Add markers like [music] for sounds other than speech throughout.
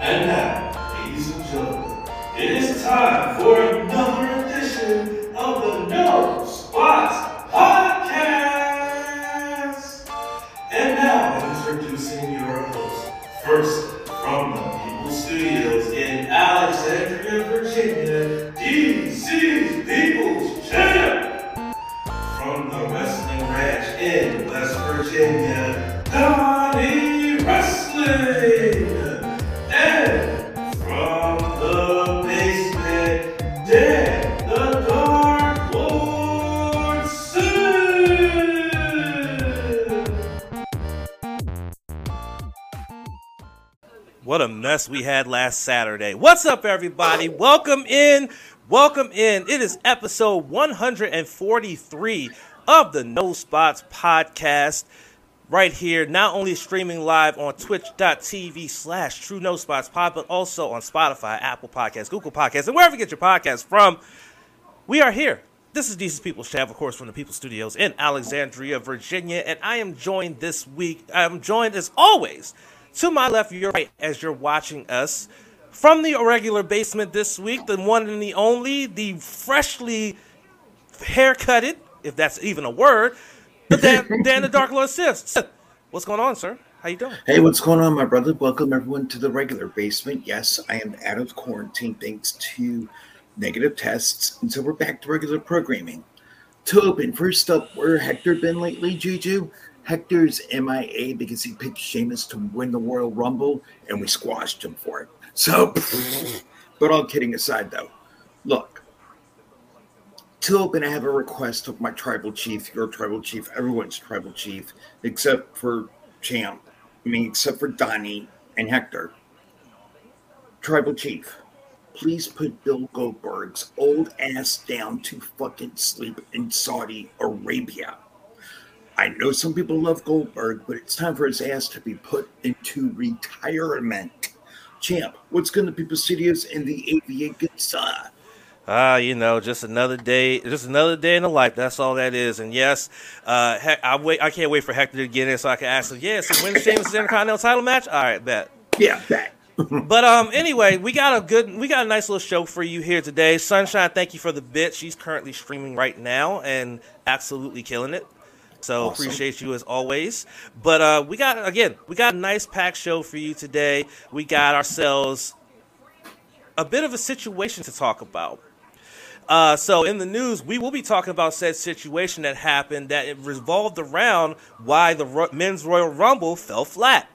And now, ladies and gentlemen, it is time for we had last Saturday. What's up, everybody? Welcome in. Welcome in. It is episode 143 of the No Spots podcast. Right here, not only streaming live on twitch.tv slash true no spots pod, but also on Spotify, Apple Podcasts, Google Podcasts, and wherever you get your podcasts from. We are here. This is Decent People's Champ, of course, from the People Studios in Alexandria, Virginia, and I am joined this week. I'm joined as always to my left, your right, as you're watching us from the irregular basement this week. The one and the only, the freshly haircutted, if that's even a word, the Dan, [laughs] Dan the Dark Lord. Sith, What's going on, sir? How you doing? Hey, what's going on, my brother? Welcome everyone to the regular basement. Yes, I am out of quarantine thanks to negative tests, and so we're back to regular programming. To open, first up, where Hector been lately, Juju? Hector's MIA because he picked Sheamus to win the Royal Rumble, and we squashed him for it. So, [laughs] but all kidding aside, though, look. To open, I have a request of my tribal chief, your tribal chief, everyone's tribal chief, except for Champ. I mean, except for Donnie and Hector. Tribal Chief, please put Bill Goldberg's old ass down to fucking sleep in Saudi Arabia. I know some people love Goldberg, but it's time for his ass to be put into retirement. Champ, what's going to People Studios in the side? Ah, you know, just another day, just another day in the life. That's all that is. And yes, uh, heck, I wait. I can't wait for Hector to get in so I can ask him. Yeah, so when Sheamus' Intercontinental title match? All right, bet. Yeah, that. [laughs] But um, anyway, we got a good, we got a nice little show for you here today. Sunshine, thank you for the bit. She's currently streaming right now and absolutely killing it. So Awesome. appreciate you as always. But uh, we got again, we got a nice packed show for you today. We got ourselves a bit of a situation to talk about. Uh, so in the news, we will be talking about said situation that happened that it revolved around why the Ro- men's Royal Rumble fell flat.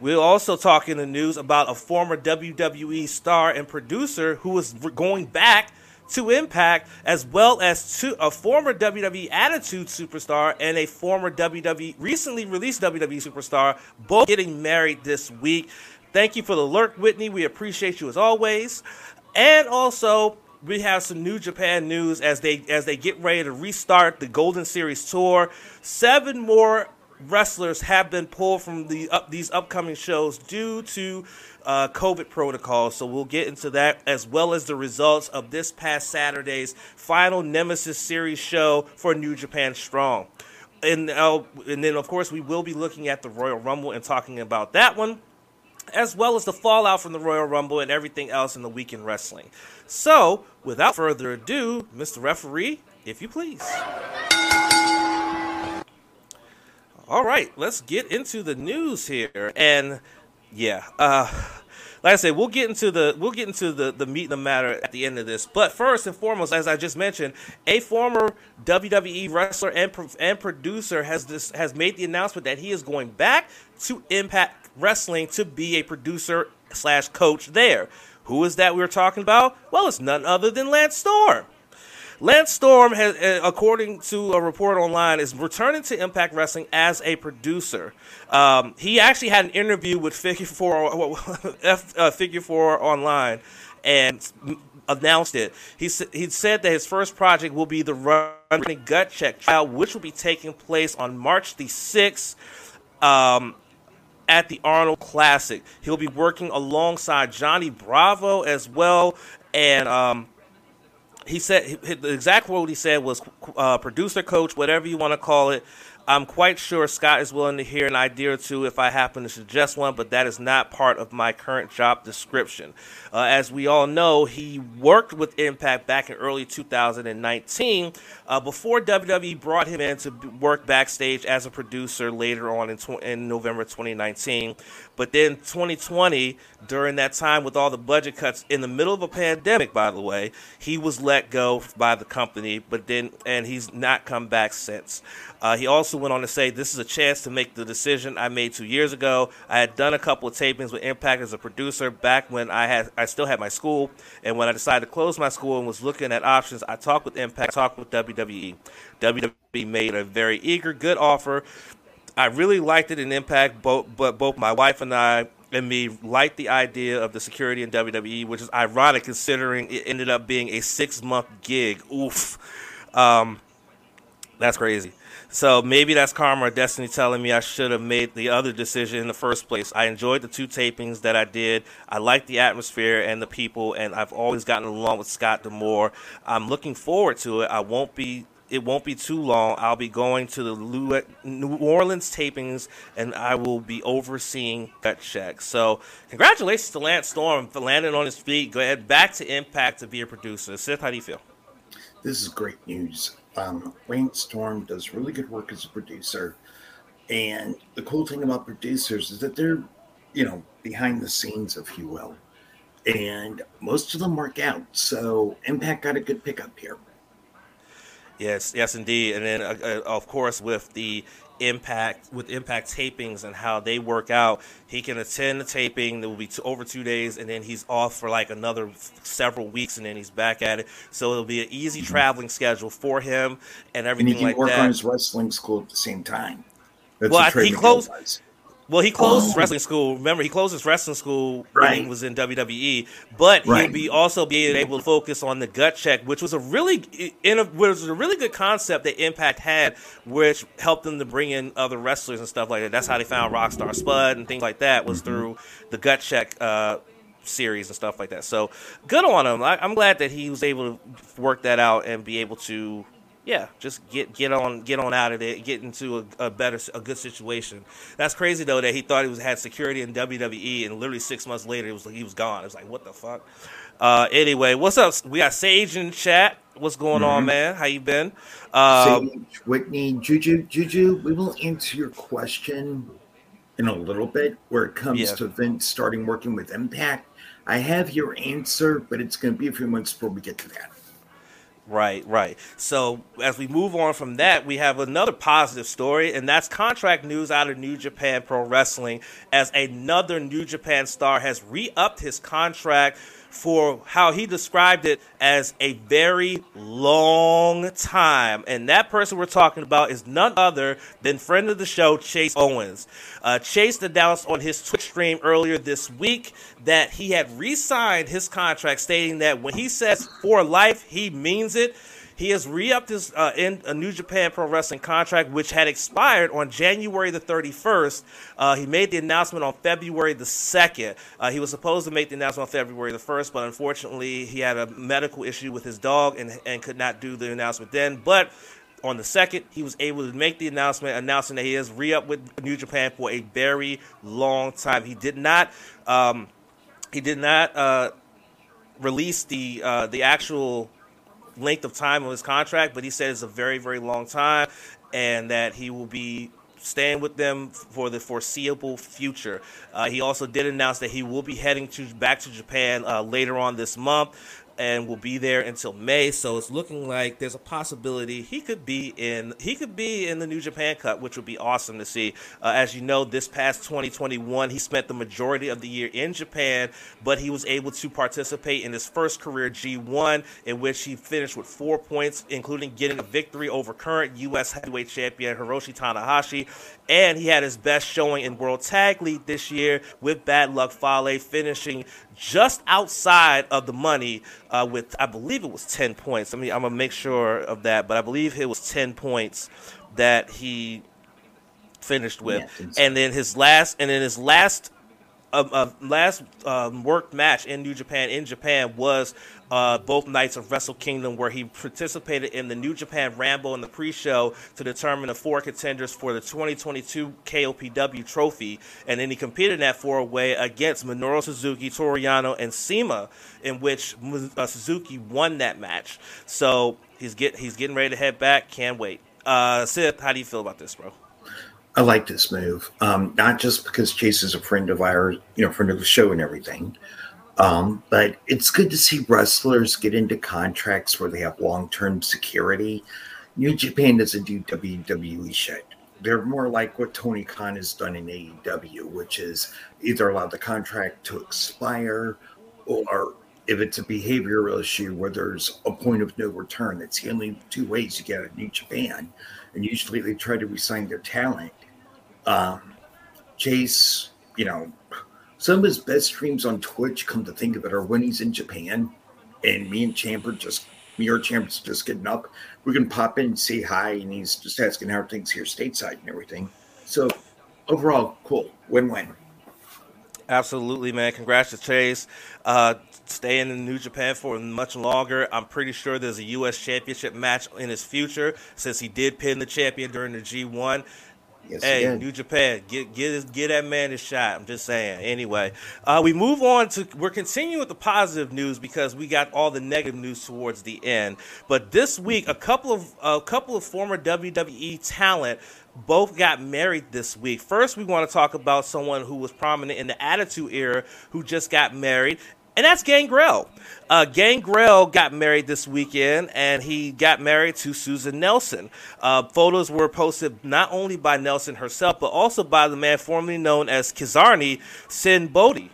We'll also talk in the news about a former WWE star and producer who is going back to Impact, as well as to a former WWE Attitude superstar and a former WWE recently released WWE superstar, both getting married this week. Thank you for the lurk, Whitney. We appreciate you as always. And also, we have some New Japan news as they as they get ready to restart the Golden Series tour. Seven more wrestlers have been pulled from the up, these upcoming shows due to uh, COVID protocols. So we'll get into that as well as the results of this past Saturday's final Nemesis Series show for New Japan Strong. And uh, and then of course we will be looking at the Royal Rumble and talking about that one as well as the fallout from the Royal Rumble and everything else in the weekend wrestling. So, without further ado, Mr. Referee, if you please. All right, let's get into the news here. And yeah, uh, like I said, we'll get into the we'll get into the the meat and the matter at the end of this. But first and foremost, as I just mentioned, a former WWE wrestler and and producer has this has made the announcement that he is going back to Impact Wrestling to be a producer slash coach there. Who is that we were talking about? Well, it's none other than Lance Storm. Lance Storm, has, uh, according to a report online, is returning to Impact Wrestling as a producer. Um, he actually had an interview with Figure Four, [laughs] F, uh, Figure Four Online, and announced it. He he said that his first project will be the Running Gut Check trial, which will be taking place on March the sixth. Um, at the Arnold Classic. He'll be working alongside Johnny Bravo as well, and um, he said he- the exact quote he said was uh, producer coach whatever you want to call it I'm quite sure Scott is willing to hear an idea or two if I happen to suggest one, but that is not part of my current job description. Uh, as we all know, he worked with Impact back in early 2019 uh, before WWE brought him in to work backstage as a producer later on in, tw- in November 2019. But then 2020, during that time with all the budget cuts in the middle of a pandemic, by the way, he was let go by the company, but then and he's not come back since. Uh, he also went on to say, "This is a chance to make the decision I made two years ago. I had done a couple of tapings with Impact as a producer back when I had I still had my school, and when I decided to close my school and was looking at options, I talked with Impact, talked with WWE. WWE made a very eager, good offer." I really liked it in Impact, both, but both my wife and I and me liked the idea of the security in WWE, which is ironic considering it ended up being a six month gig. Oof. Um, that's crazy. So maybe that's karma or destiny telling me I should have made the other decision in the first place. I enjoyed the two tapings that I did. I like the atmosphere and the people, and I've always gotten along with Scott D'Amore. I'm looking forward to it. I won't be it won't be too long. I'll be going to the New Orleans tapings, and I will be overseeing Gut Check. So, congratulations to Lance Storm for landing on his feet. Go ahead back to Impact to be a producer. Sith, how do you feel? This is great news. Um, Lance Storm does really good work as a producer, and the cool thing about producers is that they're, you know, behind the scenes, if you will, and most of them work out. So, Impact got a good pickup here. Yes, yes, indeed. And then, uh, uh, of course, with the impact with impact tapings and how they work out. He can attend the taping there will be two, over two days and then he's off for like another several weeks and then he's back at it. So it'll be an easy mm-hmm. traveling schedule for him and everything and he can like work that. on his wrestling school at the same time. That's well he closed well, he closed oh. wrestling school. Remember, he closed his wrestling school right. when he was in WWE. But right. he'll be also being able to focus on the gut check, which was a really in a was a really good concept that Impact had, which helped them to bring in other wrestlers and stuff like that. That's how they found Rockstar Spud and things like that was mm-hmm. through the gut check. Uh, series and stuff like that. So good on him. I, am glad that he was able to work that out and be able to yeah, just get get on get on out of it, get into a, a, better a good situation. That's crazy though that he thought he was had security in WWE, and literally six months later, it was like he was gone. It was like what the fuck. Uh, anyway, what's up? We got Sage in chat. What's going mm-hmm. on, man? How you been? Um, Sage, Whitney, Juju, Juju. We will answer your question in a little bit where it comes yeah. to Vince starting working with Impact. I have your answer, but it's going to be a few months before we get to that. Right, right. So as we move on from that, we have another positive story, and that's contract news out of New Japan Pro Wrestling as another New Japan star has re upped his contract for how he described it as a very long time. And that person we're talking about is none other than friend of the show, Chase Owens. Uh, Chase announced on his Twitch stream earlier this week that he had re signed his contract, stating that when he says for life, he means it. He has re-upped his uh, in a New Japan Pro Wrestling contract, which had expired on January the 31st. Uh, he made the announcement on February the 2nd. Uh, he was supposed to make the announcement on February the 1st, but unfortunately, he had a medical issue with his dog and, and could not do the announcement then. But on the second, he was able to make the announcement announcing that he is re-up with New Japan for a very long time. He did not. Um, he did not uh, release the uh, the actual length of time of his contract, but he said it's a very, very long time and that he will be staying with them for the foreseeable future. Uh, he also did announce that he will be heading to back to Japan uh, later on this month and will be there until May. So it's looking like there's a possibility he could be in he could be in the New Japan Cup, which would be awesome to see. Uh, as you know, this past 2021, he spent the majority of the year in Japan, but he was able to participate in his first career G1, in which he finished with four points, including getting a victory over current U.S. heavyweight champion Hiroshi Tanahashi. And he had his best showing in World Tag League this year with Bad Luck Fale, finishing just outside of the money uh, with I believe it was ten points. I mean, I'm gonna make sure of that, but I believe it was ten points that he finished with, yeah, and then his last and then his last uh, uh, last um, worked match in New Japan in Japan was uh, both nights of Wrestle Kingdom, where he participated in the New Japan Rambo in the pre-show to determine the four contenders for the 2022 KOPW Trophy, and then he competed in that four-way against Minoru Suzuki, Toru Yano, and CIMA, in which uh, Suzuki won that match. So he's get he's getting ready to head back. Can't wait. Uh, Sith, how do you feel about this, bro? I like this move, um, not just because Chase is a friend of ours, you know, friend of the show and everything, um, but it's good to see wrestlers get into contracts where they have long term security. New Japan doesn't do WWE shit. They're more like what Tony Khan has done in AEW, which is either allow the contract to expire or if it's a behavioral issue where there's a point of no return. That's the only two ways you get out of New Japan. And usually they try to resign their talent um, Chase, you know, some of his best streams on Twitch, come to think of it, are when he's in Japan and me and Champ are just, me or Champ's just getting up. We can pop in and say hi, and he's just asking how things here stateside and everything. So, overall, cool. Win win. Absolutely, man. Congrats to Chase. Uh, staying in New Japan for much longer. I'm pretty sure there's a U.S. Championship match in his future since he did pin the champion during the G1. Yes, hey, New Japan, get get get that man a shot. I'm just saying. Anyway, uh, we move on to we're continuing with the positive news because we got all the negative news towards the end. But this week, a couple of a couple of former WWE talent both got married this week. First, we want to talk about someone who was prominent in the Attitude Era who just got married, and that's Gangrel. Uh, Gangrel got married this weekend, and he got married to Susan Nelson. Uh, photos were posted not only by Nelson herself, but also by the man formerly known as Kizarny, Sinn Bodhi,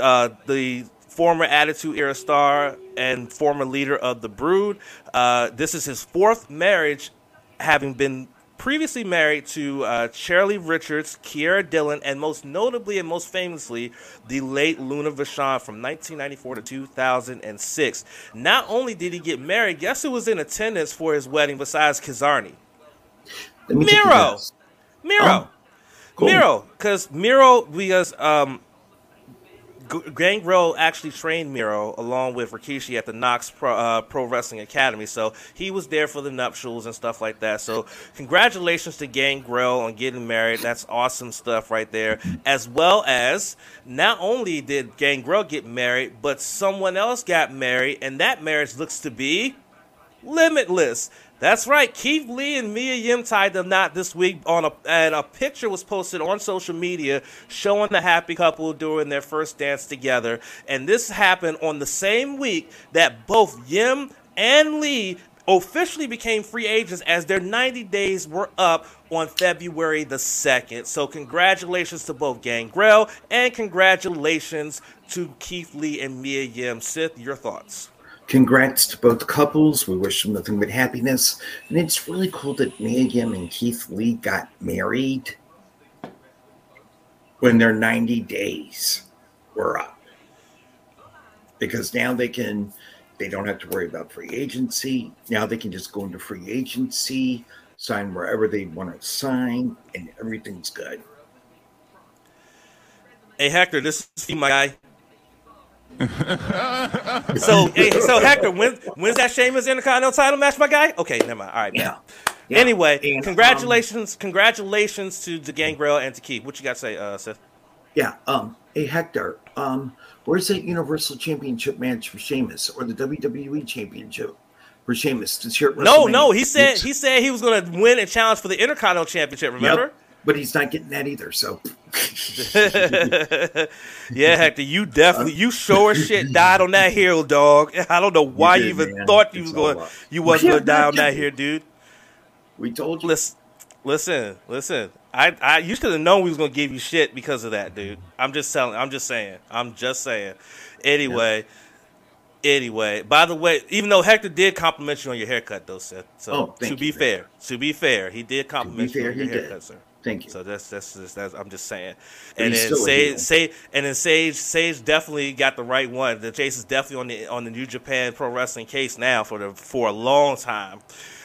uh, the former Attitude Era star and former leader of the Brood. Uh, this is his fourth marriage, having been previously married to uh, Charlie Richards, Kiera Dillon, and most notably and most famously, the late Luna Vachon from 1994 to 2006. Not only did he get married, guess who was in attendance for his wedding besides Kizarny? Miro. Miro. Oh, cool. Miro. Because Miro, because um, Gangrel actually trained Miro along with Rikishi at the Knokx Pro, uh, Pro, Wrestling Academy, so he was there for the nuptials and stuff like that. So congratulations to Gangrel on getting married. That's awesome stuff right there. As well as not only did Gangrel get married, but someone else got married, and that marriage looks to be limitless. That's right. Keith Lee and Mia Yim tied the knot this week on a and a picture was posted on social media showing the happy couple doing their first dance together. And this happened on the same week that both Yim and Lee officially became free agents as their 90 days were up on February the 2nd. So congratulations to both Gangrel and congratulations to Keith Lee and Mia Yim. Sith, your thoughts? Congrats to both couples. We wish them nothing but happiness. And it's really cool that Yim and Keith Lee got married when their 90 days were up. Because now they can, they don't have to worry about free agency. Now they can just go into free agency, sign wherever they want to sign, and everything's good. Hey, Hector, this is my guy. [laughs] so, hey, so Hector, when, when's that Sheamus Intercontinental title match, my guy? Okay, never mind. All right. Yeah. yeah. Anyway, and, congratulations, um, congratulations to the Gangrel and to Keith. What you got to say, uh, Seth? Yeah. Um. Hey, Hector. Um. Where's that Universal Championship match for Sheamus or the WWE Championship? For Sheamus, to no, no. He said he said he was going to win and challenge for the Intercontinental Championship. Remember? Yep but he's not getting that either. So, [laughs] yeah, Hector, you definitely you sure shit died on that hill, dog. I don't know why you, did, you even man. thought you it's was going you wasn't going to die on that hill, dude. We told you. Listen, listen, listen. I I you should have known we was going to give you shit because of that, dude. I'm just telling. I'm just saying. I'm just saying. Anyway. Yeah. Anyway, by the way, even though Hector did compliment you on your haircut, though, Seth. So oh, to be fair, man. to be fair, he did compliment you on your haircut, did. sir. Thank you. So that's that's, that's, that's I'm just saying. But and then Sage, Sage, and then Sage, Sage definitely got the right one. The Chase is definitely on the on the New Japan Pro Wrestling case now for the for a long time.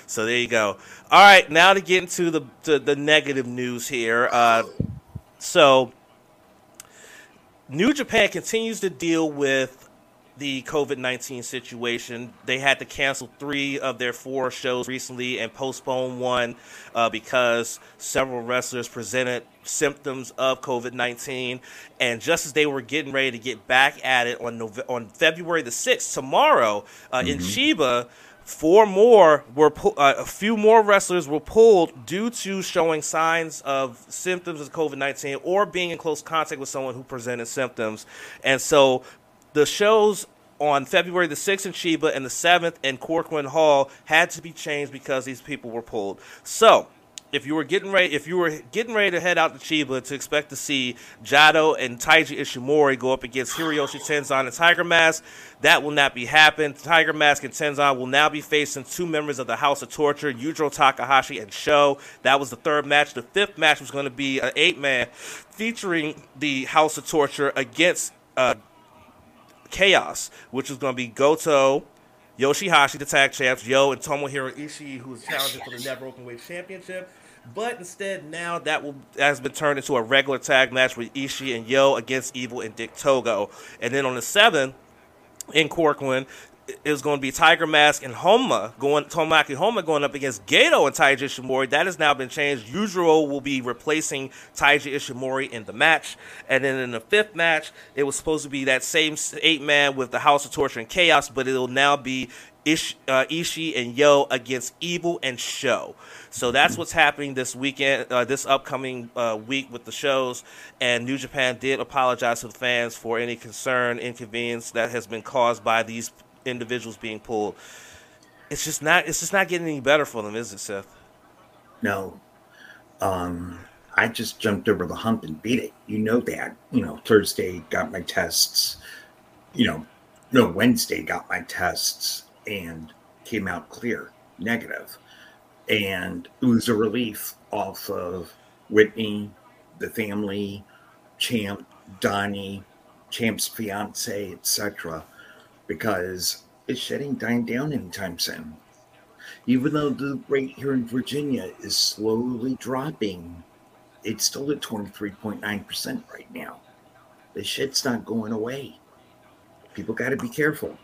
So there you go. All right, now to get into the the, the negative news here. Uh, so New Japan continues to deal with the COVID 19 situation. They had to cancel three of their four shows recently and postpone one uh, because several wrestlers presented symptoms of COVID 19. And just as they were getting ready to get back at it on, November, on February the 6th, tomorrow uh, mm-hmm. in Chiba, Four more were uh, a few more wrestlers were pulled due to showing signs of symptoms of COVID nineteen or being in close contact with someone who presented symptoms, and so the shows on February the 6th in Chiba and the 7th in Korakuen Hall had to be changed because these people were pulled. So, if you were getting ready, if you were getting ready to head out to Chiba to expect to see Jado and Taiji Ishimori go up against Hiroshi Tenzan and Tiger Mask, that will not be happening. Tiger Mask and Tenzan will now be facing two members of the House of Torture, Yujiro Takahashi and Sho. That was the third match. The fifth match was going to be an eight-man featuring the House of Torture against uh, Chaos, which is going to be Goto, Yoshihashi, the tag champs, Yo, and Tomohiro Ishii, who's challenging for the Never Openweight Championship. But instead, now that will has been turned into a regular tag match with Ishii and Yo against Evil and Dick Togo. And then on the seventh in Korakuen, was going to be Tiger Mask and Homa going Tomoaki Honma going up against Gedo and Taiji Ishimori. That has now been changed. Yujiro will be replacing Taiji Ishimori in the match. And then in the fifth match, it was supposed to be that same eight man with the House of Torture and Chaos, but it'll now be Ish, uh, Ishii and Yo against Evil and Sho. So that's what's happening this weekend, uh, this upcoming uh, week with the shows. And New Japan did apologize to the fans for any concern, inconvenience that has been caused by these individuals being pulled. It's just not. It's just not getting any better for them, is it, Seth? No. Um, I just jumped over the hump and beat it. You know that. You know, Thursday got my tests. You know, no, Wednesday got my tests and came out clear, negative. And it was a relief off of Whitney, the family, Champ, Donnie, Champ's fiance, etc because it's shedding dying down anytime soon. Even though the rate here in Virginia is slowly dropping, it's still at 23.9% right now. The shit's not going away. People got to be careful.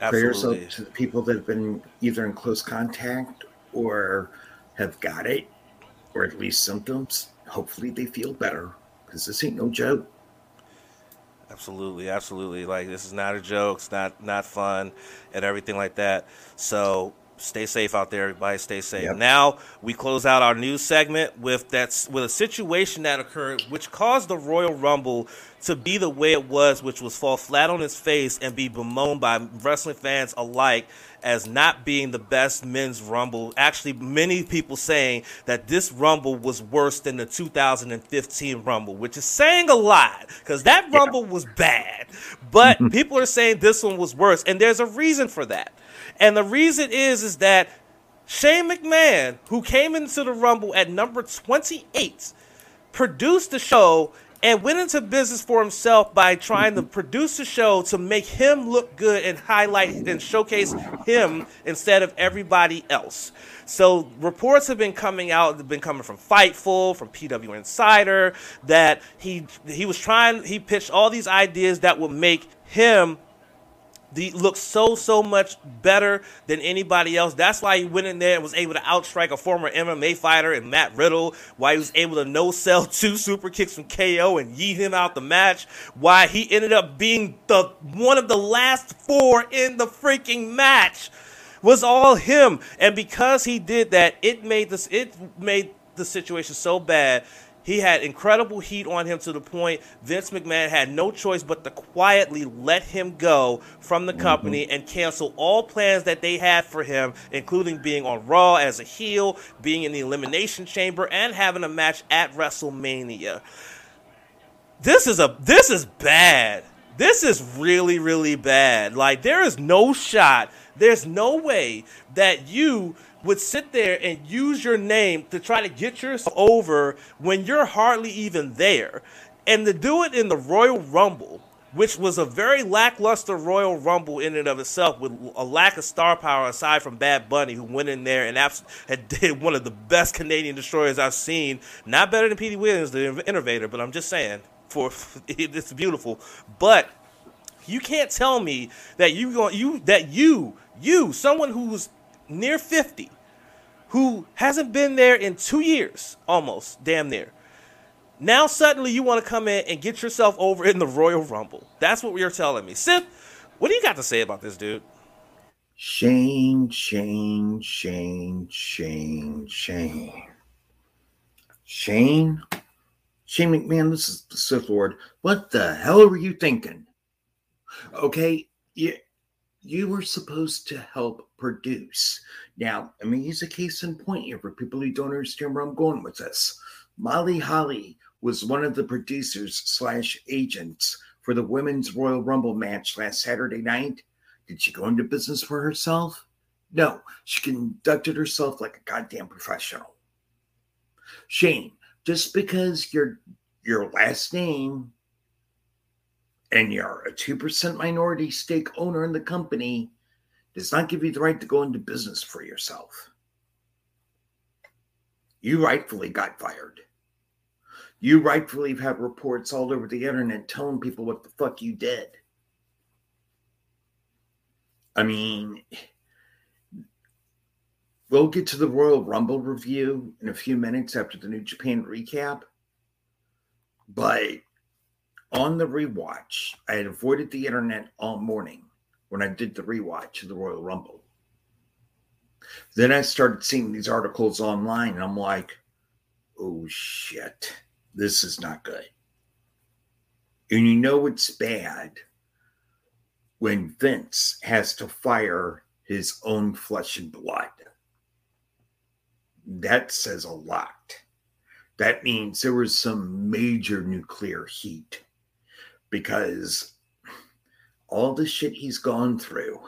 Absolutely. Prayers up to the people that have been either in close contact or have got it, or at least symptoms. Hopefully they feel better because this ain't no joke. Absolutely, absolutely. Like this is not a joke. It's not not fun, and everything like that. So stay safe out there, everybody. Stay safe. Yep. Now we close out our news segment with that with a situation that occurred, which caused the Royal Rumble to be the way it was, which was fall flat on its face and be bemoaned by wrestling fans alike as not being the best men's rumble. Actually, many people saying that this rumble was worse than the 2015 rumble, which is saying a lot because that rumble yeah. was bad. But mm-hmm. people are saying this one was worse, and there's a reason for that. And the reason is is that Shane McMahon, who came into the Rumble at number 28, produced the show and went into business for himself by trying to produce a show to make him look good and highlight and showcase him instead of everybody else. So reports have been coming out, have been coming from Fightful, from PW Insider, that he he was trying, he pitched all these ideas that would make him the looks so so much better than anybody else. That's why he went in there and was able to outstrike a former MMA fighter and Matt Riddle. Why he was able to no sell [laughs] two super kicks from KO and yeet him out the match. Why he ended up being the one of the last four in the freaking match was all him. And because he did that, it made this it made the situation so bad he had incredible heat on him to the point Vince McMahon had no choice but to quietly let him go from the company mm-hmm. and cancel all plans that they had for him, including being on Raw as a heel, being in the Elimination Chamber, and having a match at WrestleMania. This is a this is bad. This is really really bad. Like there is no shot. There's no way that you would sit there and use your name to try to get yourself over when you're hardly even there. And to do it in the Royal Rumble, which was a very lackluster Royal Rumble in and of itself, with a lack of star power aside from Bad Bunny, who went in there and had [laughs] did one of the best Canadian destroyers I've seen. Not better than Petey Williams, the Innovator, but I'm just saying. for [laughs] it's beautiful, but you can't tell me that you you that you you someone who's near 50 who hasn't been there in 2 years almost damn near now suddenly you want to come in and get yourself over in the Royal Rumble. That's what you're telling me. Sith, what do you got to say about this dude? Shane, Shane, Shane, Shane, Shane. Shane, Shane McMahon, this is the Sith Lord. What the hell were you thinking? Okay, you, you were supposed to help produce. Now, I mean, use a case in point here for people who don't understand where I'm going with this. Molly Holly was one of the producers slash agents for the women's Royal Rumble match last Saturday night. Did she go into business for herself? No, she conducted herself like a goddamn professional. Shane, just because your your last name and you're a 2% minority stake owner in the company does not give you the right to go into business for yourself. You rightfully got fired. You rightfully have reports all over the internet telling people what the fuck you did. I mean, we'll get to the Royal Rumble review in a few minutes after the New Japan recap. But on the rewatch, I had avoided the internet all morning when I did the rewatch of the Royal Rumble. Then I started seeing these articles online, and I'm like, oh shit this is not good. And you know it's bad when Vince has to fire his own flesh and blood. That says a lot. That means there was some major nuclear heat because all the shit he's gone through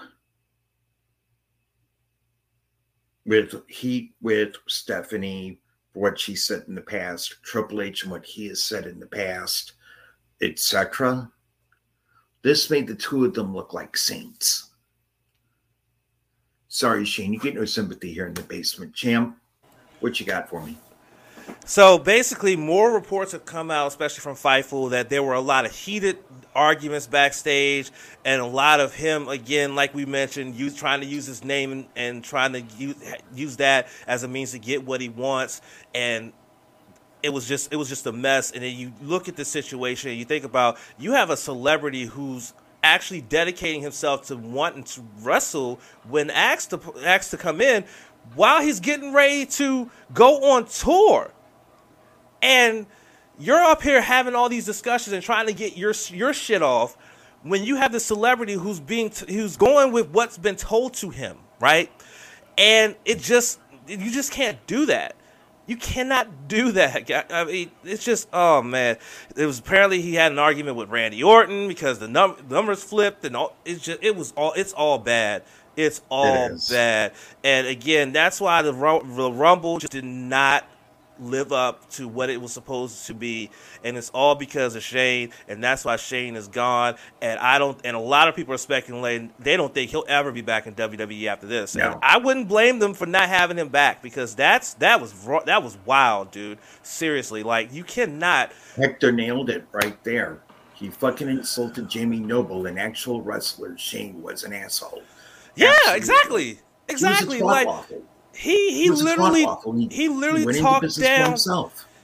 with heat with Stephanie, what she said in the past, Triple H and what he has said in the past, etc. This made the two of them look like saints. Sorry, Shane, you get no sympathy here in the basement. Champ, what you got for me? So basically, more reports have come out, especially from Fightful, that there were a lot of heated arguments backstage, and a lot of him, again, like we mentioned, use, trying to use his name and, and trying to use, use that as a means to get what he wants. And it was just it was just a mess. And then you look at the situation, and you think about you have a celebrity who's actually dedicating himself to wanting to wrestle when asked to asked to come in while he's getting ready to go on tour. And you're up here having all these discussions and trying to get your your shit off when you have the celebrity who's being t- who's going with what's been told to him, right? And it just you just can't do that. You cannot do that. [laughs] I mean, it's just oh man. It was apparently he had an argument with Randy Orton because the num- numbers flipped and all. It's just it was all it's all bad. It's all it bad. And again, that's why the, the Rumble just did not live up to what it was supposed to be and it's all because of Shane and that's why Shane is gone and I don't and a lot of people are speculating they don't think he'll ever be back in WWE after this no. I wouldn't blame them for not having him back because that's that was that was wild dude seriously like you cannot Hector nailed it right there he fucking insulted Jamie Noble an actual wrestler Shane was an asshole yeah, Absolutely. exactly. Exactly. Like he he, literally he, he literally he talked down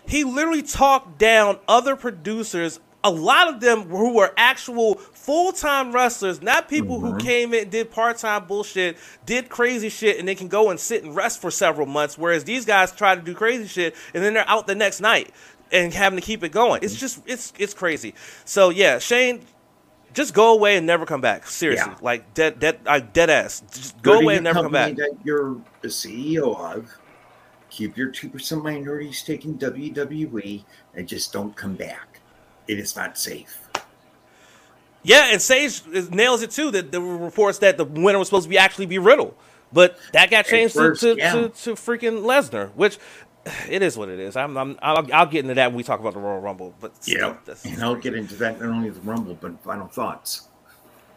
he literally talked down other producers a lot of them who were actual full-time wrestlers, not people mm-hmm. who came in, did part-time bullshit, did crazy shit, and they can go and sit and rest for several months. Whereas these guys try to do crazy shit, and then they're out the next night and having to keep it going. It's just it's it's crazy. So yeah, Shane, just go away and never come back. Seriously, yeah. like dead, dead, like dead ass. Just go, go away and never come back. That you're the CEO of. Keep your two percent minority stake in WWE and just don't come back. It is not safe. Yeah, and Sage nails it too. That there were reports that the winner was supposed to be actually be Riddle, but that got changed first, to, to, yeah. to, to freaking Lesnar, which it is what it is. I'm, I'm I'll, I'll, get into that when we talk about the Royal Rumble. But yeah, and I'll get into that not only the Rumble but final thoughts.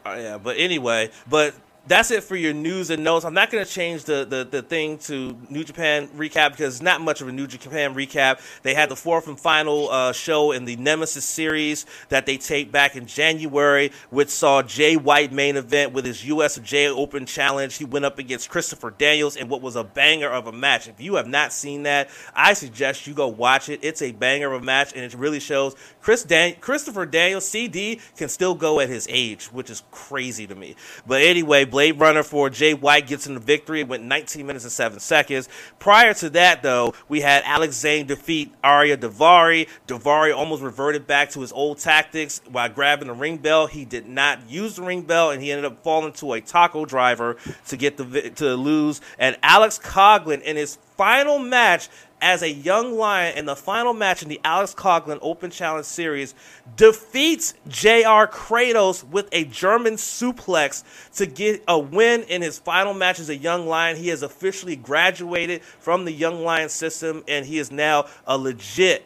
Uh, yeah, but anyway, but that's it for your news and notes. I'm not going to change the, the, the thing to New Japan recap because it's not much of a New Japan recap. They had the fourth and final uh, show in the Nemesis series that they taped back in January, which saw Jay White main event with his US J Open challenge. He went up against Christopher Daniels in what was a banger of a match. If you have not seen that, I suggest you go watch it. It's a banger of a match, and it really shows Chris Dan- Christopher Daniels, CD, can still go at his age, which is crazy to me. But anyway, Blade Runner for Jay White gets in the victory. It went 19 minutes and 7 seconds. Prior to that, though, we had Alex Zane defeat Ariya Daivari. Daivari almost reverted back to his old tactics by grabbing the ring bell. He did not use the ring bell, and he ended up falling to a taco driver to get the to lose. And Alex Coughlin in his final match as a young lion in the final match in the Alex Coughlin Open Challenge Series, defeats J.R. Kratos with a German suplex to get a win in his final match as a young lion. He has officially graduated from the young lion system, and he is now a legit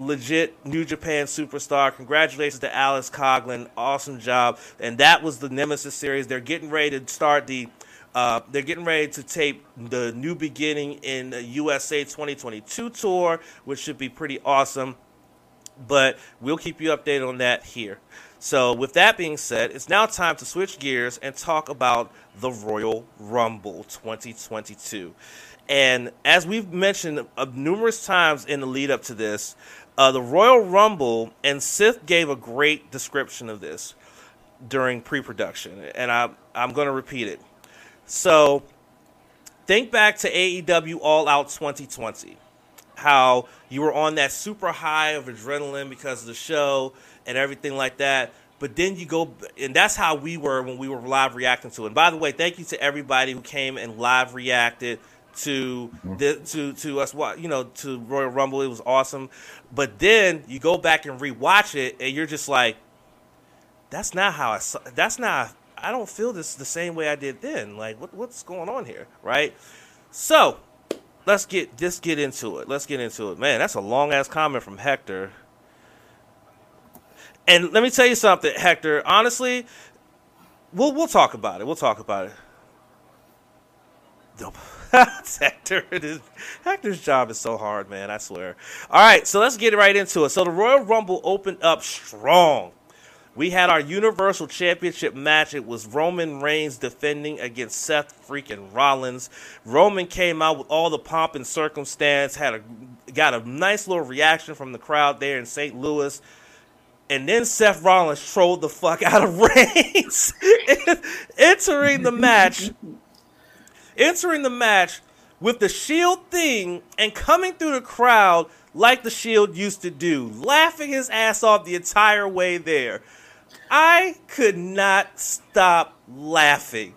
legit New Japan superstar. Congratulations to Alex Coughlin. Awesome job. And that was the Nemesis series. They're getting ready to start the uh, they're getting ready to tape the new beginning in the USA 2022 tour, which should be pretty awesome. But we'll keep you updated on that here. So, with that being said, it's now time to switch gears and talk about the Royal Rumble 2022. And as we've mentioned numerous times in the lead up to this, uh, the Royal Rumble, and Sith gave a great description of this during pre production. And I, I'm going to repeat it. So think back to AEW All Out 2020. How you were on that super high of adrenaline because of the show and everything like that. But then you go, and that's how we were when we were live reacting to it. And by the way, thank you to everybody who came and live reacted to mm-hmm. the to to us you know to Royal Rumble. It was awesome. But then you go back and rewatch it, and you're just like, that's not how I saw. That's not I don't feel this the same way I did then. Like, what, what's going on here, right? So, let's get just get into it. Let's get into it, man. That's a long ass comment from Hector. And let me tell you something, Hector. Honestly, we'll we'll talk about it. We'll talk about it. [laughs] Hector, it is, Hector's job is so hard, man. I swear. All right, so let's get right into it. So the Royal Rumble opened up strong we had our Universal Championship match. It was Roman Reigns defending against Seth freaking Rollins. Roman came out with all the pomp and circumstance, had a got a nice little reaction from the crowd there in St. Louis. And then Seth Rollins trolled the fuck out of [laughs] Reigns, entering the match, entering the match with the Shield thing and coming through the crowd like the Shield used to do, laughing his ass off the entire way there. I could not stop laughing.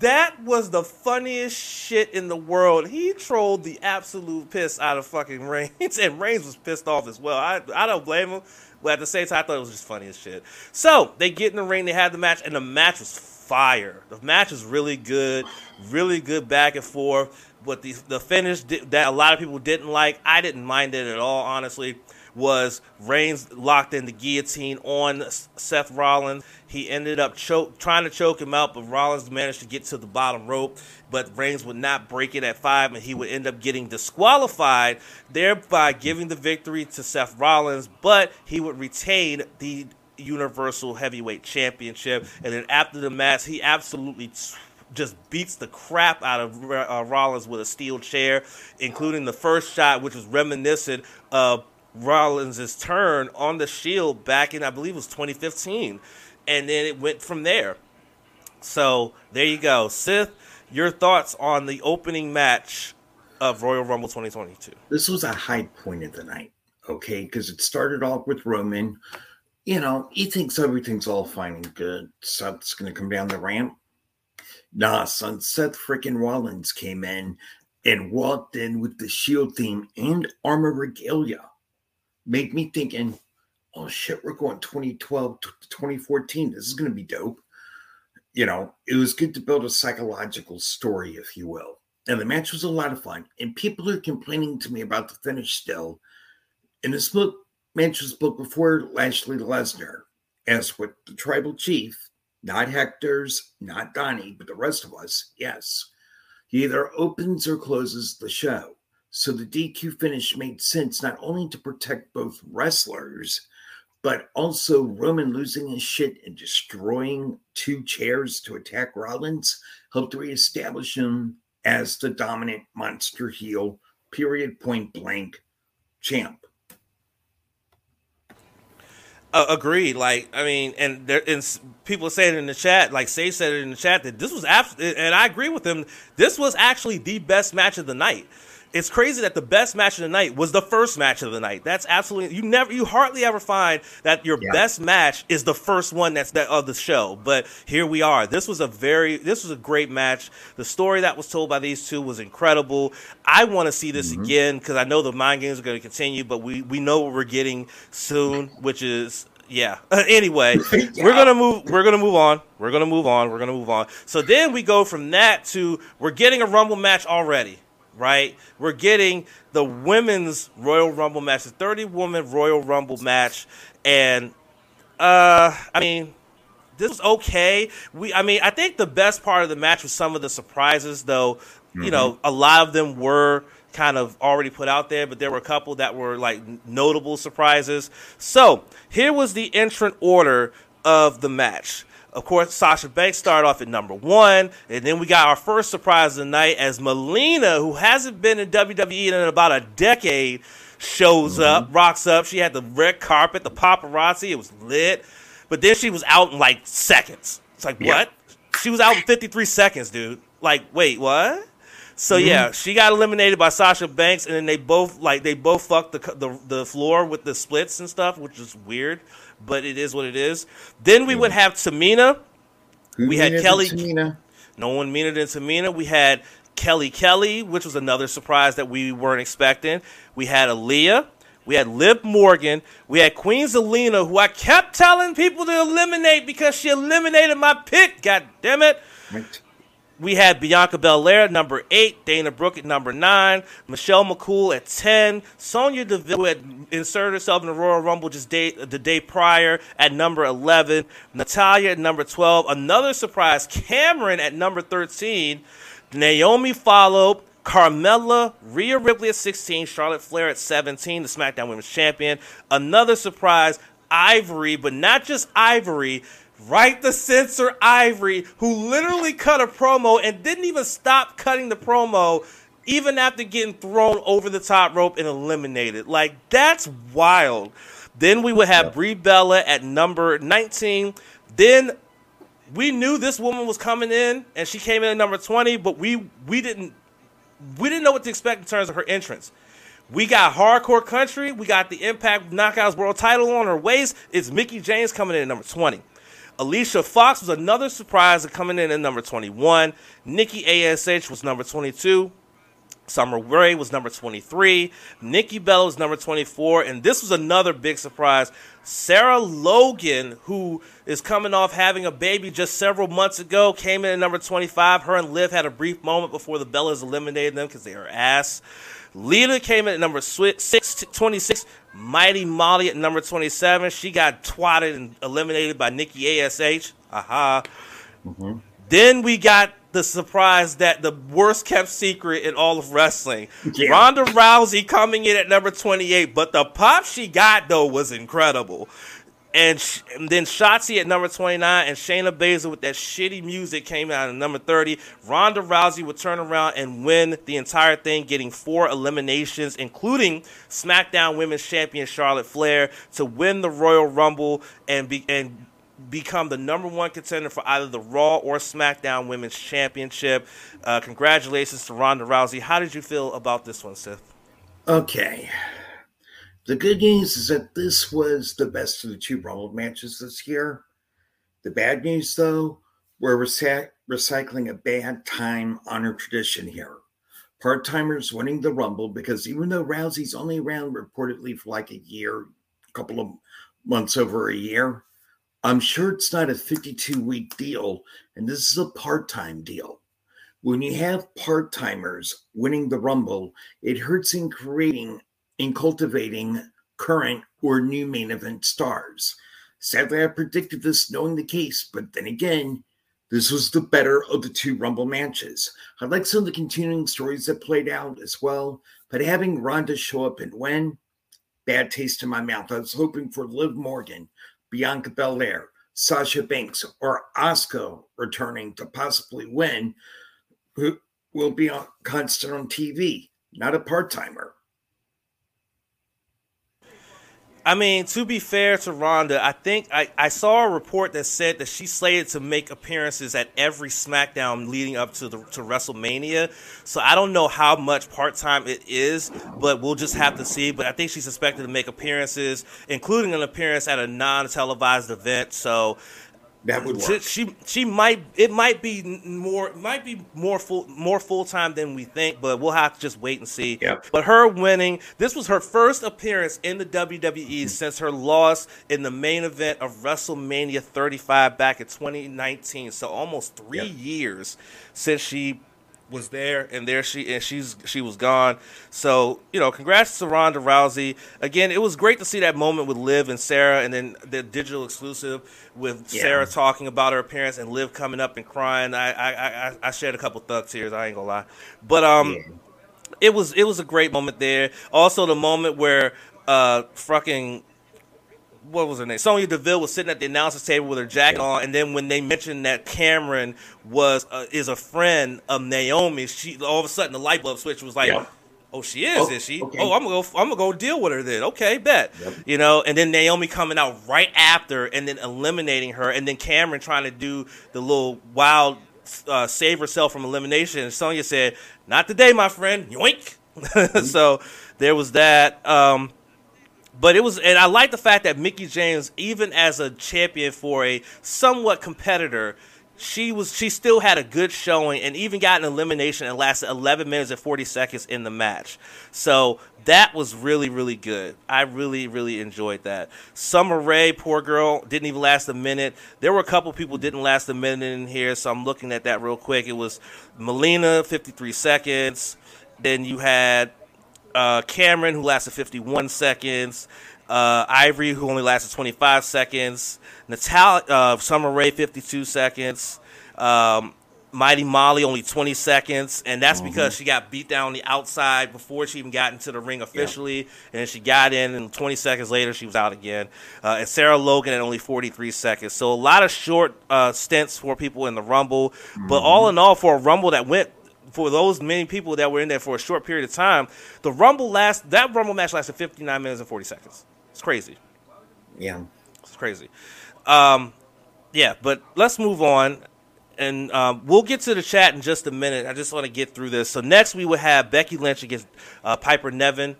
That was the funniest shit in the world. He trolled the absolute piss out of fucking [laughs] Reigns, and Reigns was pissed off as well. I, I don't blame him, but at the same time, I thought it was just funny as shit. So they get in the ring, they had the match, and the match was fire. The match was really good, really good back and forth. But the the finish that a lot of people didn't like, I didn't mind it at all, honestly was Reigns locked in the guillotine on Seth Rollins. He ended up choke, trying to choke him out, but Rollins managed to get to the bottom rope. But Reigns would not break it at five, and he would end up getting disqualified, thereby giving the victory to Seth Rollins. But he would retain the Universal Heavyweight Championship. And then after the match, he absolutely just beats the crap out of uh, Rollins with a steel chair, including the first shot, which was reminiscent of Rollins' turn on the Shield back in, I believe it was 2015. And then it went from there. So there you go. Sith, your thoughts on the opening match of Royal Rumble 2022? This was a high point of the night, okay? Because it started off with Roman. You know, he thinks everything's all fine and good. Seth's going to come down the ramp. Nah, son, Seth freaking Rollins came in and walked in with the Shield theme and armor regalia made me thinking, oh shit, we're going 2012 to 2014. This is going to be dope. You know, it was good to build a psychological story, if you will. And the match was a lot of fun. And people are complaining to me about the finish still. And this book, match was booked before Lashley Lesnar, as with the tribal chief, not Hector's, not Donnie, but the rest of us, yes. He either opens or closes the show. So the DQ finish made sense not only to protect both wrestlers, but also Roman losing his shit and destroying two chairs to attack Rollins helped reestablish him as the dominant monster heel, period, point blank champ. Uh, agreed. Like, I mean, and there, and people saying in the chat, like Say said it in the chat that this was, abs- and I agree with him. This was actually the best match of the night it's crazy that the best match of the night was the first match of the night. That's absolutely you never you hardly ever find that your yeah. best match is the first one that's that of the show. But here we are. This was a very this was a great match. The story that was told by these two was incredible. I want to see this mm-hmm. again because I know the mind games are going to continue, but we we know what we're getting soon, which is yeah. [laughs] anyway, [laughs] yeah. we're gonna move. We're gonna move on. We're gonna move on. We're gonna move on. So then we go from that to we're getting a Rumble match already right? We're getting the women's Royal Rumble match, the 30 woman Royal Rumble match. And, uh, I mean, this was okay. We, I mean, I think the best part of the match was some of the surprises, though. Mm-hmm. You know, a lot of them were kind of already put out there, but there were a couple that were like notable surprises. So here was the entrant order of the match. Of course, Sasha Banks started off at number one, and then we got our first surprise of the night as Melina, who hasn't been in WWE in about a decade, shows mm-hmm. up, rocks up. She had the red carpet, the paparazzi, it was lit, but then she was out in like seconds. It's like what? She was out in 53 seconds, dude. Like, wait, what? So mm-hmm. yeah, she got eliminated by Sasha Banks, and then they both like they both fucked the, the the floor with the splits and stuff, which is weird but it is what it is. Then we would mm-hmm. have Tamina. Who we had Kelly. Tamina? No one meaner than Tamina. We had Kelly Kelly, which was another surprise that we weren't expecting. We had Aliyah. We had Liv Morgan. We had Queen Zelina, who I kept telling people to eliminate because she eliminated my pick. God damn it. Right. We had Bianca Belair at number eight, Dana Brooke at number nine, Michelle McCool at ten, Sonya Deville who had inserted herself in the Royal Rumble just day, the day prior at number eleven, Natalya at number twelve, another surprise, Cameron at number thirteen, Naomi followed. Carmella, Rhea Ripley at 16, Charlotte Flair at 17, the SmackDown Women's Champion. Another surprise, Ivory, but not just Ivory, Right the censor Ivory, who literally cut a promo and didn't even stop cutting the promo even after getting thrown over the top rope and eliminated. Like, that's wild. Then we would have Brie Bella at number 19. Then we knew this woman was coming in and she came in at number 20, but we we didn't we didn't know what to expect in terms of her entrance. We got hardcore country, we got the Impact Knockouts World title on her waist. It's Mickie James coming in at number 20. Alicia Fox was another surprise coming in at number 21. Nikki ASH was number 22. Summer Rae was number 23. Nikki Bella was number 24. And this was another big surprise. Sarah Logan, who is coming off having a baby just several months ago, came in at number 25. Her and Liv had a brief moment before the Bellas eliminated them because they are ass. Lita came in at number six, 26. Mighty Molly at number 27. She got twatted and eliminated by Nikki ASH. Aha. Mm-hmm. Then we got the surprise that the worst kept secret in all of wrestling. Yeah. Ronda Rousey coming in at number 28, but the pop she got though was incredible and, sh- and then Shotzi at number 29 and Shayna Baszler with that shitty music came out at number 30. Ronda Rousey would turn around and win the entire thing, getting four eliminations, including SmackDown Women's Champion Charlotte Flair to win the Royal Rumble and be and become the number one contender for either the Raw or SmackDown Women's Championship. Uh, congratulations to Ronda Rousey. How did you feel about this one, Sith? Okay. The good news is that this was the best of the two Rumble matches this year. The bad news, though, we're recycling a bad time honored tradition here. Part timers winning the Rumble because even though Rousey's only around reportedly for like a year, a couple of months over a year, I'm sure it's not a 52 week deal, and this is a part time deal. When you have part timers winning the Rumble, it hurts in creating in cultivating current or new main event stars. Sadly, I predicted this knowing the case, but then again, this was the better of the two Rumble matches. I like some of the continuing stories that played out as well, but having Ronda show up and win, bad taste in my mouth. I was hoping for Liv Morgan, Bianca Belair, Sasha Banks, or Asuka returning to possibly win, who will be on constant on TV, not a part timer. I mean, to be fair to Ronda, I think I, I saw a report that said that she's slated to make appearances at every SmackDown leading up to the to WrestleMania. So I don't know how much part time it is, but we'll just have to see. But I think she's expected to make appearances, including an appearance at a non televised event. So that would work. She she might it might be more might be more full more full time than we think, but we'll have to just wait and see. Yep. But her winning, this was her first appearance in the WWE mm-hmm. since her loss in the main event of WrestleMania 35 back in 2019. So almost three yep. years since she was there, and there she and she's she was gone. So you know, congrats to Ronda Rousey. Again, it was great to see that moment with Liv and Sarah, and then the digital exclusive with yeah. Sarah talking about her appearance and Liv coming up and crying. I I I, I shed a couple thug tears. I ain't gonna lie, but um. Yeah. It was it was a great moment there. Also, the moment where uh fucking what was her name? Sonya Deville was sitting at the announcer's table with her jacket on, and then when they mentioned that Cameron was uh, is a friend of Naomi, she all of a sudden the light bulb switch was like. Yeah. Oh, she is, oh, is she? Okay. Oh, I'm gonna go. I'm gonna go deal with her then. Okay, bet. Yep. You know, and then Naomi coming out right after, and then eliminating her, and then Cameron trying to do the little wild uh, save herself from elimination. And Sonya said, "Not today, my friend." Yoink. [laughs] Mm-hmm. so there was that. Um, but it was, and I like the fact that Mickie James, even as a champion for a somewhat competitor, she was she still had a good showing and even got an elimination and lasted 11 minutes and 40 seconds in the match. So that was really really good. I really really enjoyed that. Summer Rae, poor girl, didn't even last a minute. There were a couple people didn't last a minute in here, so I'm looking at that real quick. It was Melina 53 seconds. Then you had uh, Cameron, who lasted 51 seconds. Uh, Ivory, who only lasted 25 seconds. Natalya, uh, Summer Rae, 52 seconds. Um, Mighty Molly, only 20 seconds. And that's mm-hmm. because she got beat down on the outside before she even got into the ring officially. Yeah. And then she got in, and 20 seconds later, she was out again. Uh, and Sarah Logan at only 43 seconds. So a lot of short uh, stints for people in the Rumble. Mm-hmm. But all in all, for a Rumble that went for those many people that were in there for a short period of time, the Rumble last that Rumble match lasted 59 minutes and 40 seconds. It's crazy. Yeah, it's crazy. Um, yeah, but let's move on, and um, we'll get to the chat in just a minute. I just want to get through this. So next we will have Becky Lynch against uh, Piper Niven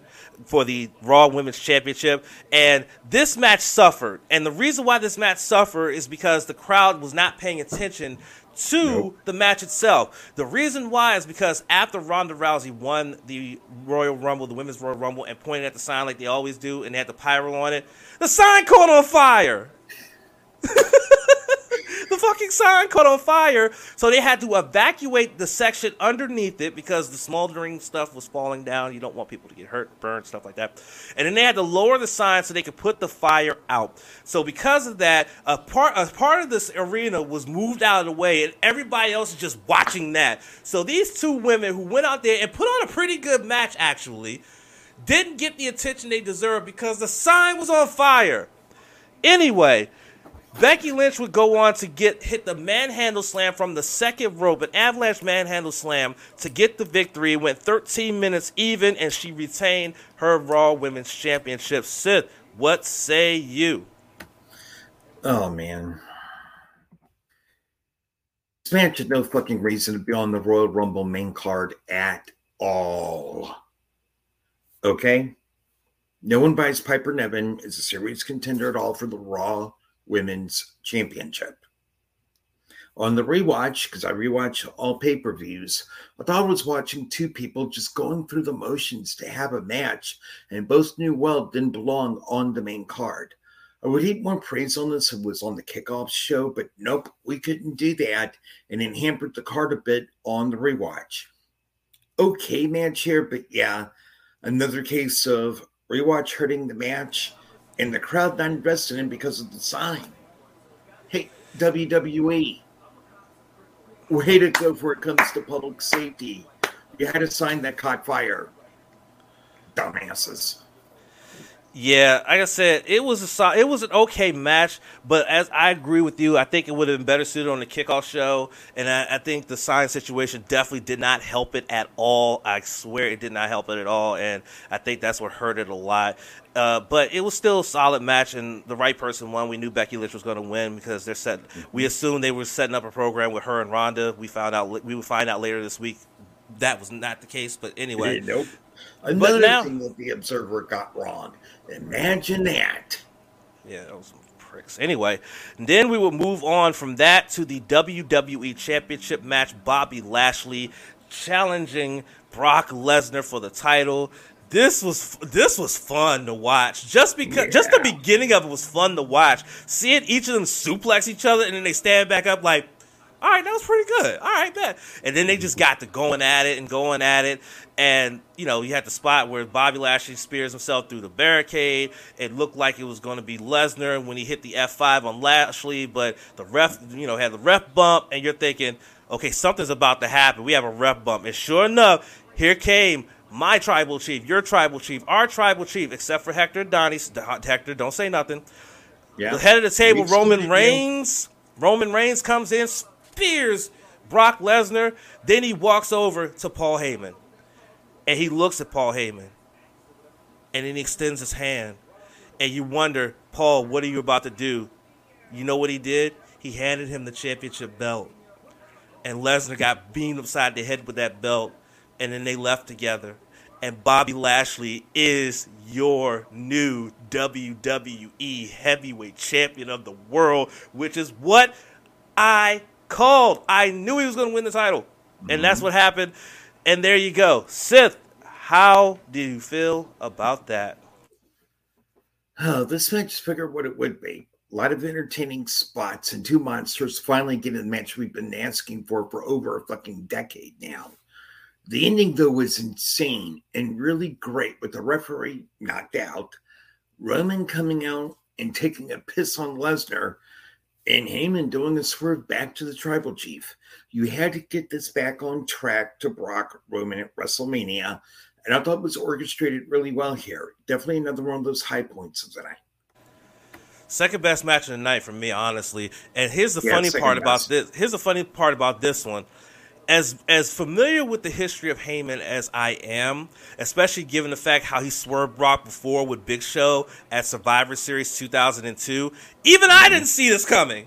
for the Raw Women's Championship. And this match suffered. And the reason why this match suffered is because the crowd was not paying attention to nope. the match itself. The reason why is because after Ronda Rousey won the Royal Rumble, the Women's Royal Rumble, and pointed at the sign like they always do, and they had the pyro on it, the sign caught on fire. [laughs] the fucking sign caught on fire, so they had to evacuate the section underneath it because the smoldering stuff was falling down. You don't want people to get hurt, burned, stuff like that. And then they had to lower the sign so they could put the fire out. So because of that, a part a part of this arena was moved out of the way, and everybody else is just watching that. So these two women who went out there and put on a pretty good match, actually, didn't get the attention they deserved because the sign was on fire. Anyway. Becky Lynch would go on to get hit the manhandle slam from the second rope, an avalanche manhandle slam to get the victory. It went 13 minutes even, and she retained her Raw Women's Championship. Sith, what say you? Oh man, this match had no fucking reason to be on the Royal Rumble main card at all. Okay, no one buys Piper Niven as a serious contender at all for the Raw Women's Championship. On the rewatch, because I rewatch all pay per views, I thought I was watching two people just going through the motions to have a match, and both knew well didn't belong on the main card. I would heap more praise on this if it was on the kickoff show, but nope, we couldn't do that, and it hampered the card a bit on the rewatch. Okay, match here, but yeah, another case of rewatch hurting the match and the crowd not invested in because of the sign. Hey, WWE, way to go for it comes to public safety. You had a sign that caught fire. Dumbasses. Yeah, like I said, it was a it was an okay match, but as I agree with you, I think it would have been better suited on the kickoff show, and I, I, think the sign situation definitely did not help it at all. I swear it did not help it at all, and I think that's what hurt it a lot. Uh, but it was still a solid match, and the right person won. We knew Becky Lynch was going to win because they're set. We assumed they were setting up a program with her and Ronda. We found out we would find out later this week that was not the case. But anyway, nope. Another now, thing that the Observer got wrong Imagine that. Yeah, that was some pricks. Anyway, then we will move on from that to the WWE Championship match. Bobby Lashley challenging Brock Lesnar for the title. This was this was fun to watch. Just because, yeah. just the beginning of it was fun to watch. Seeing each of them suplex each other and then they stand back up like, all right, that was pretty good. All right, bet. And then they just got to going at it and going at it. And, you know, you had the spot where Bobby Lashley spears himself through the barricade. It looked like it was going to be Lesnar when he hit the F5 on Lashley, but the ref, you know, had the ref bump. And you're thinking, okay, something's about to happen. We have a ref bump. And sure enough, here came my tribal chief, your tribal chief, our tribal chief, except for Hector Donnie. Hector, don't say nothing. Yeah. The head of the table, Roman Reigns. Roman Reigns comes in, spears Brock Lesnar. Then he walks over to Paul Heyman. And he looks at Paul Heyman. And then he extends his hand. And you wonder, Paul, what are you about to do? You know what he did? He handed him the championship belt. And Lesnar got beamed upside the head with that belt. And then they left together. And Bobby Lashley is your new WWE heavyweight champion of the world, which is what I called. I knew he was going to win the title. And that's mm-hmm. what happened. And there you go. Sith, how do you feel about that? Oh, this match just figured what it would be. A lot of entertaining spots and two monsters finally getting the match we've been asking for for over a fucking decade now. The ending, though, was insane and really great with the referee knocked out, Roman coming out and taking a piss on Lesnar, and Heyman doing a swerve back to the tribal chief. You had to get this back on track to Brock Roman at WrestleMania. And I thought it was orchestrated really well here. Definitely another one of those high points of the night. Second best match of the night for me, honestly. And here's the yeah, funny part best. about this. Here's the funny part about this one as as familiar with the history of Heyman as I am, especially given the fact how he swerved Brock before with Big Show at Survivor Series 2002, even I didn't see this coming.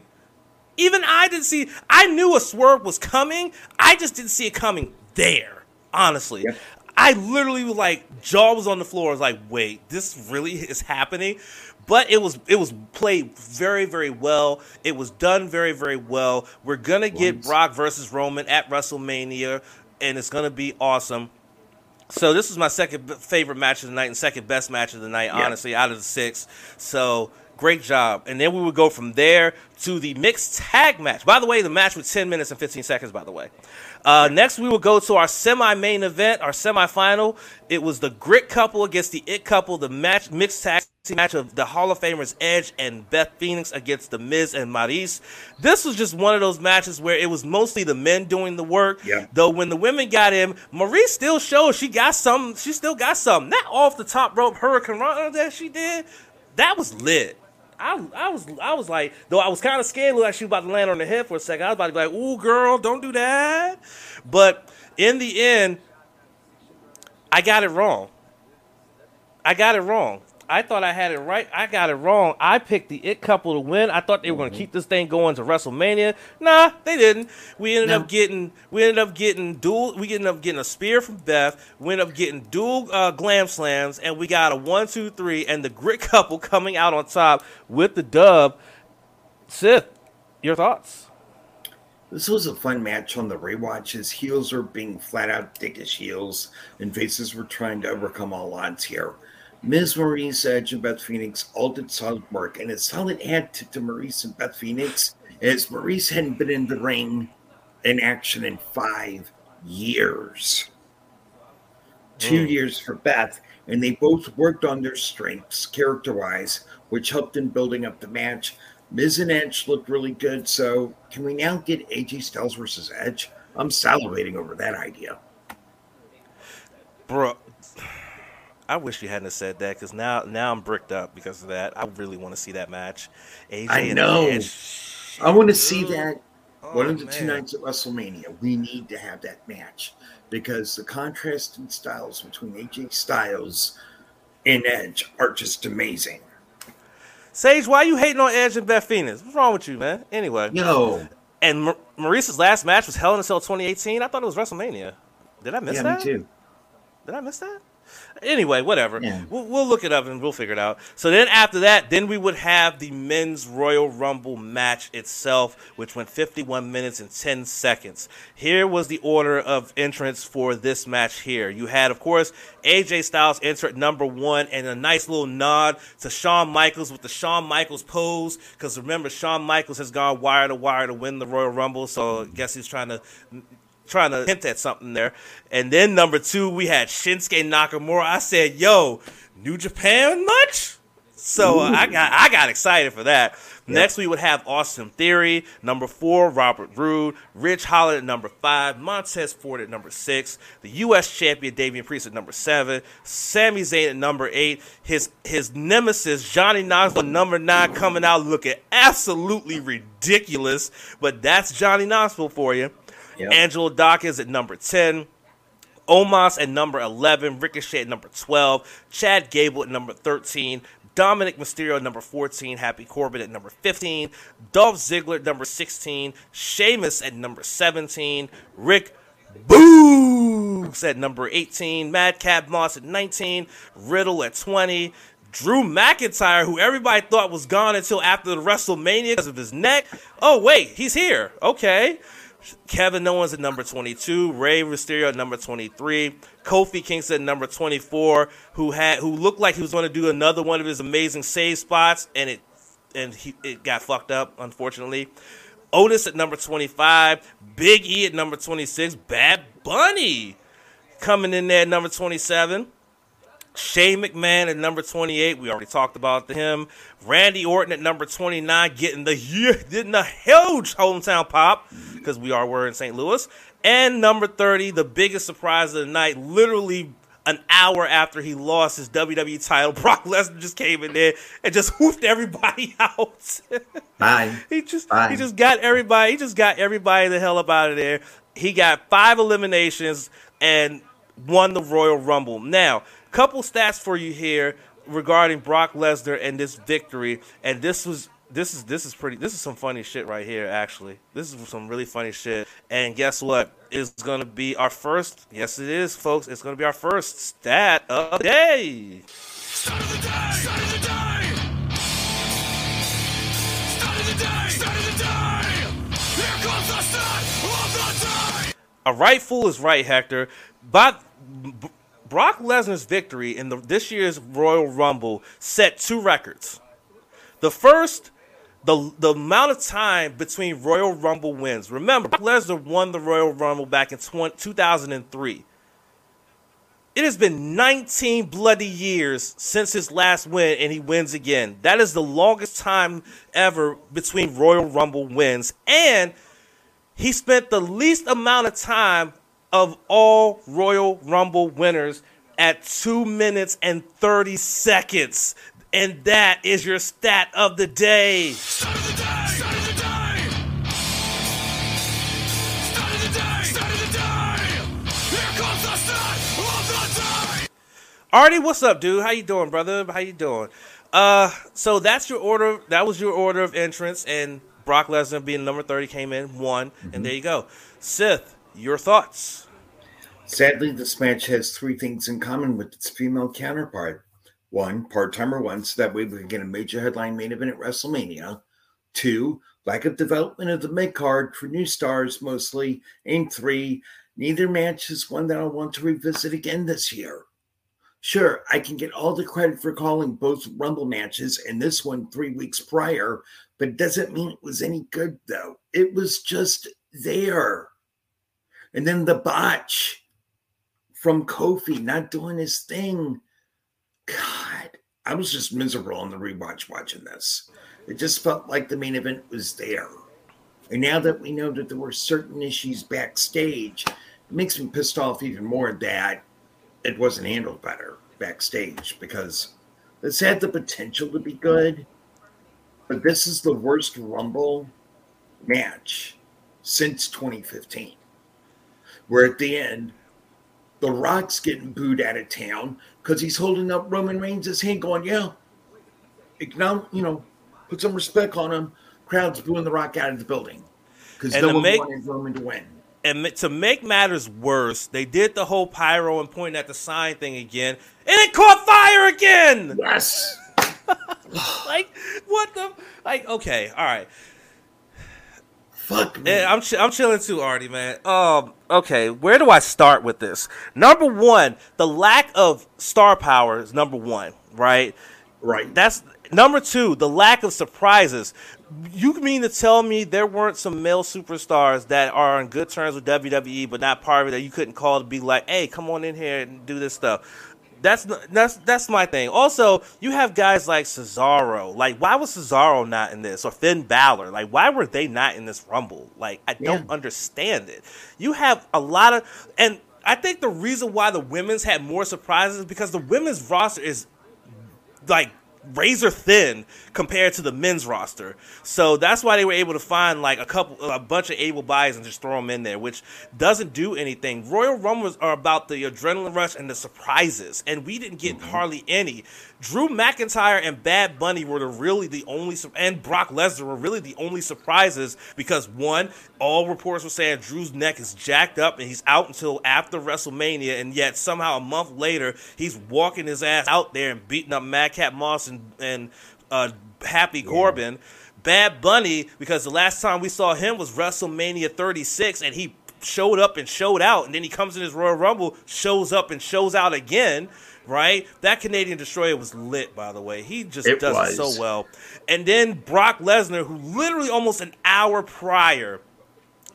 Even I didn't see. I knew a swerve was coming. I just didn't see it coming there. Honestly, yeah. I literally was like, jaw was on the floor. I was like, wait, this really is happening. But it was it was played very very well. It was done very very well. We're gonna get Brock versus Roman at WrestleMania, and it's gonna be awesome. So this is my second favorite match of the night and second best match of the night, yeah. honestly, out of the six. So great job. And then we would go from there to the mixed tag match. By the way, the match was 10 minutes and 15 seconds, by the way. Uh, next, we will go to our semi-main event, our semi-final. It was the Grit couple against the It couple, the match mixed tag match of the Hall of Famers Edge and Beth Phoenix against the Miz and Maryse. This was just one of those matches where it was mostly the men doing the work. Yeah. Though when the women got in, Maryse still showed she got some. She still got some. Not off the top rope hurricanrana that she did. That was lit. I, I was I was like, though I was kind of scared like she was about to land on the head for a second. I was about to be like, "Ooh, girl, don't do that." But in the end, I got it wrong. I got it wrong. I thought I had it right. I got it wrong. I picked the it couple to win. I thought they were going to mm-hmm. keep this thing going to WrestleMania. Nah, they didn't. We ended no. up getting we ended up getting dual. We ended up getting a spear from Beth. We ended up getting dual uh, glam slams, and we got a one, two, three, and the grit [laughs] couple coming out on top with the dub. Sith, your thoughts? This was a fun match on the rewatches. Heels are being flat out dickish heels, and faces were trying to overcome all odds here. Miz Maryse Edge and Beth Phoenix all did solid work, and a solid add to, to Maryse and Beth Phoenix as Maryse hadn't been in the ring in action in five years. Two mm. years for Beth, and they both worked on their strengths character wise which helped in building up the match. Miz and Edge looked really good. So, can we now get AJ Styles versus Edge? I'm salivating over that idea. Bro, I wish you hadn't said that because now now I'm bricked up because of that. I really want to see that match. AJ I know. I want to see that oh, one of the man. two nights at WrestleMania. We need to have that match because the contrast in styles between AJ Styles and Edge are just amazing. Sage, why are you hating on Edge and Beth Phoenix? What's wrong with you, man? Anyway. No. And Mar- Maryse's last match was Hell in a Cell 2018. I thought it was WrestleMania. Did I miss yeah, that? me too. Did I miss that? Anyway, whatever. Yeah. We'll, we'll, look it up and we'll figure it out. So then after that, then we would have the men's Royal Rumble match itself, which went 51 minutes and 10 seconds. Here was the order of entrance for this match here. You had, of course, AJ Styles enter at number one and a nice little nod to Shawn Michaels with the Shawn Michaels pose. Because remember, Shawn Michaels has gone wire to wire to win the Royal Rumble. So I guess he's trying to trying to hint at something there. And then number two, we had Shinsuke Nakamura. I said, "Yo, New Japan much?" So uh, I got I got excited for that. Yep. Next, we would have Austin Theory, number four, Robert Roode, Ridge Holland at number five, Montez Ford at number six, the U.S. champion Damian Priest at number seven, Sami Zayn at number eight, his his nemesis Johnny Knoxville number nine coming out looking absolutely ridiculous, but that's Johnny Knoxville for you. Yep. Angelo Dawkins at number 10. Omos at number 11. Ricochet at number 12. Chad Gable at number 13. Dominik Mysterio at number 14. Happy Corbin at number 15. Dolph Ziggler at number 16. Sheamus at number 17. Rick Boogs at number 18. Madcap Moss at 19. Riddle at 20. Drew McIntyre, who everybody thought was gone until after the WrestleMania because of his neck. Oh, wait, he's here. Okay. Kevin Owens at number 22, Rey Mysterio at number 23, Kofi Kingston at number 24, who had who looked like he was going to do another one of his amazing save spots, and it and he it got fucked up unfortunately. Otis at number 25, Big E at number 26, Bad Bunny coming in there at number 27. Shane McMahon at number 28. We already talked about him. Randy Orton at number 29, getting the getting a huge hometown pop because we are we're in St. Louis. And number 30, the biggest surprise of the night, literally an hour after he lost his WWE title, [laughs] Brock Lesnar just came in there and just hoofed everybody [laughs] out. Bye. [laughs] he just Bye. he just got everybody. He just got everybody the hell up out of there. He got five eliminations and won the Royal Rumble. Now couple stats for you here regarding Brock Lesnar and this victory. And this was this is this is pretty this is some funny shit right here actually. This is some really funny shit. And guess what? It's going to be our first Yes it is, folks. It's going to be our first stat of the day. Start of the day. Start of the day. Start of the day. Start of the day. Here comes the start of the day. A right fool is right, Hector. But Brock Lesnar's victory in the, this year's Royal Rumble set two records. The first, the the amount of time between Royal Rumble wins. Remember, Brock Lesnar won the Royal Rumble back in 20, 2003. It has been 19 bloody years since his last win, and he wins again. That is the longest time ever between Royal Rumble wins. And he spent the least amount of time of all Royal Rumble winners at 2 minutes and 30 seconds. And that is your stat of the day. Start of the day. Start of the day. Start of the day. Start of the day. Here comes the start of the day. Artie, what's up, dude? How you doing, brother? How you doing? Uh, so that's your order. That was your order of entrance, and Brock Lesnar being number 30 came in, one, mm-hmm. and there you go. Sith, your thoughts? Sadly, this match has three things in common with its female counterpart. One, part timer one, so that way we can get a major headline main event at WrestleMania. Two, lack of development of the mid card for new stars mostly. And three, neither match is one that I want to revisit again this year. Sure, I can get all the credit for calling both Rumble matches and this one three weeks prior, but it doesn't mean it was any good, though. It was just there. And then the botch from Kofi not doing his thing. God, I was just miserable on the rewatch watching this. It just felt like the main event was there. And now that we know that there were certain issues backstage, it makes me pissed off even more that it wasn't handled better backstage because this had the potential to be good, but this is the worst Rumble match since 2015. Where at the end, The Rock's getting booed out of town because he's holding up Roman Reigns' hand, going, Yeah, now, you know, put some respect on him. Crowd's booing The Rock out of the building because no one make, wanted Roman to win. And to make matters worse, they did the whole pyro and pointing at the sign thing again, and it caught fire again. Yes. [laughs] like what the? Like okay, all right. Fuck me. Yeah, I'm ch- I'm chilling too, Artie, man. Um, okay, where do I start with this? Number one, the lack of star power is number one, right? Right. That's number two. The lack of surprises. You mean to tell me there weren't some male superstars that are on good terms with WWE, but not part of it that you couldn't call to be like, "Hey, come on in here and do this stuff." That's that's that's my thing. Also, you have guys like Cesaro. Like, why was Cesaro not in this? Or Finn Balor? Like, why were they not in this Rumble? Like, I don't understand it. You have a lot of, and I think the reason why the women's had more surprises is because the women's roster is like razor thin compared to the men's roster. So that's why they were able to find like a couple, a bunch of able buys and just throw them in there, which doesn't do anything. Royal Rumbles are about the adrenaline rush and the surprises, and we didn't get mm-hmm. hardly any. Drew McIntyre and Bad Bunny were the really the only, and Brock Lesnar were really the only surprises because one, all reports were saying Drew's neck is jacked up and he's out until after WrestleMania, and yet somehow a month later he's walking his ass out there and beating up Madcap Moss and and uh, Happy yeah. Corbin. Bad Bunny, because the last time we saw him was WrestleMania 36, and he showed up and showed out, and then he comes in his Royal Rumble, shows up and shows out again right? That Canadian Destroyer was lit, by the way. He just it does was. it so well. And then Brock Lesnar, who literally almost an hour prior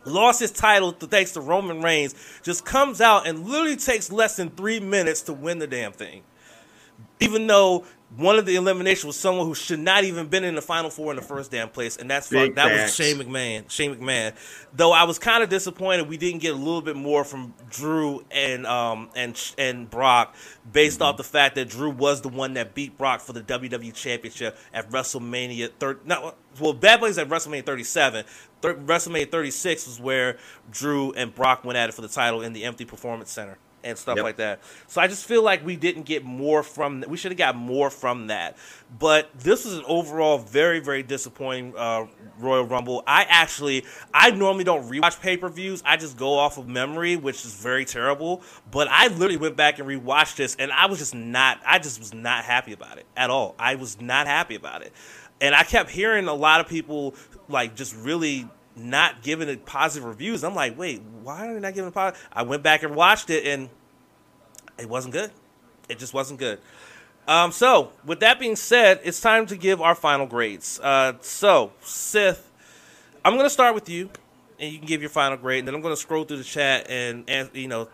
lost his title thanks to Roman Reigns, just comes out and literally takes less than three minutes to win the damn thing. Even though one of the eliminations was someone who should not even been in the final four in the first damn place, and that's fuck, that was Shane McMahon. Shane McMahon. Though I was kind of disappointed we didn't get a little bit more from Drew and um and and Brock, based mm-hmm. off the fact that Drew was the one that beat Brock for the WWE Championship at WrestleMania third. Not well, Bad Bunny's at WrestleMania 37. Thir- WrestleMania 36 was where Drew and Brock went at it for the title in the Empty Performance Center and stuff yep. like that. So I just feel like we didn't get more from we should have got more from that. But this was an overall very very disappointing uh, Royal Rumble. I actually I normally don't rewatch pay per views. I just go off of memory, which is very terrible. But I literally went back and rewatched this, and I was just not. I just was not happy about it at all. I was not happy about it, and I kept hearing a lot of people like just really not giving it positive reviews. I'm like, wait, why are they not giving it positive? I went back and watched it, and it wasn't good. It just wasn't good. Um, so, with that being said, it's time to give our final grades. Uh, so, Sith, I'm going to start with you, and you can give your final grade, and then I'm going to scroll through the chat and, and you know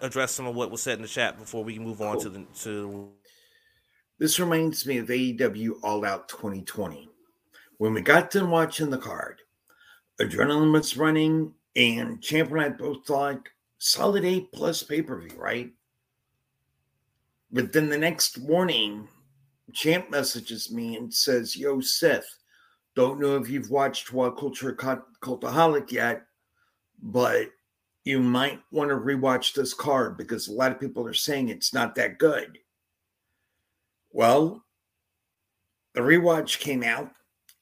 address some of what was said in the chat before we move on to the to. This reminds me of AEW All Out 2020 when we got done watching the card adrenaline was running, and Champ and I both thought solid A plus pay per view, right? But then the next morning, Champ messages me and says, Yo, Sith, don't know if you've watched Wild Culture Cultaholic yet, but you might want to rewatch this card because a lot of people are saying it's not that good. Well, the rewatch came out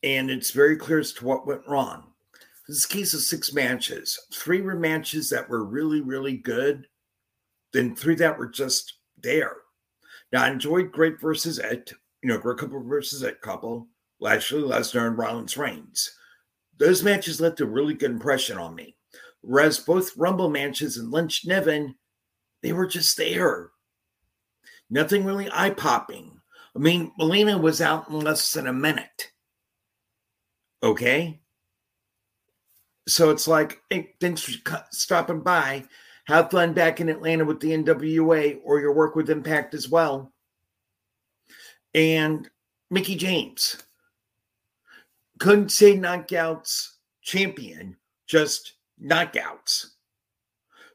and it's very clear as to what went wrong. This is case of six matches. Three were matches that were really, really good. Then three that were just there. Now, I enjoyed Great versus It, you know, Great Couple versus It Couple, Lashley, Lesnar, and Rollins Reigns. Those matches left a really good impression on me. Whereas both Rumble matches and Lynch Niven, they were just there. Nothing really eye popping. I mean, Melina was out in less than a minute. Okay so it's like, hey, thanks for stopping by. Have fun back in Atlanta with the NWA or your work with Impact as well. and Mickie James. Couldn't say knockouts champion, just knockouts.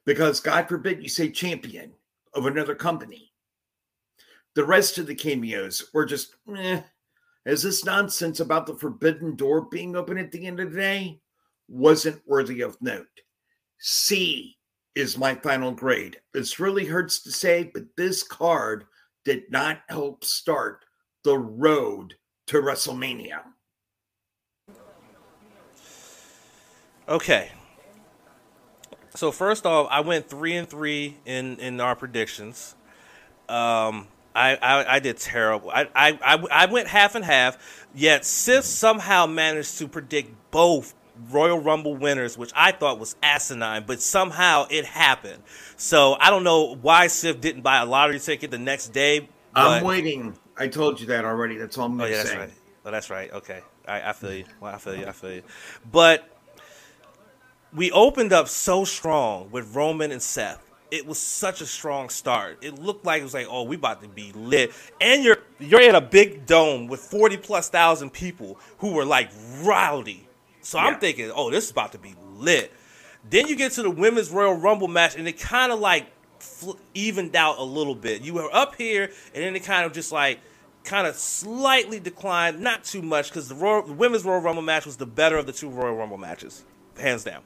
Because God forbid you say champion of another company. The rest of the cameos were just, eh. As this nonsense about the forbidden door being open at the end of the day wasn't worthy of note. C is my final grade. This really hurts to say, but this card did not help start the road to WrestleMania. Okay. So first off, I went three and three in in our predictions. Um, I, I, I did terrible. I, I, I went half and half. Yet Sith somehow managed to predict both Royal Rumble winners, which I thought was asinine, but somehow it happened. So I don't know why Sith didn't buy a lottery ticket the next day. I'm waiting. I told you that already. That's all I'm going to oh, yeah, say. That's right. Oh, that's right. Okay, I, I feel you. Well, I feel you. I feel you. But we opened up so strong with Roman and Seth. It was such a strong start. It looked like it was like, oh, we about to be lit. And you're you're in a big dome with forty plus thousand people who were like rowdy. So yeah. I'm thinking, oh, this is about to be lit. Then you get to the women's Royal Rumble match, and it kind of like fl- evened out a little bit. You were up here, and then it kind of just like kind of slightly declined, not too much, because the, the women's Royal Rumble match was the better of the two Royal Rumble matches, hands down.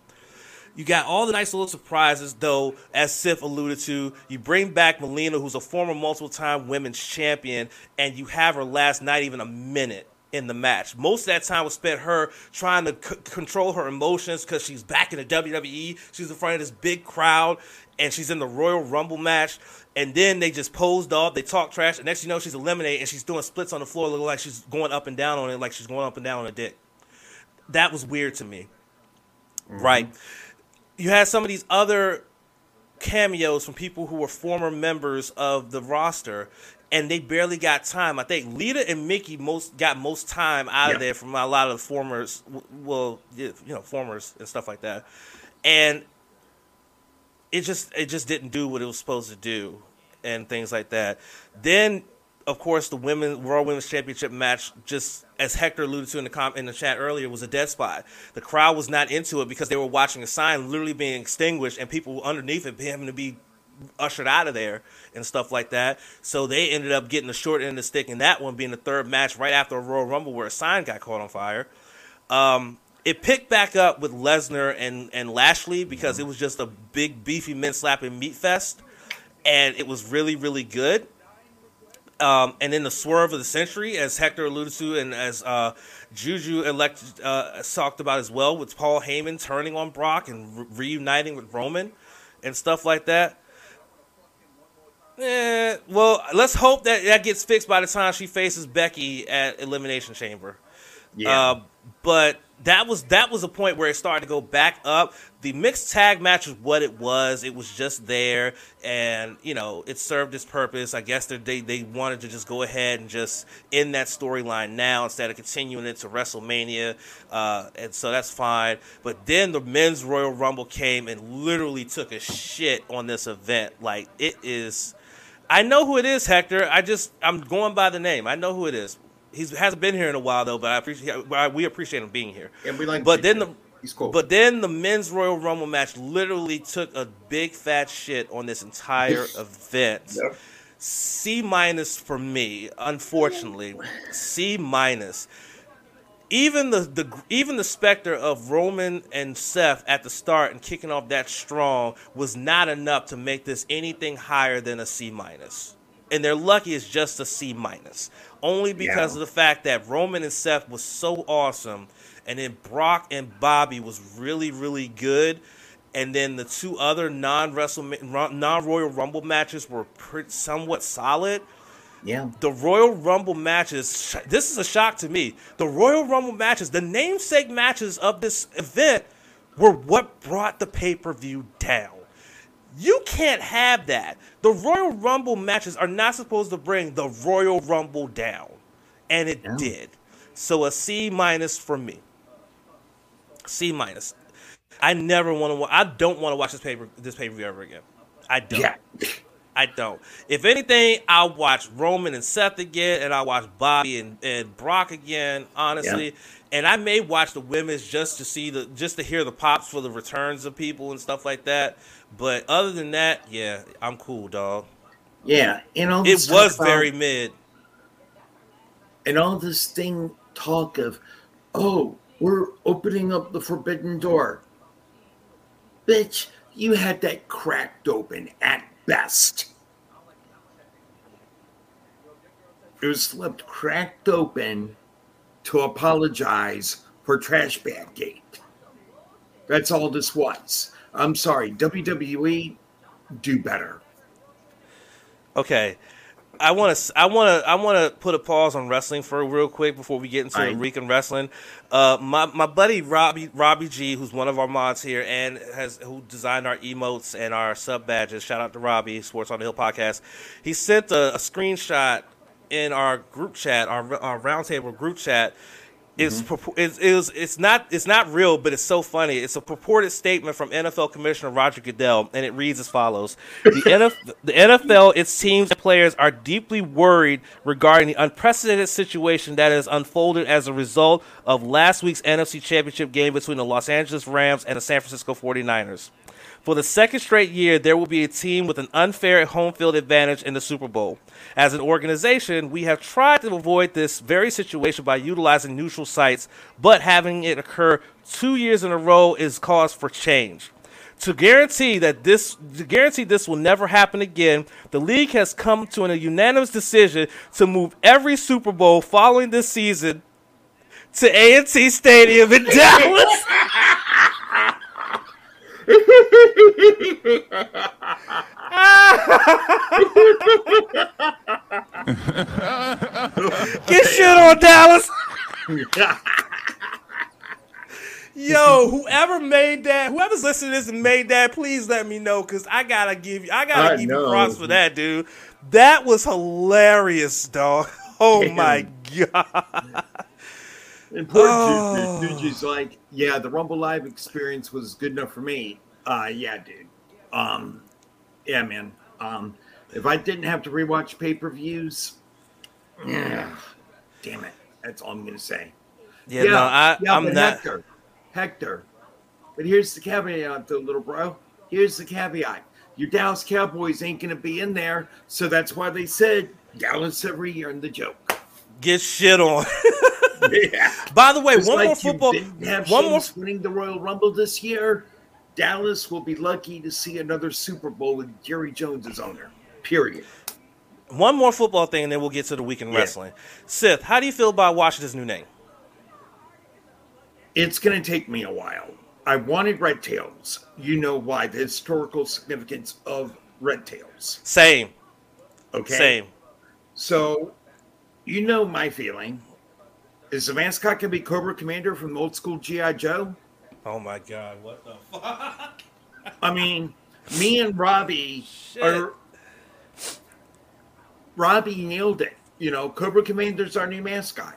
You got all the nice little surprises, though, as Sith alluded to. You bring back Melina, who's a former multiple time women's champion, and you have her last not even a minute in the match. Most of that time was spent her trying to c- control her emotions because she's back in the WWE. She's in front of this big crowd, and she's in the Royal Rumble match. And then they just posed off, they talk trash, and next you know she's eliminated and she's doing splits on the floor, looking like she's going up and down on it, like she's going up and down on a dick. That was weird to me. Mm-hmm. Right you had some of these other cameos from people who were former members of the roster and they barely got time. I think Lita and Mickie most got most time out of there from a lot of the formers, well, you know, formers and stuff like that. And it just it just didn't do what it was supposed to do and things like that. Then of course, the women World Women's Championship match, just as Hector alluded to in the com- in the chat earlier, was a dead spot. The crowd was not into it because they were watching a sign literally being extinguished and people underneath it having to be ushered out of there and stuff like that. So they ended up getting the short end of the stick in that one, being the third match right after a Royal Rumble where a sign got caught on fire. Um, it picked back up with Lesnar and, and Lashley because it was just a big beefy men slapping meat fest, and it was really really good. Um, and then the swerve of the century, as Hector alluded to, and as uh, Juju elect, uh, talked about as well, with Paul Heyman turning on Brock and re- reuniting with Roman and stuff like that. Eh, well, let's hope that that gets fixed by the time she faces Becky at Elimination Chamber. Yeah. Uh, but that was that was a point where it started to go back up. The mixed tag match was what it was. It was just there, and you know it served its purpose. I guess they they wanted to just go ahead and just end that storyline now instead of continuing it to WrestleMania, uh, and so that's fine. But then the men's Royal Rumble came and literally took a shit on this event. Like it is. I know who it is, Hector. I just I'm going by the name. I know who it is. He hasn't been here in a while though, but I appreciate we appreciate him being here. And we like. But then the he's cool. But then the men's Royal Rumble match literally took a big fat shit on this entire event. Yep. C minus for me, unfortunately. C minus. Even the, the even the specter of Roman and Seth at the start and kicking off that strong was not enough to make this anything higher than a C minus. And they're lucky it's just a C minus only because yeah. of the fact that Roman and Seth was so awesome, and then Brock and Bobby was really really good, and then the two other non Wrestle non Royal Rumble matches were pretty, somewhat solid. Yeah. The Royal Rumble matches, this is a shock to me. The Royal Rumble matches, the namesake matches of this event, were what brought the pay per view down. You can't have that. The Royal Rumble matches are not supposed to bring the Royal Rumble down, and it yeah. did. So a C minus for me. C minus. I never want to. I don't want to watch this paper this pay per view ever again. I don't. Yeah. I don't. If anything, I'll watch Roman and Seth again, and I'll watch Bobby and, and Brock again. Honestly, yeah. and I may watch the women's just to see the just to hear the pops for the returns of people and stuff like that. But other than that, yeah, I'm cool, dog. Yeah, you know, it was about, very mid. And all this thing talk of, oh, we're opening up the forbidden door. Bitch, you had that cracked open at best. It was left cracked open to apologize for Trash Bag Gate. That's all this was. I'm sorry, WWE, do better. Okay. I want to I want to I want to put a pause on wrestling for real quick before we get into right. the Rican wrestling. Uh, my my buddy Robbie Robbie G, who's one of our mods here and has who designed our emotes and our sub badges. Shout out to Robbie, Sports on the Hill podcast. He sent a, a screenshot in our group chat, our our roundtable group chat it's, mm-hmm. it's, it's it's not it's not real, but it's so funny. It's a purported statement from NFL Commissioner Roger Goodell, and it reads as follows: the, [laughs] NFL, the NFL, its teams and players are deeply worried regarding the unprecedented situation that has unfolded as a result of last week's NFC Championship game between the Los Angeles Rams and the San Francisco 49ers. For the second straight year, there will be a team with an unfair home field advantage in the Super Bowl. As an organization, we have tried to avoid this very situation by utilizing neutral sites, but having it occur two years in a row is cause for change. To guarantee that this to guarantee this will never happen again, the league has come to a unanimous decision to move every Super Bowl following this season to A&T Stadium in [laughs] Dallas. Get shit on Dallas. Yo, whoever made that, whoever's listening to this and made that, please let me know because I gotta give you, I gotta I give know. you props for that, dude. That was hilarious, dog. Oh Damn. my god. And poor oh. Juju's like, yeah, the Rumble Live experience was good enough for me. Uh, yeah, dude. Um, yeah, man. Um, if I didn't have to rewatch pay per views, yeah, damn it. That's all I'm gonna say. Yeah, yeah no, I, yeah, I'm not. Hector, Hector. But here's the caveat, though, little bro. Here's the caveat. Your Dallas Cowboys ain't gonna be in there, so that's why they said Dallas every year in the joke. Get shit on. [laughs] yeah. By the way, Just one like more football. one more winning the Royal Rumble this year. Dallas will be lucky to see another Super Bowl with Jerry Jones as owner. Period. One more football thing, and then we'll get to the weekend yeah. wrestling. Sith, how do you feel about Washington's new name? It's going to take me a while. I wanted Red Tails. You know why? The historical significance of Red Tails. Same. Okay. Same. So, you know my feeling. Is the mascot going to be Cobra Commander from the old school G.I. Joe? Oh my god, what the fuck? I mean, me and Robbie Shit. are Robbie nailed it. You know, Cobra Commander's our new mascot.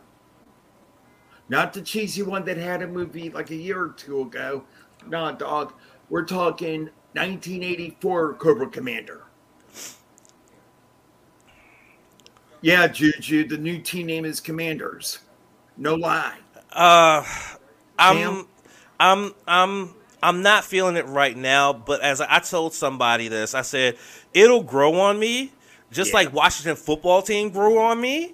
Not the cheesy one that had a movie like a year or two ago. Nah, dog. We're talking 1984 Cobra Commander. Yeah, Juju, the new team name is Commanders. No lie. Uh, I'm I'm I'm I'm not feeling it right now, but as I, told somebody this, I said it'll grow on me, just yeah. like Washington football team grew on me.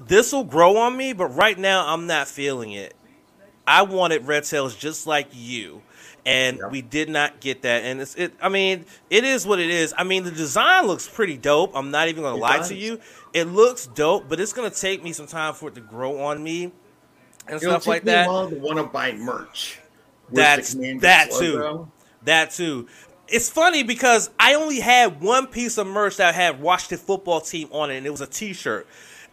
This will grow on me, but right now I'm not feeling it. I wanted Red Tails just like you, and we did not get that. And it's it. I mean, it is what it is. I mean, the design looks pretty dope. I'm not even gonna it lie does. to you. It looks dope, but it's gonna take me some time for it to grow on me and It'll stuff like that. to want to buy merch. That's that too. That too. It's funny because I only had one piece of merch that had Washington football team on it, and it was a T-shirt.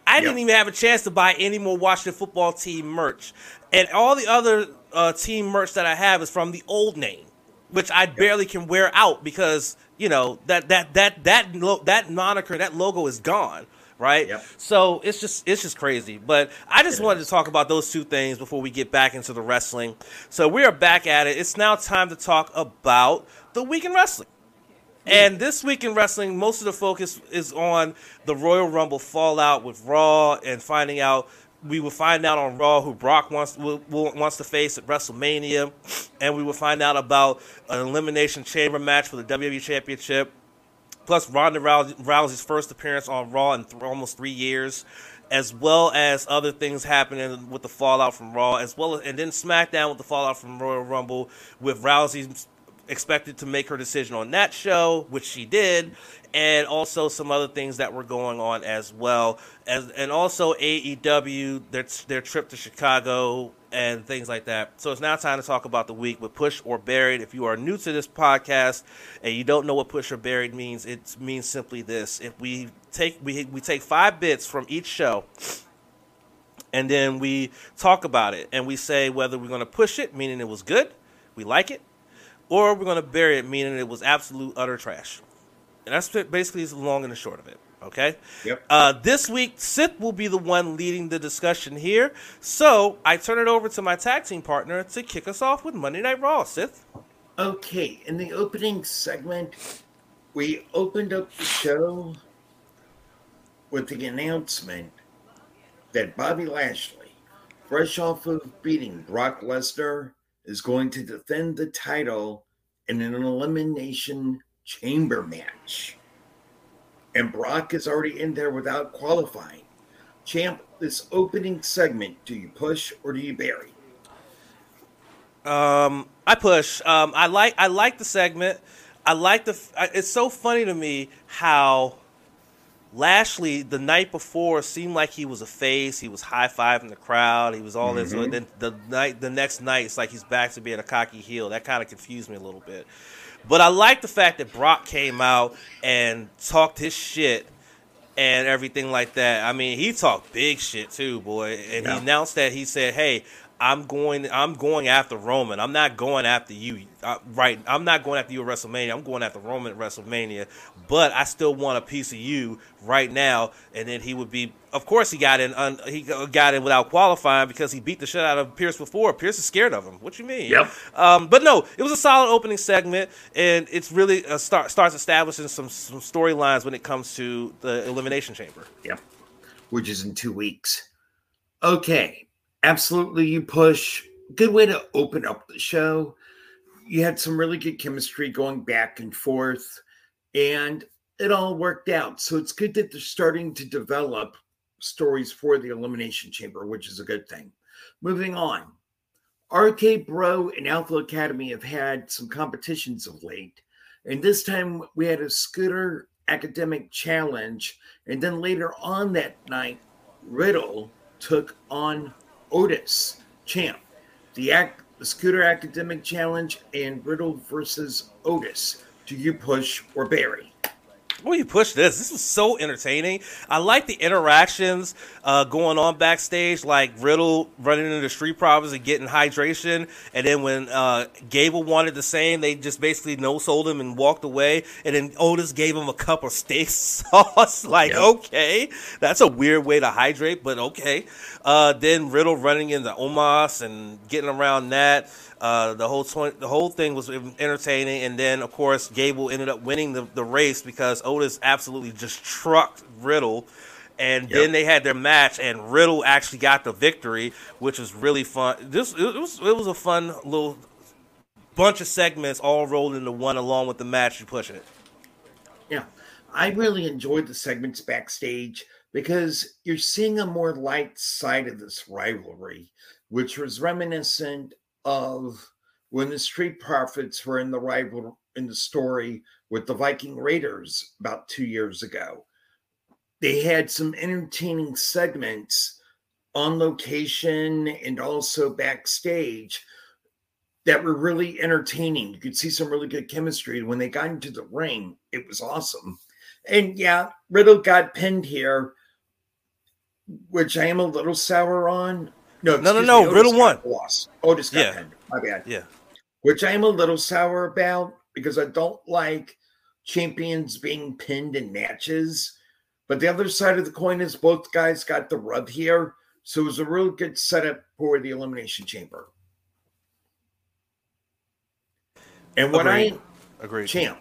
I yep. didn't even have a chance to buy any more Washington football team merch, and all the other uh, team merch that I have is from the old name, which I yep. barely can wear out because you know that that that that that moniker, that logo is gone right? Yep. So it's just it's just crazy. But I just it wanted is. to talk about those two things before we get back into the wrestling. So we are back at it. It's now time to talk about the week in wrestling. And this week in wrestling, most of the focus is on the Royal Rumble fallout with Raw and finding out. We will find out on Raw who Brock wants will, will, wants to face at WrestleMania, and we will find out about an elimination chamber match for the WWE Championship. Plus, Ronda Rousey's first appearance on Raw in th- almost three years as well as other things happening with the fallout from Raw, as well as and then SmackDown with the fallout from Royal Rumble, with Rousey expected to make her decision on that show, which she did, and also some other things that were going on as well, as and also AEW their their trip to Chicago and things like that. So it's now time to talk about the week with Push or Buried. If you are new to this podcast and you don't know what Push or Buried means, it means simply this: if we take we we take five bits from each show and then we talk about it and we say whether we're going to push it meaning it was good we like it or we're going to bury it meaning it was absolute utter trash and that's basically the long and the short of it okay? Yep. Uh, this week sith will be the one leading the discussion here. So i turn it over to my tag team partner to kick us off with monday night raw. Sith? Okay in the opening segment we opened up the show with the announcement that Bobby Lashley, fresh off of beating Brock Lesnar, is going to defend the title in an elimination chamber match. And Brock is already in there without qualifying. Champ, this opening segment, do you push or do you bury? Um, I push. Um, I like I like the segment. I like the. It's so funny to me how Lashley the night before seemed like he was a face. He was high fiving the crowd. He was all mm-hmm. this. And then the night, the next night, it's like he's back to being a cocky heel. That kind of confused me a little bit. But I like the fact that Brock came out and talked his shit and everything like that. I mean, he talked big shit too, boy. And yeah. he announced that he said, "Hey, I'm going. I'm going after Roman. I'm not going after you. Uh, right? I'm not going after you at WrestleMania. I'm going after Roman at WrestleMania. But I still want a piece of you right now. And then he would be. Of course, he got in. Un, he got in without qualifying because he beat the shit out of Pierce before. Pierce is scared of him. What you mean? Yep. Um, but no, it was a solid opening segment, and it's really uh, start starts establishing some some storylines when it comes to the Elimination Chamber. Yep. Which is in two weeks. Okay absolutely you push. Good way to open up the show. You had some really good chemistry going back and forth, and it all worked out. So it's good that they're starting to develop stories for the Elimination Chamber, which is a good thing. Moving on. RK Bro and Alpha Academy have had some competitions of late. And this time we had a scooter academic challenge. And then later on that night, Riddle took on Otis champ, the act, the Scooter Academic Challenge, and Riddle versus Otis. Do you push or bury? Well, you push this. This was so entertaining. I like the interactions uh, going on backstage, like Riddle running into Street Profits and getting hydration. And then when uh, Gable wanted the same, they just basically no sold him and walked away. And then Otis gave him a cup of steak [laughs] sauce. like, yep. okay, that's a weird way to hydrate, but okay. Uh, then Riddle running into Omos and getting around that. Uh, the whole 20, the whole thing was entertaining, and then of course Gable ended up winning the, the race because Otis absolutely just trucked Riddle, and yep. then they had their match, and Riddle actually got the victory, which was really fun. This it was it was a fun little bunch of segments all rolled into one, along with the match. You pushing it. Yeah, I really enjoyed the segments backstage because you're seeing a more light side of this rivalry, which was reminiscent of when the Street Profits were in the rival in the story with the Viking Raiders about two years ago. They had some entertaining segments on location and also backstage that were really entertaining. You could see some really good chemistry. When they got into the ring, it was awesome. And yeah, Riddle got pinned here, which I am a little sour on. No, no, no, no. Riddle won. Lost. Otis got yeah. pinned. My bad. Yeah. Which I am a little sour about because I don't like champions being pinned in matches. But the other side of the coin is both guys got the rub here. So it was a real good setup for the Elimination Chamber. And what Agreed. I Agreed. champ,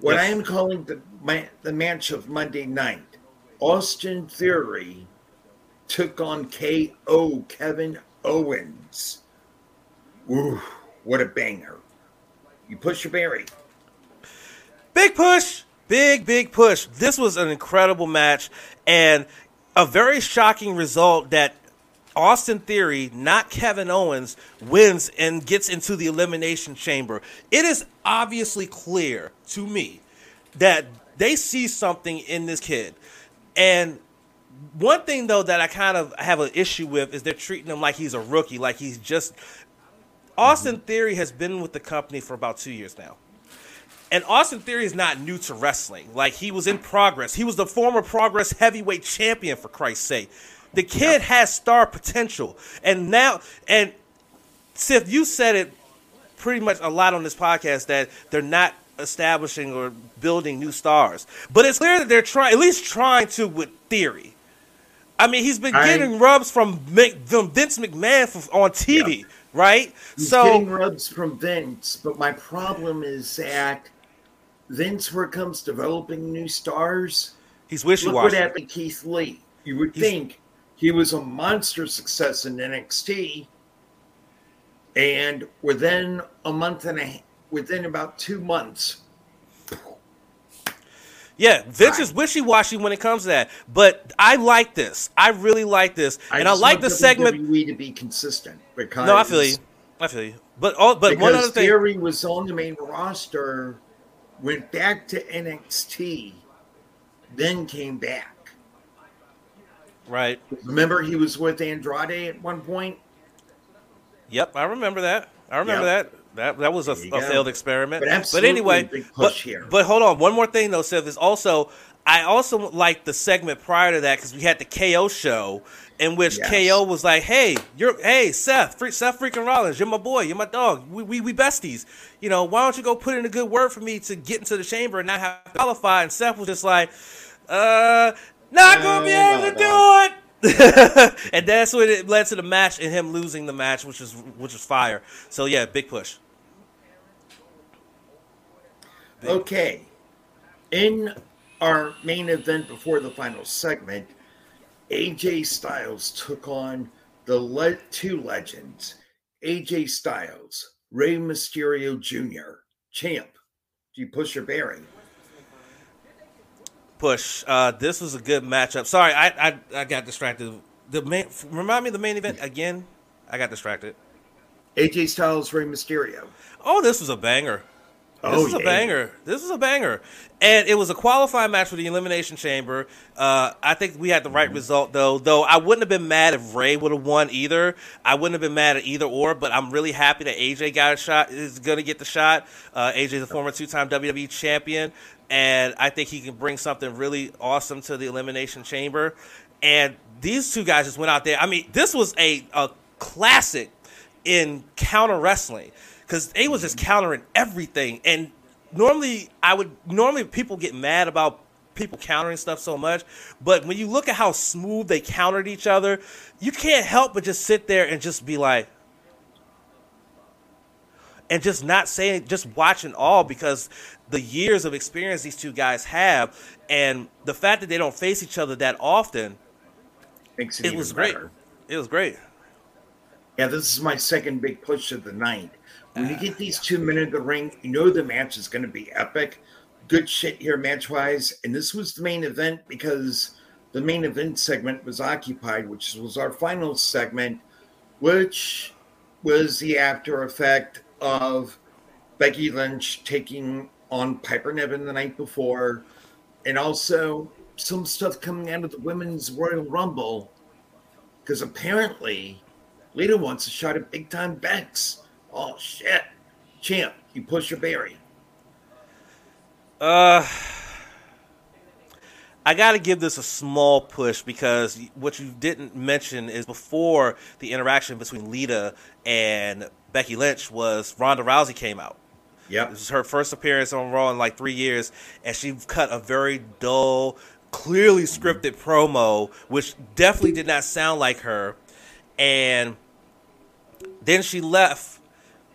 What Yes. I am calling the ma- the match of Monday night, Austin Theory took on KO Kevin Owens. Ooh, what a banger! You push your berry. Big push, big big push. This was an incredible match and a very shocking result that Austin Theory, not Kevin Owens, wins and gets into the elimination chamber. It is obviously clear to me that they see something in this kid. And one thing though that I kind of have an issue with is they're treating him like he's a rookie, like he's just Austin Theory has been with the company for about 2 years now. And Austin Theory is not new to wrestling. Like he was in progress. He was the former progress heavyweight champion for Christ's sake. The kid has star potential. And now and Sith, you said it pretty much a lot on this podcast that they're not establishing or building new stars. But it's clear that they're trying at least trying to with theory. I mean, he's been I- getting rubs from, Mc, from Vince McMahon f on TV, right? He's so getting rubs from Vince, but my problem is that Vince, where it comes to developing new stars, he's look what wishy-washy. happened to Keith Lee. You would He's- think he was a monster success in NXT, and within a month and a within about two months, Yeah, Vince Right. is wishy washy when it comes to that. But I like this. I really like this, and I like the segment. WWE to be consistent because No, I feel you. I feel you. But all, but one other thing. Theory was on the main roster, went back to NXT, then came back. Right. Remember, he was with Andrade at one point. Yep, I remember that. I remember Yep. that. That that was a, a failed experiment. But But, anyway, but, here. but hold on. One more thing though, Seth, is also I also like the segment prior to that because we had the KO show in which Yes. KO was like, "Hey, you're hey Seth, free, Seth freaking Rollins, you're my boy, you're my dog. We, we we besties. You know, why don't you go put in a good word for me to get into the chamber and not have to qualify?" And Seth was just like, "Uh, not gonna be Uh, able to do it." [laughs] and that's what it led to the match and him losing the match, which is which was fire. So yeah, big push. Okay. In our main event before the final segment, AJ Styles took on the le- two legends, AJ Styles, Rey Mysterio Jr., champ. Do you push your bearing? Push. Uh, this was a good matchup. Sorry, I I, I got distracted. The main remind me of the main event again. I got distracted. AJ Styles, Rey Mysterio. Oh, this was a banger. This Oh, was a banger. This is a banger. And it was a qualifying match for the Elimination Chamber. Uh, I think we had the right result, though. Though I wouldn't have been mad if Rey would have won either. I wouldn't have been mad at either or, but I'm really happy that AJ got a shot, is going to get the shot. Uh, AJ is a former two time WWE champion, and I think he can bring something really awesome to the Elimination Chamber. And these two guys just went out there. I mean, this was a, a classic in counter wrestling because they was just countering everything. And normally, I would normally people get mad about people countering stuff so much, but when you look at how smooth they countered each other, you can't help but just sit there and just be like. And just not saying, just watching all because the years of experience these two guys have, and the fact that they don't face each other that often, Makes it, it was great. It was great. Yeah, this is my second big push of the night. When you get these two men in the ring, you know the match is going to be epic. Good shit here, match wise. And this was the main event because the main event segment was occupied, which was our final segment, which was the after effect of Becky Lynch taking on Piper Niven the night before, and also some stuff coming out of the Women's Royal Rumble because apparently Lita wants a shot at big time Bex. Oh shit. Champ, you push your berry. Uh, I got to give this a small push because what you didn't mention is before the interaction between Lita and Becky Lynch was Ronda Rousey came out. Yeah, This is her first appearance on Raw in like three years, and she cut a very dull, clearly scripted promo, which definitely did not sound like her. And then she left,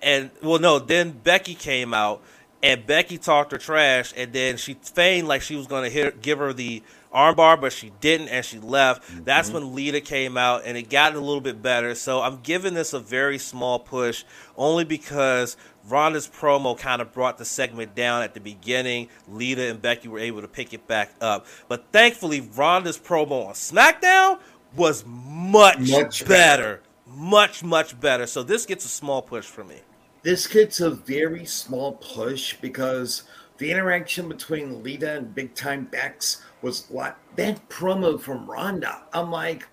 and well, no, then Becky came out, and Becky talked her trash, and then she feigned like she was going to hit, give her the armbar, but she didn't, and she left. Mm-hmm. That's when Lita came out, and it got a little bit better. So I'm giving this a very small push, only because Ronda's promo kind of brought the segment down at the beginning. Lita and Becky were able to pick it back up, but thankfully Ronda's promo on SmackDown was much, much better. better. Much, much better. So this gets a small push for me. This gets a very small push because the interaction between Lita and Big Time Bex was what that promo from Ronda. I'm like,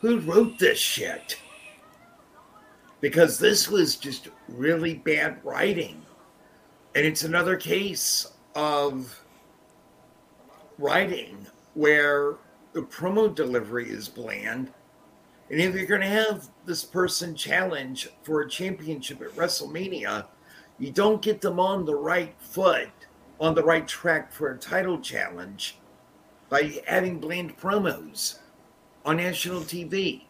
who wrote this shit? Because this was just really bad writing. And it's another case of writing where the promo delivery is bland. And if you're going to have this person challenge for a championship at WrestleMania, you don't get them on the right foot, on the right track for a title challenge by adding bland promos on national TV.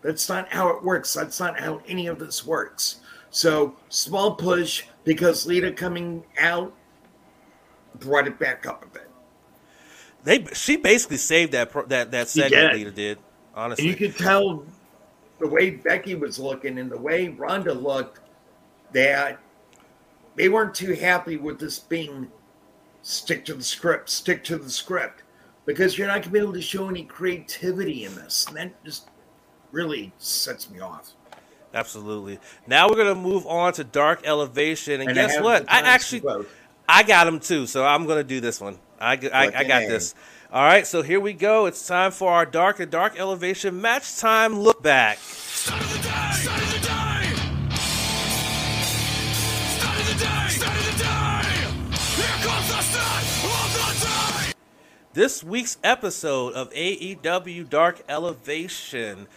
That's not how it works. That's not how any of this works. So, small push because Lita coming out brought it back up a bit. They she basically saved that that that segment. Lita did honestly. And you could tell the way Becky was looking and the way Ronda looked that they weren't too happy with this being stick to the script, stick to the script, because you're not going to be able to show any creativity in this. And that just really sets me off. Absolutely. Now we're going to move on to Dark Elevation. And, and guess I what? I actually, I got them too. So I'm going to do this one. I, I, I got this. All right, so here we go. It's time for our Dark and Dark Elevation match time look back. Start of the day! Start of the day! Start of the day! Start of the day! Here comes the start of the day! This week's episode of AEW Dark Elevation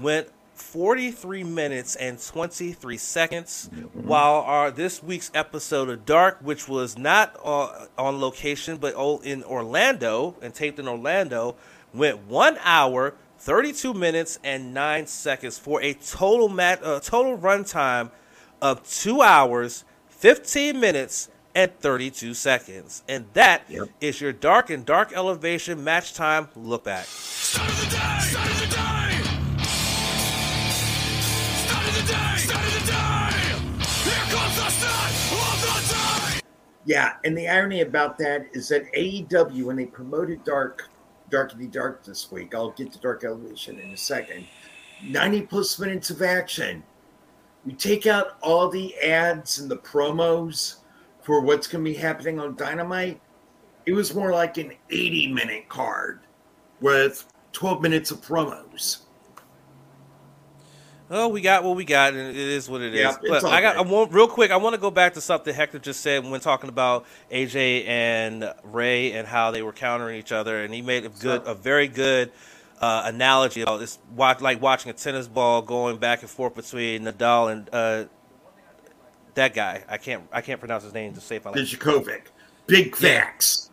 went 43 minutes and 23 seconds, mm-hmm. while our this week's episode of Dark, which was not uh, on location but in Orlando and taped in Orlando, went one hour, 32 minutes and nine seconds for a total mat uh, total runtime of two hours, 15 minutes and 32 seconds, and that yep. is your Dark and Dark Elevation match time look back. Yeah, and the irony about that is that AEW, when they promoted Dark, Darkity Dark this week, I'll get to Dark Elevation in a second. 90 plus minutes of action. You take out all the ads and the promos for what's going to be happening on Dynamite, it was more like an 80 minute card with 12 minutes of promos. Oh, we got what we got, and it is what it is. but I got I want, real quick. I want to go back to something Hector just said when talking about AJ and Rey and how they were countering each other, and he made a good, a very good uh, analogy. About this, watch like watching a tennis ball going back and forth between Nadal and uh, that guy. I can't, I can't pronounce his name to save my life. Djokovic. Big facts.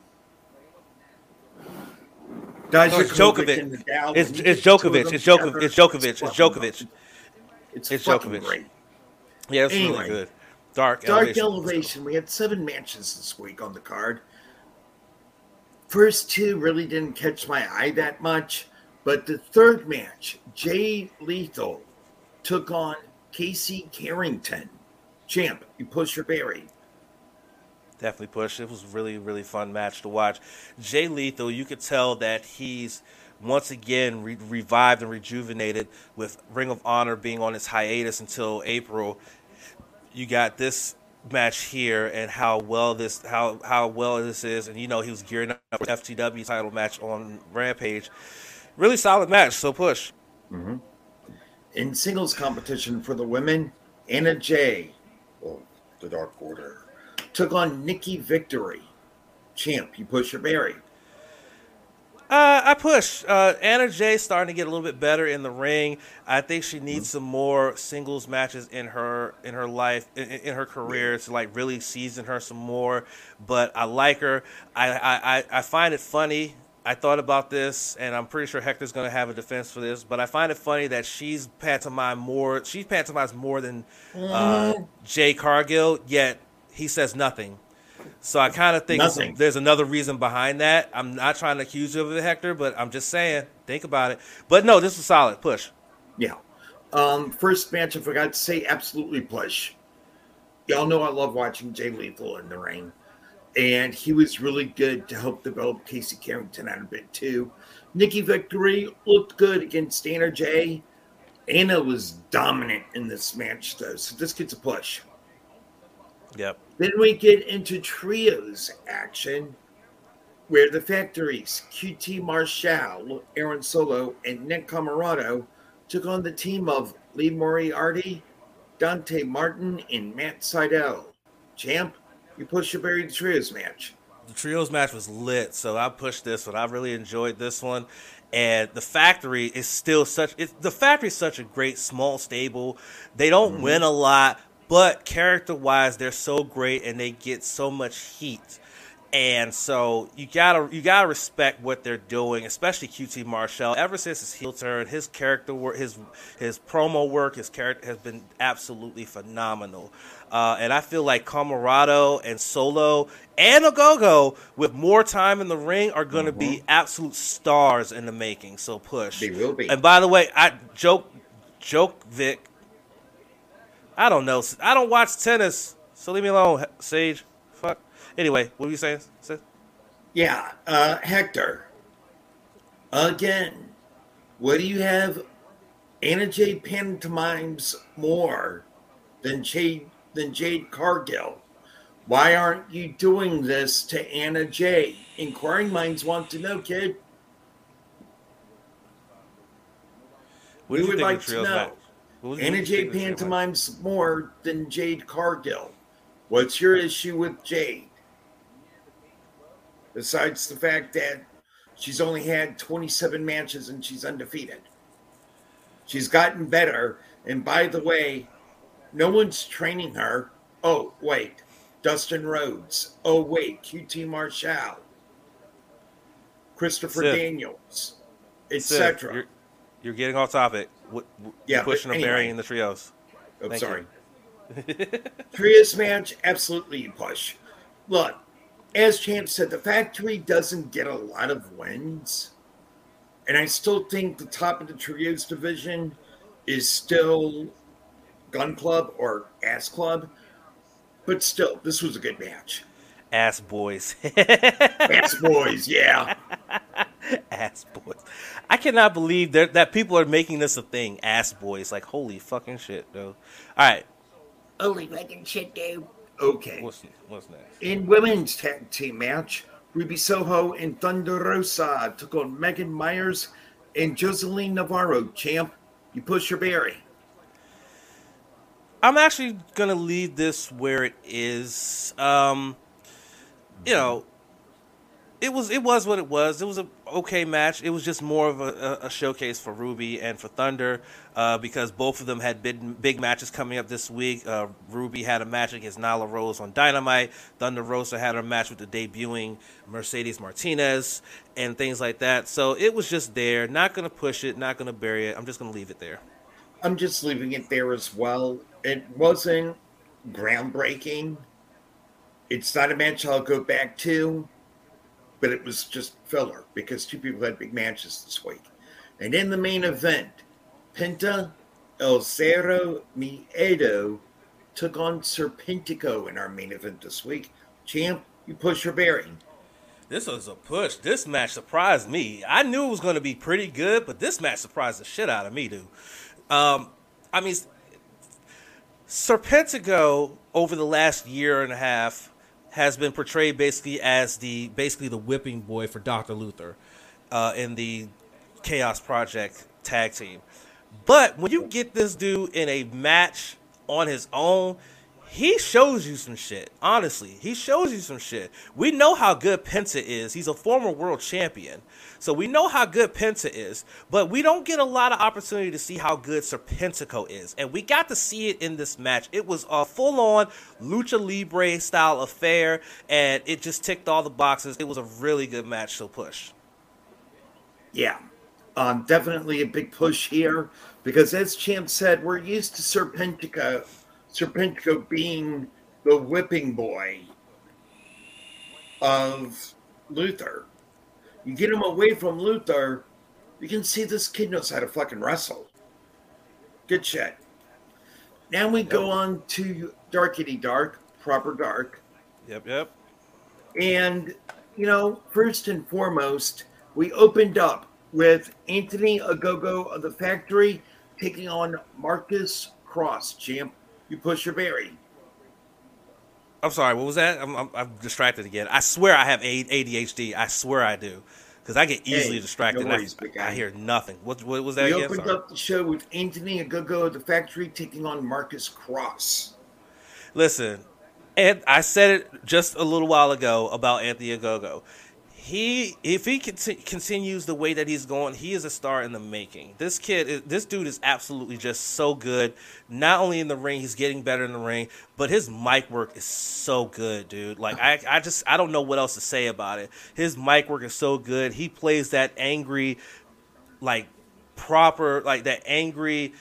It's Djokovic. It's, it's Djokovic. It's Djokovic. It's Djokovic. It's Djokovic. It's, it's fucking Djokovic. great. Yeah, it's anyway, really good. Dark, Dark Elevation. Elevation. We had seven matches this week on the card. First two really didn't catch my eye that much, but the third match, Jay Lethal took on Casey Carrington. Champ, you push your berry. Definitely push. It was really, really fun match to watch. Jay Lethal, you could tell that he's once again re- revived and rejuvenated with Ring of Honor being on its hiatus until April. You got this match here and how well this how how well this is, and you know he was gearing up for FTW title match on Rampage. Really solid match. So push. Mm-hmm. In singles competition for the women, Anna Jay, well, the Dark Order, took on Nikki Victory. Champ, you push your berry. Uh, I push. Uh, Anna Jay starting to get a little bit better in the ring. I think she needs mm-hmm. some more singles matches in her in her life in, in, her career to like really season her some more. But I like her. I I, I find it funny. I thought about this, and I'm pretty sure Hector's going to have a defense for this. But I find it funny that she's pantomime more. She's pantomimes more than uh, mm. Jade Cargill. Yet he says nothing. So I kind of think Nothing. there's another reason behind that. I'm not trying to accuse you of it, Hector, but I'm just saying, think about it. But no, this was solid. Push. Yeah. Um, first match, I forgot to say, absolutely push. Y'all know I love watching Jay Lethal in the ring. And he was really good to help develop Casey Carrington out a bit too. Nikki Victory looked good against Anna Jay. Anna was dominant in this match though, so this gets a push. Yep. Then we get into trios action where the factories, QT Marshall, Aaron Solo, and Nick Comoroto took on the team of Lee Moriarty, Dante Martin, and Matt Sydal. Champ, you pushed your buried trios match. the trios match was lit, so I pushed this one. I really enjoyed this one, and the factory is still such. It, the factory is such a great small stable. They don't mm-hmm. win a lot, but character wise, they're so great, and they get so much heat. And so you gotta you gotta respect what they're doing, especially QT Marshall. Ever since his heel turn, his character work, his his promo work, his character has been absolutely phenomenal. Uh, and I feel like Comoroto and Solo and Ogogo, with more time in the ring, are going to be absolute stars in the making. So push. They will be. And by the way, I joke, joke Vic. I don't know. I don't watch tennis, so leave me alone, Sage. Fuck. Anyway, what were you saying? Yeah, uh, Hector. Again, what do you have? Anna Jade pantomimes more than Jade than Jade Cargill. Why aren't you doing this to Anna Jade? Inquiring minds want to know, kid. What We would like to know. What Anna think Jade of the pantomimes more than Jade Cargill. What's your issue with Jade? Besides the fact that she's only had 27 matches and she's undefeated. She's gotten better. And by the way, no one's training her. Oh, wait. Dustin Rhodes. Oh, wait. QT Marshall. Christopher Sid. Daniels, etc. You're, you're getting off topic. What, Yeah, pushing burying anyway. in the trios. Oh, Thank sorry. [laughs] Trios match, absolutely you push. Look, as Champ said, the factory doesn't get a lot of wins. And I still think the top of the trios division is still Gunn Club or Ass Club. But still, this was a good match. Ass boys. [laughs] Ass boys, yeah. [laughs] ass boys. I cannot believe that that people are making this a thing. Ass boys. Like holy fucking shit, though. All right. Holy fucking shit, dude. Okay. What's what's next? In women's tag team match, Ruby Soho and Thunder Rosa took on Megan Myers and Joseline Navarro. Champ, you push your berry. I'm actually gonna leave this where it is. Um, you know, it was it was what it was. It was a okay match. It was just more of a, a, showcase for Ruby and for Thunder uh, because both of them had big big matches coming up this week. Uh, Ruby had a match against Nyla Rose on Dynamite. Thunder Rosa had a match with the debuting Mercedes Martinez and things like that. So it was just there. Not gonna push it. Not gonna bury it. I'm just gonna leave it there. I'm just leaving it there as well. It wasn't groundbreaking. It's not a match I'll go back to, but it was just filler because two people had big matches this week. And in the main event, Penta El Zero Miedo took on Serpentico in our main event this week. Champ, you push your bearing. This was a push. This match surprised me. I knew it was going to be pretty good, but this match surprised the shit out of me, dude. Um, I mean, Serpentico over the last year and a half has been portrayed basically as the basically the whipping boy for Doctor Luther uh, in the Chaos Project tag team. But when you get this dude in a match on his own, he shows you some shit. Honestly, he shows you some shit. We know how good Penta is. He's a former world champion. So we know how good Penta is, but we don't get a lot of opportunity to see how good Serpentico is. And we got to see it in this match. It was a full on lucha libre style affair, and it just ticked all the boxes. It was a really good match, so push. Yeah, um, definitely a big push here because, as Champ said, we're used to Serpentico, Serpentico being the whipping boy of Luther. You get him away from Luther, you can see this kid knows how to fucking wrestle. Good shit. Now we go on to Darkity Dark, proper dark. Yep, yep. And, you know, first and foremost, we opened up with Anthony Ogogo of the Factory taking on Marcus Cross, champ. You push your berry. I'm sorry. What was that? I'm, I'm, I'm distracted again. I swear I have ADHD. I swear I do because I get easily Hey, distracted. no worries, big I, I hear nothing. What, what was that We again? opened Sorry. up the show with Anthony Ogogo of the Factory taking on Marcus Cross. Listen, and I said it just a little while ago about Anthony Ogogo. He, if he conti- continues the way that he's going, he is a star in the making. This kid, is, this dude is absolutely just so good. Not only in the ring, he's getting better in the ring, but his mic work is so good, dude. Like I, I just, I don't know what else to say about it. His mic work is so good. He plays that angry, like proper, like that angry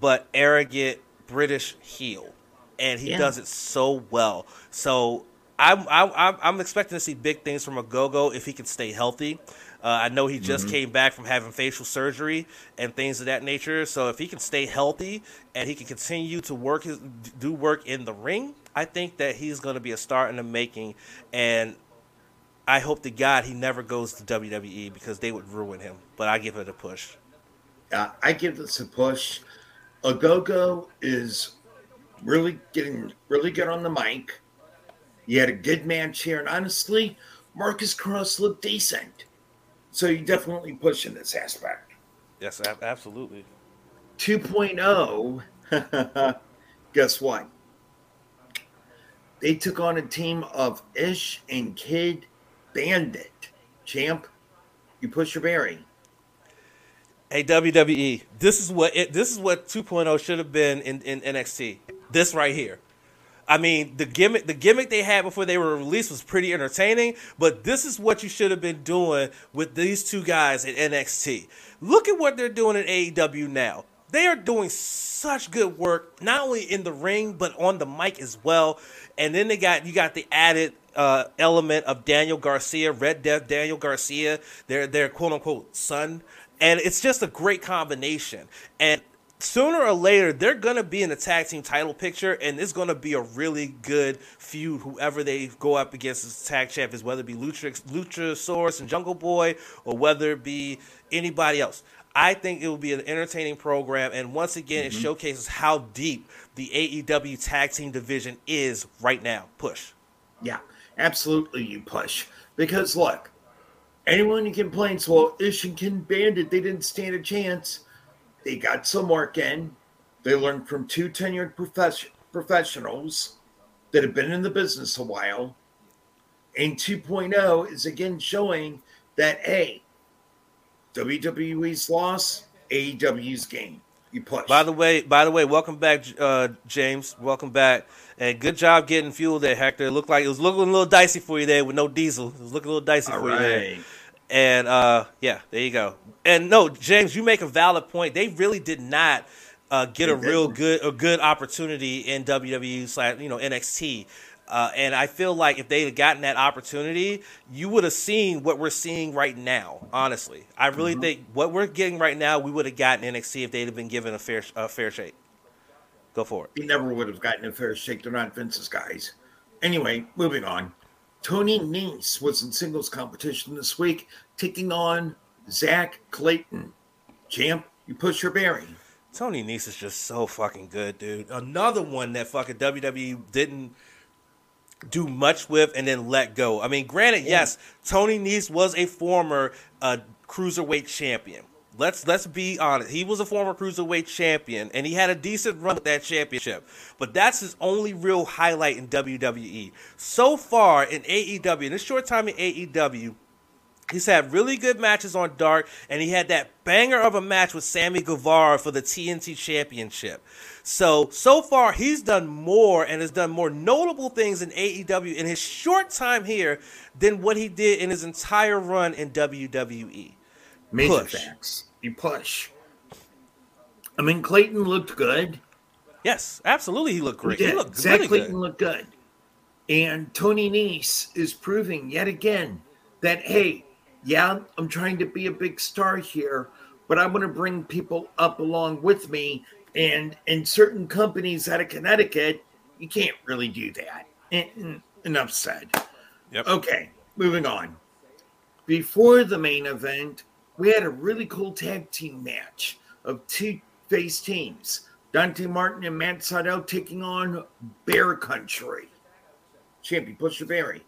but arrogant British heel, and he Yeah. does it so well. So I'm I'm I'm- I'm expecting to see big things from Ogogo if he can stay healthy. Uh, I know he just came back from having facial surgery and things of that nature. So if he can stay healthy and he can continue to work his do work in the ring, I think that he's going to be a star in the making. And I hope to God he never goes to WWE because they would ruin him. But I give it a push. Uh, I give this a push. Ogogo is really getting really good on the mic. You had a good match here, and honestly, Marcus Cross looked decent. So you definitely push in this aspect. Yes, ab- absolutely. 2.0, [laughs] guess what? They took on a team of Ish and Kid Bandit. Champ, you push your berry. Hey WWE, this is what it, this is what 2.0 should have been in, in NXT. This right here. I mean, the gimmick the gimmick they had before they were released was pretty entertaining, but this is what you should have been doing with these two guys at NXT. Look at what they're doing at AEW now. They are doing such good work, not only in the ring but on the mic as well. And then they got you got the added uh, element of Daniel Garcia, Red Death Daniel Garcia, their their quote unquote son, and it's just a great combination. And sooner or later, they're gonna be in the tag team title picture, and it's gonna be a really good feud. Whoever they go up against as tag champions, whether it be Lucha, Luchasaurus and Jungle Boy, or whether it be anybody else. I think it will be an entertaining program, and once again, it mm-hmm. showcases how deep the AEW tag team division is right now. Push. Yeah, absolutely, you push. Because look, anyone who complains, well, Ish and Kid Bandit, they didn't stand a chance. They got some work in. They learned from two tenured profes- professionals that have been in the business a while. And 2.0 is again showing that, A, WWE's loss, AEW's gain. You push. By the way, by the way, welcome back, uh, James. Welcome back, and good job getting fuel there, Hector. It looked like it was looking a little dicey for you there with no diesel. It was looking a little dicey All for you there. And uh, yeah, there you go. And no, James, you make a valid point. They really did not uh, get a real good a good opportunity in WWE slash you know NXT. Uh, and I feel like if they had gotten that opportunity, you would have seen what we're seeing right now. Honestly, I really Mm-hmm. think what we're getting right now, we would have gotten NXT if they'd have been given a fair a fair shake. Go for it. He never would have gotten a fair shake. They're not Vince's guys. Anyway, moving on. Tony Nese was in singles competition this week, taking on Zach Clayton. Champ, you push your berry. Tony Nese is just so fucking good, dude. Another one that fucking WWE didn't do much with and then let go. I mean, granted, yes, Tony Nese was a former uh, cruiserweight champion. Let's let's be honest. He was a former cruiserweight champion, and he had a decent run with that championship. But that's his only real highlight in WWE so far in AEW. In his short time in AEW, He's had really good matches on Dark, and he had that banger of a match with Sammy Guevara for the TNT Championship. So, so far, he's done more and has done more notable things in AEW in his short time here than what he did in his entire run in WWE. Major Push. facts. You push. I mean, Clayton looked good. Yes, absolutely. He looked great. He He, looked Zach really Clayton good. looked good. And Tony Nese is proving yet again that, hey, yeah, I'm trying to be a big star here, but I want to bring people up along with me. And in certain companies out of Connecticut, you can't really do that. En- Enough said. Yep. Okay, moving on. Before the main event, we had a really cool tag team match of two face teams. Dante Martin and Matt Sydal taking on Bear Country. Champion Pusher Berry.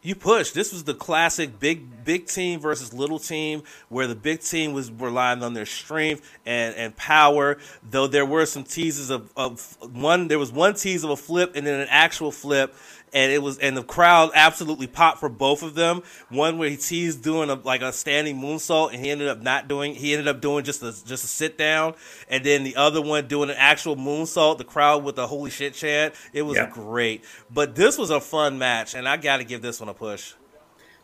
You push. This was the classic big big team versus little team, where the big team was relying on their strength and, and power. Though there were some teases of, of one, there was one tease of a flip and then an actual flip, and it was and the crowd absolutely popped for both of them. One where he teased doing a, like a standing moonsault, and he ended up not doing. He ended up doing just a just a sit down, and then the other one doing an actual moonsault. The crowd with the holy shit chant. It was Yeah. great. But this was a fun match, and I got to give this one a push.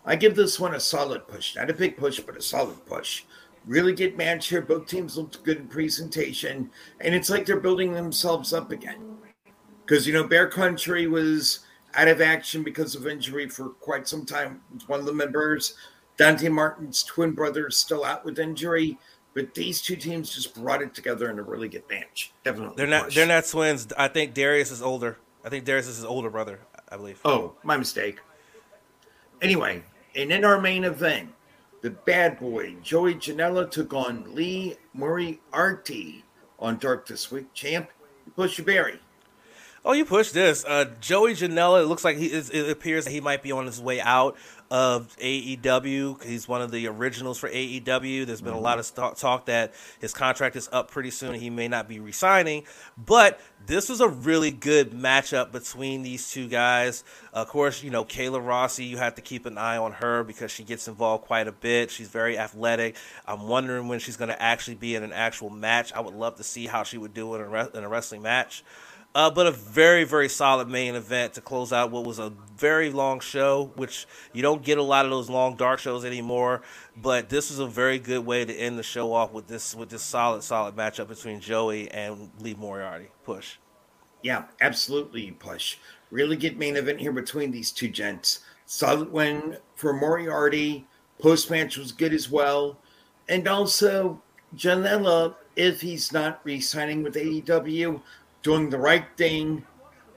I give this one a solid push. Not a big push, but a solid push. Really good match here. Both teams looked good in presentation, and it's like they're building themselves up again. Because, you know, Bear Country was out of action because of injury for quite some time. One of the members, Dante Martin's twin brother, is still out with injury. But these two teams just brought it together in a really good match. Definitely. They're not. push. They're not twins. I think Darius is older. I think Darius is his older brother. I believe. Oh, my mistake. Anyway, and in our main event, the bad boy Joey Janela took on Lee Moriarty on Dark This Week. Champ, Pusha Berry. Oh, you push this. Uh, Joey Janela. It looks like he is. It appears that he might be on his way out of AEW. He's one of the originals for AEW. There's been a lot of talk that his contract is up pretty soon. and He may not be resigning, but this was a really good matchup between these two guys. Of course, you know Kayla Rossi. You have to keep an eye on her because she gets involved quite a bit. She's very athletic. I'm wondering when she's going to actually be in an actual match. I would love to see how she would do in a, re- in a wrestling match. Uh, but a very, very solid main event to close out what was a very long show, which you don't get a lot of those long dark shows anymore. But this was a very good way to end the show off with this with this solid, solid matchup between Joey and Lee Moriarty. Push. Yeah, absolutely, Push. Really good main event here between these two gents. Solid win for Moriarty. Post match was good as well. And also, Janela, if he's not re signing with AEW, doing the right thing,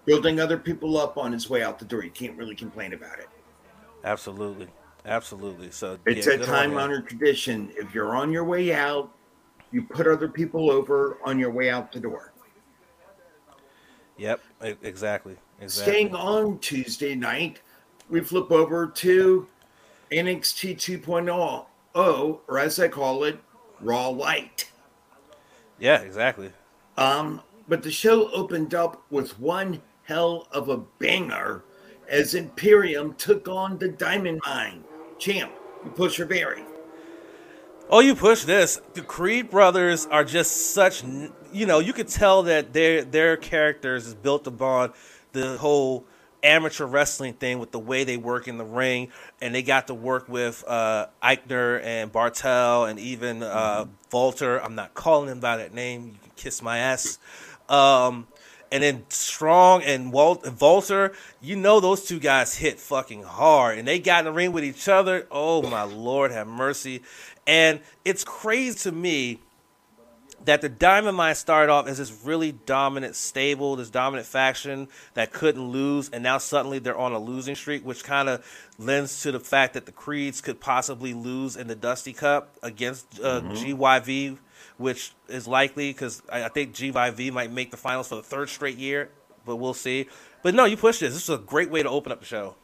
building other people up on his way out the door. You can't really complain about it. Absolutely, absolutely. So It's yeah, a time honored tradition. If you're on your way out, you put other people over on your way out the door. Yep, exactly, exactly. Staying on Tuesday night, we flip over to NXT 2.0, oh, or as I call it, Raw Light. Yeah, exactly. Um, but the show opened up with one hell of a banger as Imperium took on the Diamond Mine. Champ, you push your berry. Oh, you push this. The Creed brothers are just such, you know, you could tell that their their characters is built upon the whole amateur wrestling thing with the way they work in the ring, and they got to work with uh, Aichner and Barthel and even uh, Walter. I'm not calling him by that name. You can kiss my ass. Um, and then Strong and Walt Volter, you know those two guys hit fucking hard, and they got in the ring with each other. Oh my [laughs] lord, have mercy! And it's crazy to me that the Diamond Mine started off as this really dominant stable, this dominant faction that couldn't lose, and now suddenly they're on a losing streak, which kind of lends to the fact that the Creeds could possibly lose in the Dusty Cup against uh, GYV, which is likely because I, I think GYV might make the finals for the third straight year, but we'll see. But no, you push this. This is a great way to open up the show.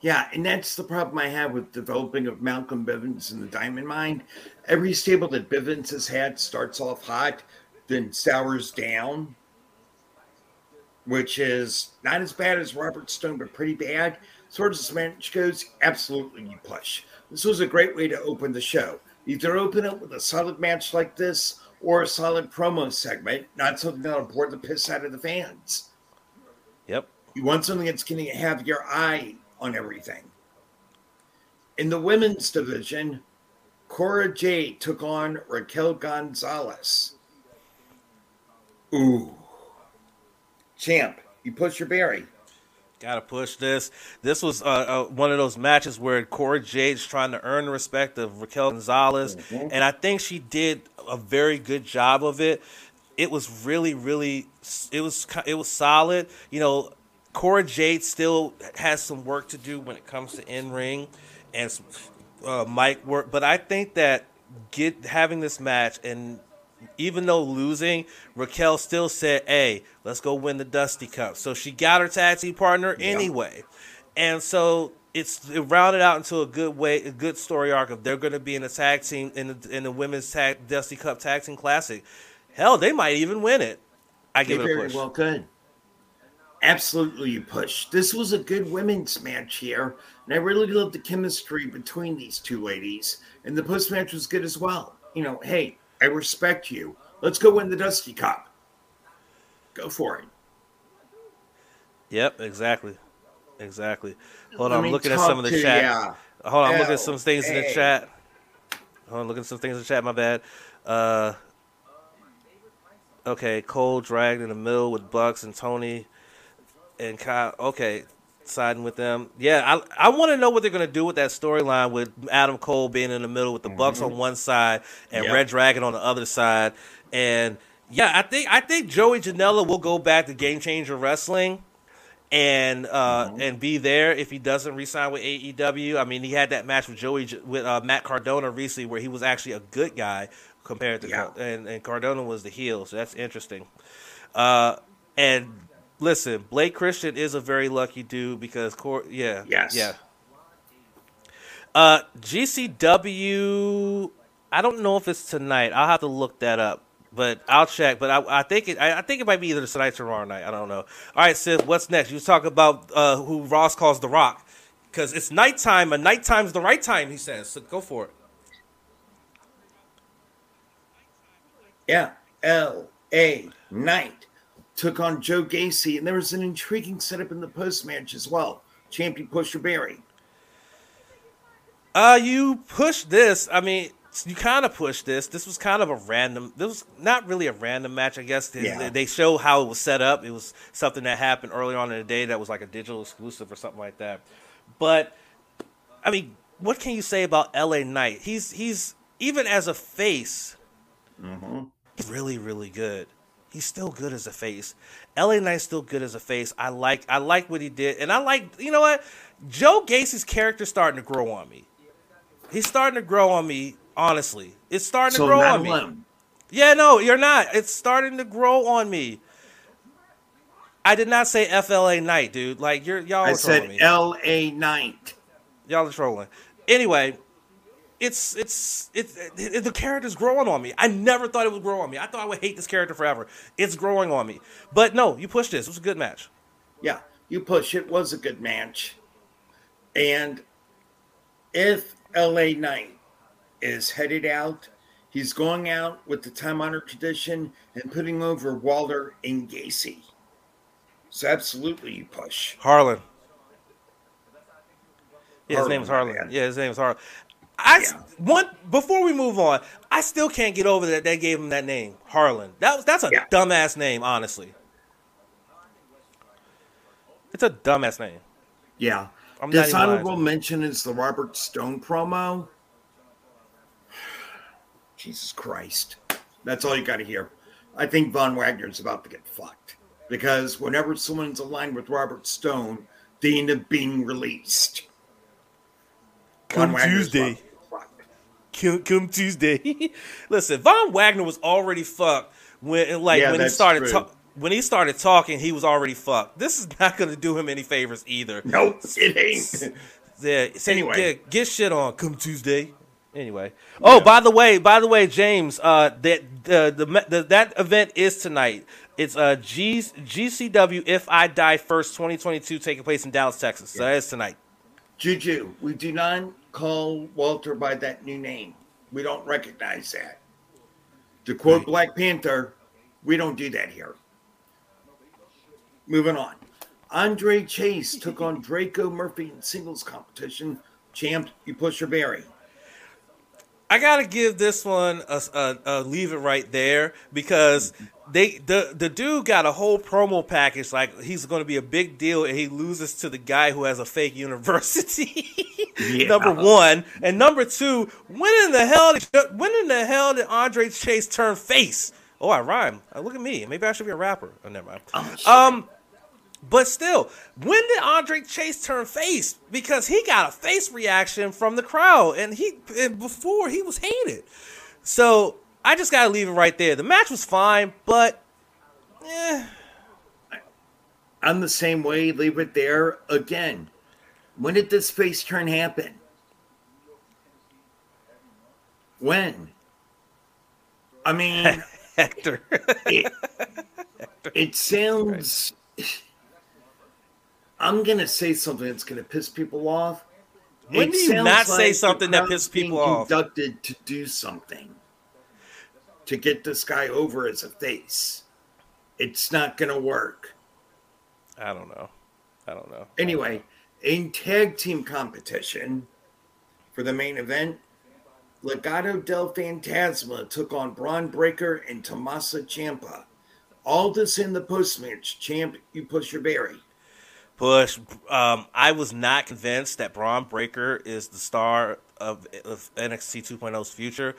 Yeah, and that's the problem I have with developing of Malcolm Bivens and the Diamond Mine. Every stable that Bivens has had starts off hot, then sours down, which is not as bad as Robert Stone, but pretty bad. As far as goes, absolutely you push. This was a great way to open the show. Either open it with a solid match like this or a solid promo segment, not something that'll bore the piss out of the fans. Yep. You want something that's going to have your eye on everything. In the women's division, Cora Jade took on Raquel Gonzalez. Ooh. Champ, you push your berry. Gotta push this. This was uh, uh, one of those matches where Cora Jade's trying to earn the respect of Raquel Gonzalez, mm-hmm. and I think she did a very good job of it. It was really, really, it was it was solid. You know, Cora Jade still has some work to do when it comes to in ring and some, uh, mic work, but I think that get having this match and even though losing, Raquel still said, "Hey, let's go win the Dusty Cup." So she got her tag team partner anyway, and so it's it rounded out into a good way, a good story arc of they're going to be in a tag team in the, in the women's tag Dusty Cup Tag Team Classic. Hell, they might even win it. I give it a push. Well, good. Absolutely, you push. This was a good women's match here, and I really loved the chemistry between these two ladies. And the post match was good as well. You know, hey, I respect you. Let's go win the Dusty Cup. Go for it. Yep, exactly. Exactly. Hold on, I'm looking at some of the chat. Yeah. Hold on, I'm looking at some things in the chat. Hold on, looking at some things in the chat, my bad. Uh Okay, Cole dragged in the middle with Bucks and Tony and Kyle. Okay, siding with them. Yeah, I I want to know what they're gonna do with that storyline with Adam Cole being in the middle with the Bucks mm-hmm. on one side and yep. Red Dragon on the other side. And yeah, I think I think Joey Janela will go back to Game Changer Wrestling and uh, mm-hmm. and be there if he doesn't resign with AEW. I mean, he had that match with Joey with uh, Matt Cardona recently where he was actually a good guy compared to yeah. and and Cardona was the heel. So that's interesting. Uh, and listen, Blake Christian is a very lucky dude because, Cor- yeah, yes, yeah. Uh, GCW, I don't know if it's tonight. I'll have to look that up, but I'll check. But I, I think it, I, I, think it might be either tonight or tomorrow night. I don't know. All right, Sid, what's next? You talk about uh, who Ross calls the Rock because it's nighttime, and nighttime's the right time. He says, so go for it. Yeah, L A night took on Joe Gacy, and there was an intriguing setup in the post match as well. Champion Pusher Berry. Uh, you push this. I mean, you kind of pushed this. This was kind of a random. This was not really a random match, I guess. They, yeah. they show how it was set up. It was something that happened early on in the day that was like a digital exclusive or something like that. But I mean, what can you say about LA Knight? He's he's even as a face, mm-hmm. really really good he's still good as a face. LA Knight's still good as a face. I like I like what he did, and I like you know what Joe Gacy's character starting to grow on me. He's starting to grow on me. Honestly, it's starting so to grow on alone. me. Yeah, no, you're not. It's starting to grow on me. I did not say FLA Knight, dude. Like you're y'all. I said LA Knight. Y'all are trolling. Anyway, it's it's it's it, the character's growing on me. I never thought it would grow on me. I thought I would hate this character forever. It's growing on me. But no, you pushed this. It was a good match. Yeah, you push. It was a good match. And if LA Knight is headed out, he's going out with the time honored tradition and putting over Waller and Gacy. So absolutely you push. Harland. Yeah, his name is Harland. Yeah, his name is Harland. I yeah. one before we move on, I still can't get over that they gave him that name, Harland. That was that's a yeah. dumbass name, honestly. It's a dumbass name. Yeah. I'm Dishonorable mention is the Robert Stone promo. [sighs] Jesus Christ. That's all you got to hear. I think Von Wagner's about to get fucked because whenever someone's aligned with Robert Stone, they end up being released. Come Tuesday come, come Tuesday. [laughs] Listen, Von Wagner was already fucked when like yeah, when he started ta- when he started talking, he was already fucked. This is not going to do him any favors either. Nope, it ain't. Yeah. [laughs] Anyway, get, get shit on. Come Tuesday. Anyway. Oh, yeah. by the way, by the way, James, uh, that uh, the, the that event is tonight. It's uh G, GCW If I Die First 2022 taking place in Dallas, Texas. So it's tonight. Juju, we do not call Walter by that new name. We don't recognize that. To quote right. Black Panther, we don't do that here. Moving on. Andre Chase took on [laughs] Draco Murphy in singles competition. Champ, you push your berry. I gotta give this one a, a, a leave it right there because they the the dude got a whole promo package like he's going to be a big deal and he loses to the guy who has a fake university. [laughs] Yeah. number one and number two, when in the hell did, when in the hell did Andre Chase turn face? Oh, I rhyme. Look at me. Maybe I should be a rapper. Oh, never mind. Um, but still, when did Andre Chase turn face? Because he got a face reaction from the crowd, and he and before he was hated. So I just gotta leave it right there. The match was fine, but eh, I'm the same way. Leave it there. Again, when did this face turn happen? When? I mean, [laughs] Hector. it, it [laughs] sounds. I'm gonna say something that's gonna piss people off. When It do you not say something that pisses people off? Conducted to do something to get this guy over as a face. It's not gonna work. I don't know. I don't know. Anyway, in tag team competition for the main event, Legado del Fantasma took on Bron Breakker and Tommaso Ciampa. All this in the post match. Champ, you push your berry. Push. Um, I was not convinced that Bron Breakker is the star of, of NXT 2.0's future.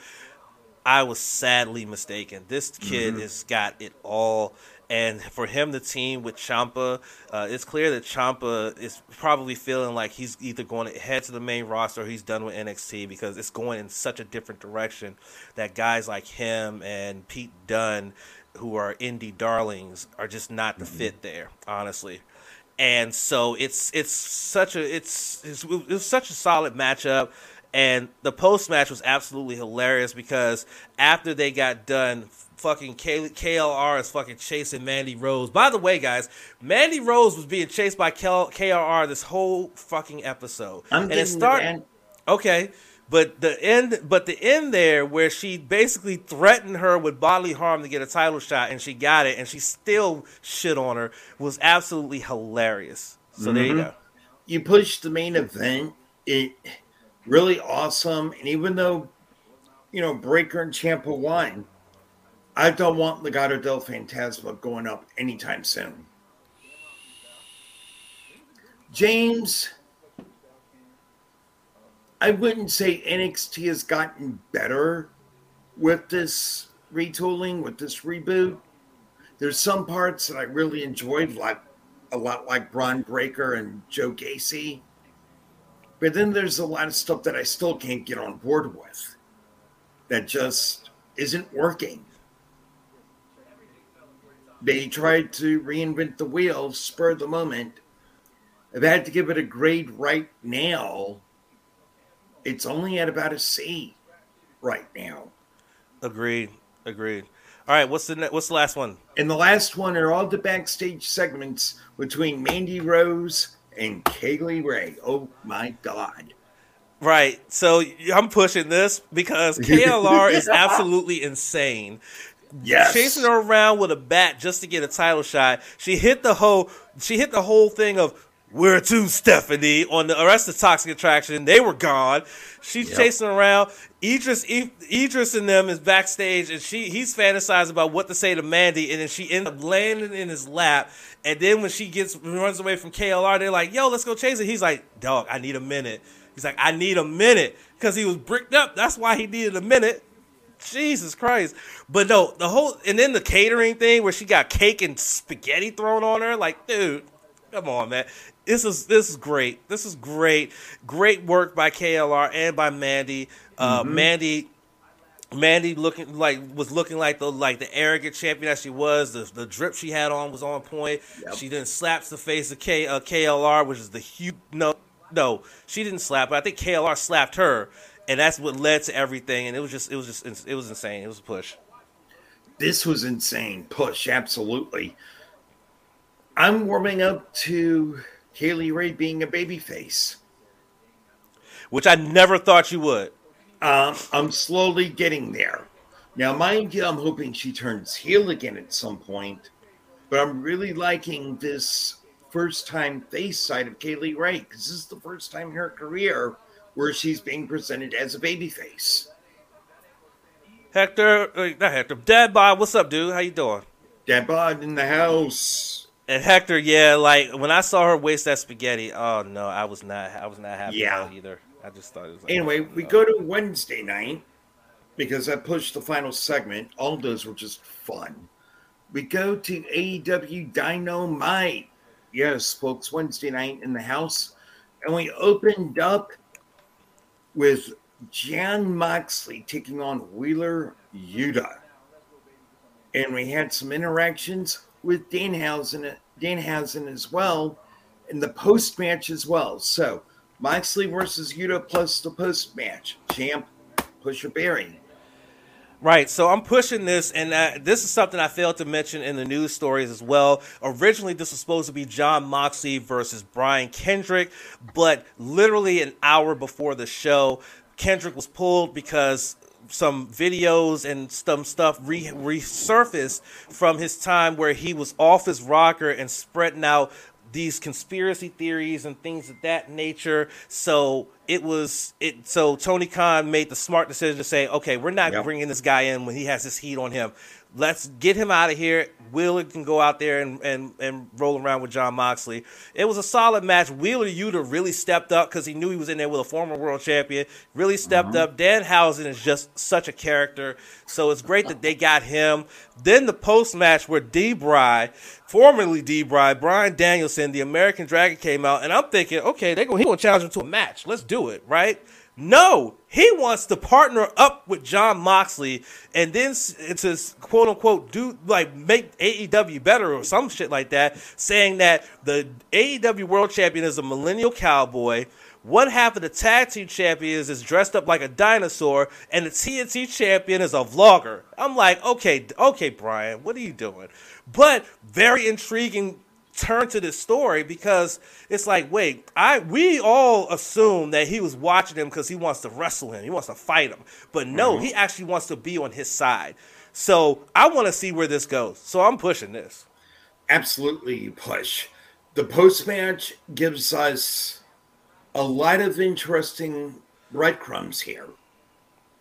I was sadly mistaken. This kid has got it all. And for him to team with Ciampa, uh, it's clear that Ciampa is probably feeling like he's either going to head to the main roster or he's done with NXT because it's going in such a different direction that guys like him and Pete Dunne, who are indie darlings, are just not the fit there, honestly and so it's it's such a it's, it's it was such a solid matchup and the post match was absolutely hilarious because after they got done fucking K- KLR is fucking chasing Mandy Rose. By the way, guys, Mandy Rose was being chased by K- KLR this whole fucking episode. I'm and it started Okay. But the end, but the end there, where she basically threatened her with bodily harm to get a title shot, and she got it, and she still shit on her, was absolutely hilarious. So there you mm-hmm. go. you pushed the main event. It really awesome. And even though, you know, Breakker and Ciampa won, I don't want Legado del Fantasma going up anytime soon. James, I wouldn't say NXT has gotten better with this retooling, with this reboot. There's some parts that I really enjoyed, like a lot like Bron Breakker and Joe Gacy. But then there's a lot of stuff that I still can't get on board with that just isn't working. They tried to reinvent the wheel, spur the moment. I've had to give it a grade right now. It's only at about a C right now. Agreed. Agreed. All right. What's the ne- what's the last one? And the last one are all the backstage segments between Mandy Rose and Kay Lee Ray. Oh my God. Right. So I'm pushing this because [laughs] KLR is absolutely insane. Yes. Chasing her around with a bat just to get a title shot. She hit the whole she hit the whole thing of where to Stephanie on the rest of Toxic Attraction. They were gone. She's Yep. chasing around. Idris Idris and them is backstage and she he's fantasizing about what to say to Mandy and then she ends up landing in his lap. And then when she gets runs away from KLR, they're like, yo, let's go chase it. He's like, dog, I need a minute. He's like, I need a minute. Because he was bricked up. That's why he needed a minute. Jesus Christ. But no, the whole and then the catering thing where she got cake and spaghetti thrown on her, like, dude, come on, man. This is this is great. This is great. Great work by KLR and by Mandy. Uh Mandy Mandy looking like was looking like the like the arrogant champion that she was. The the drip she had on was on point. Yep. She then slaps the face of K uh, KLR, which is the huge no no she didn't slap, but I think KLR slapped her, and that's what led to everything. And it was just it was just it was insane. It was a push. This was insane. Push, absolutely. I'm warming up to Kay Lee Ray being a babyface. which I never thought you would. Um, I'm slowly getting there. Now, mind you, I'm hoping she turns heel again at some point, but I'm really liking this first time face side of Kay Lee Ray because this is the first time in her career where she's being presented as a babyface. Hector, uh, not Hector, Dad Bod, what's up, dude? How you doing? Dad Bod in the house. And Hector, yeah, like when I saw her waste that spaghetti, oh no, I was not, I was not happy Yeah. either. I just thought it was like, Anyway, oh, we go to Wednesday night because I pushed the final segment. All those were just fun. We go to AEW Dynamite. Yes, folks, Wednesday night in the house. And we opened up with Jon Moxley taking on Wheeler Yuta. And we had some interactions with Danhausen, Danhausen as well in the post match as well. So Moxley versus Yuta plus the post match. Champ, Pusher bearing. Right, so I'm pushing this, and uh, this is something I failed to mention in the news stories as well. Originally, this was supposed to be Jon Moxley versus Brian Kendrick, but literally an hour before the show, Kendrick was pulled because some videos and some stuff re- resurfaced from his time where he was off his rocker and spreading out these conspiracy theories and things of that nature. So it was it. So Tony Khan made the smart decision to say, okay, we're not Yep. bringing this guy in when he has this heat on him. Let's get him out of here. Wheeler can go out there and, and, and roll around with Jon Moxley. It was a solid match. Wheeler Yuta really stepped up because he knew he was in there with a former world champion. Really stepped uh-huh. up. Dan Danhausen is just such a character. So it's great that they got him. Then the post match where D. Bry, formerly D. Bry, Bryan Danielson, the American Dragon came out, and I'm thinking, okay, they go, he gonna challenge him to a match. Let's do it, right? No, he wants to partner up with Jon Moxley and then to quote unquote do like make AEW better or some shit like that, saying that the AEW World Champion is a millennial cowboy. One half of the tag team champions is dressed up like a dinosaur, and the TNT champion is a vlogger. I'm like, okay, okay, Brian, what are you doing? But very intriguing turn to this story because it's like, wait, I we all assume that he was watching him because he wants to wrestle him, he wants to fight him, but no, mm-hmm. he actually wants to be on his side. So I want to see where this goes. So I'm pushing this. Absolutely push. The post match gives us a lot of interesting breadcrumbs here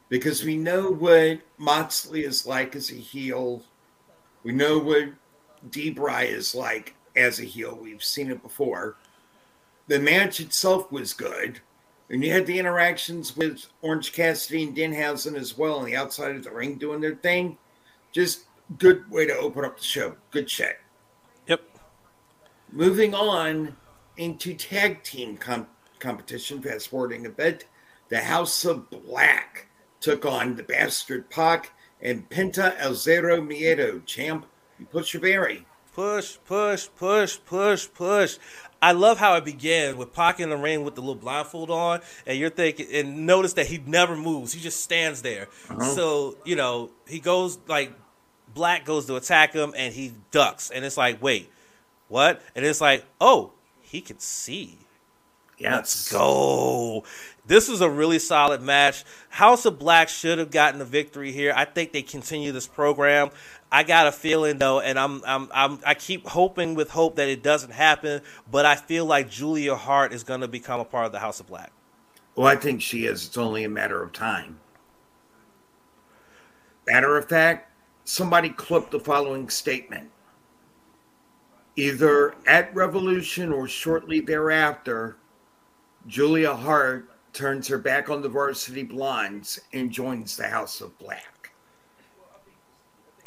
because we know what Moxley is like as a heel. We know what D. Bry is like as a heel. We've seen it before. The match itself was good. And you had the interactions with Orange Cassidy and Danhausen as well on the outside of the ring doing their thing. Just good way to open up the show. Good shit. Yep. Moving on into tag team com- competition, fast forwarding a bit, the House of Black took on the Bastard Pac and Penta El Zero Miedo. Champ, you your berry. Push, push, push, push, push. I love how it began with Pac in the ring with the little blindfold on, and you're thinking, and notice that he never moves. He just stands there. Uh-huh. So, you know, he goes like, Black goes to attack him, and he ducks. And it's like, wait, what? And it's like, oh, he can see. Yes. Go. This was a really solid match. House of Black should have gotten the victory here. I think they continue this program. I got a feeling though, and I'm, I'm, I'm I keep hoping with hope that it doesn't happen. But I feel like Julia Hart is going to become a part of the House of Black. Well, I think she is. It's only a matter of time. Matter of fact, somebody clipped the following statement. Either at Revolution or shortly thereafter, Julia Hart turns her back on the Varsity Blondes and joins the House of Black.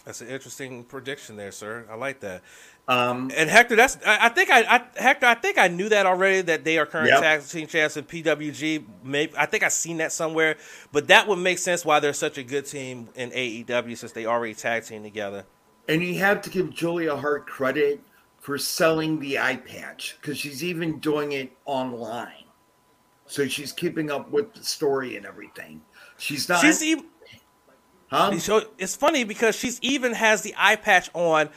That's an interesting prediction there, sir. I like that. Um, And Hector, that's I, I think I, I Hector, I think I knew that already that they are current Yep. tag team champs in PWG. Maybe I think I seen that somewhere, but that would make sense why they're such a good team in AEW since they already tag team together. and you have to give Julia Hart credit for selling the eye patch because she's even doing it online. So she's keeping up with the story and everything. She's not. She's even huh? so it's funny because she's even has the eye patch on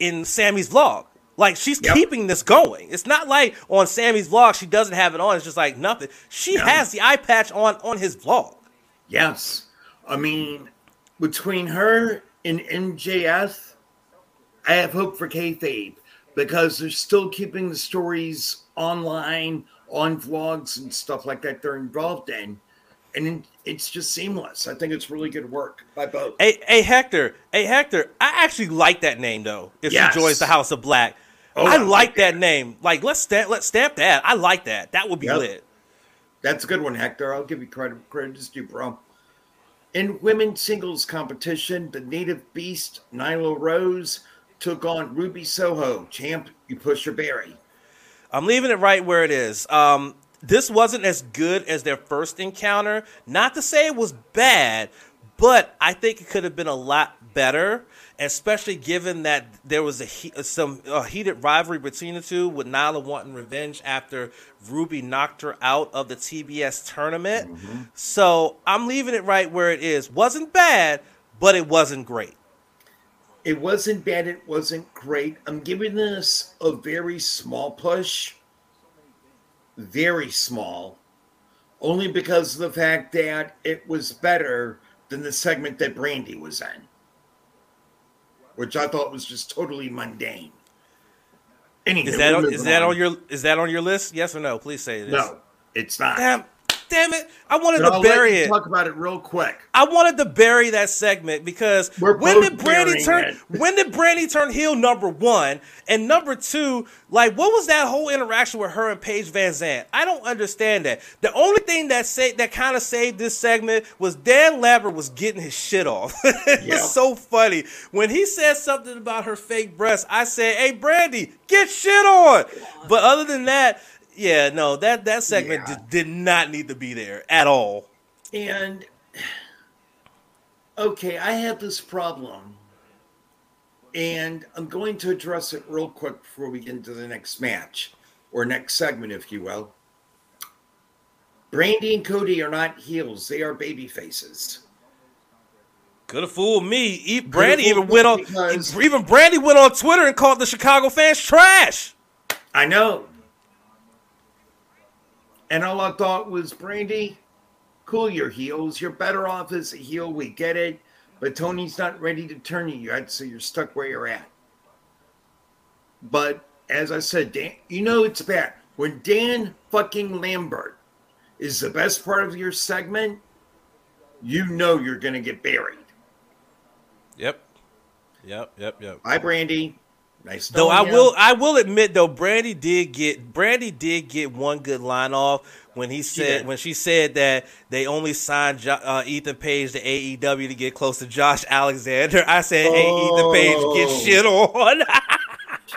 in Sammy's vlog. Like she's Yep. keeping this going. It's not like on Sammy's vlog she doesn't have it on. It's just like nothing. She No. has the eye patch on on his vlog. Yes. I mean, between her and MJF, I have hope for kayfabe because they're still keeping the stories online, on vlogs and stuff like that they're involved in. and it's just seamless. I think it's really good work by both. Hey, hey Hector, hey Hector, I actually like that name though. If Yes. she joins the House of Black, Oh, I I like like that name. Like let's stamp, let's stamp that. I like that. That would be Yep. lit. That's a good one, Hector. I'll give you credit. Credit is due, bro. In women's singles competition, the native beast Nyla Rose took on Ruby Soho. Champ, you push your berry. I'm leaving it right where it is. Um, this wasn't as good as their first encounter. Not to say it was bad, but I think it could have been a lot better, especially given that there was a he- some uh, heated rivalry between the two, with Nyla wanting revenge after Ruby knocked her out of the TBS tournament. So I'm leaving it right where it is. Wasn't bad, but it wasn't great. It wasn't bad. It wasn't great. I'm giving this a very small push. Very small. Only because of the fact that it was better than the segment that Brandi was in, which I thought was just totally mundane. Anywho, Is that on, is that on your is that on your list? Yes or no? Please say it is. No, it's not. Damn, damn it! I wanted But to I'll bury it. Talk about it real quick. I wanted to bury that segment because We're when did Brandi turn? it. [laughs] When did Brandi turn heel? Number one and number two, like what was that whole interaction with her and Paige VanZant? I don't understand that. The only thing that say that kind of saved this segment was Dan Lambert was getting his shit off. [laughs] it Yeah. was so funny when he said something about her fake breasts. I said, "Hey, Brandi, get shit on." But other than that. Yeah, no, that, that segment Yeah. did not need to be there at all. And okay, I have this problem, and I'm going to address it real quick before we get into the next match or next segment, if you will. Brandi and Cody are not heels; they are baby faces. Could have fooled me. Brandi even went on. Even Brandi went on Twitter and called the Chicago fans trash. I know. And all I thought was, Brandi, cool your heels. You're better off as a heel. We get it. But Tony's not ready to turn you yet, so you're stuck where you're at. But as I said, Dan, you know it's bad. When Dan fucking Lambert is the best part of your segment, you know you're going to get buried. Yep. Yep. Yep. Yep. Bye, Brandi. Nice Though I will, I will admit though, Brandi did get Brandi did get one good line off when he said did. when she said that they only signed jo- uh, Ethan Page to AEW to get close to Josh Alexander. I said, "Hey, Ethan Page, Oh. get shit on." [laughs]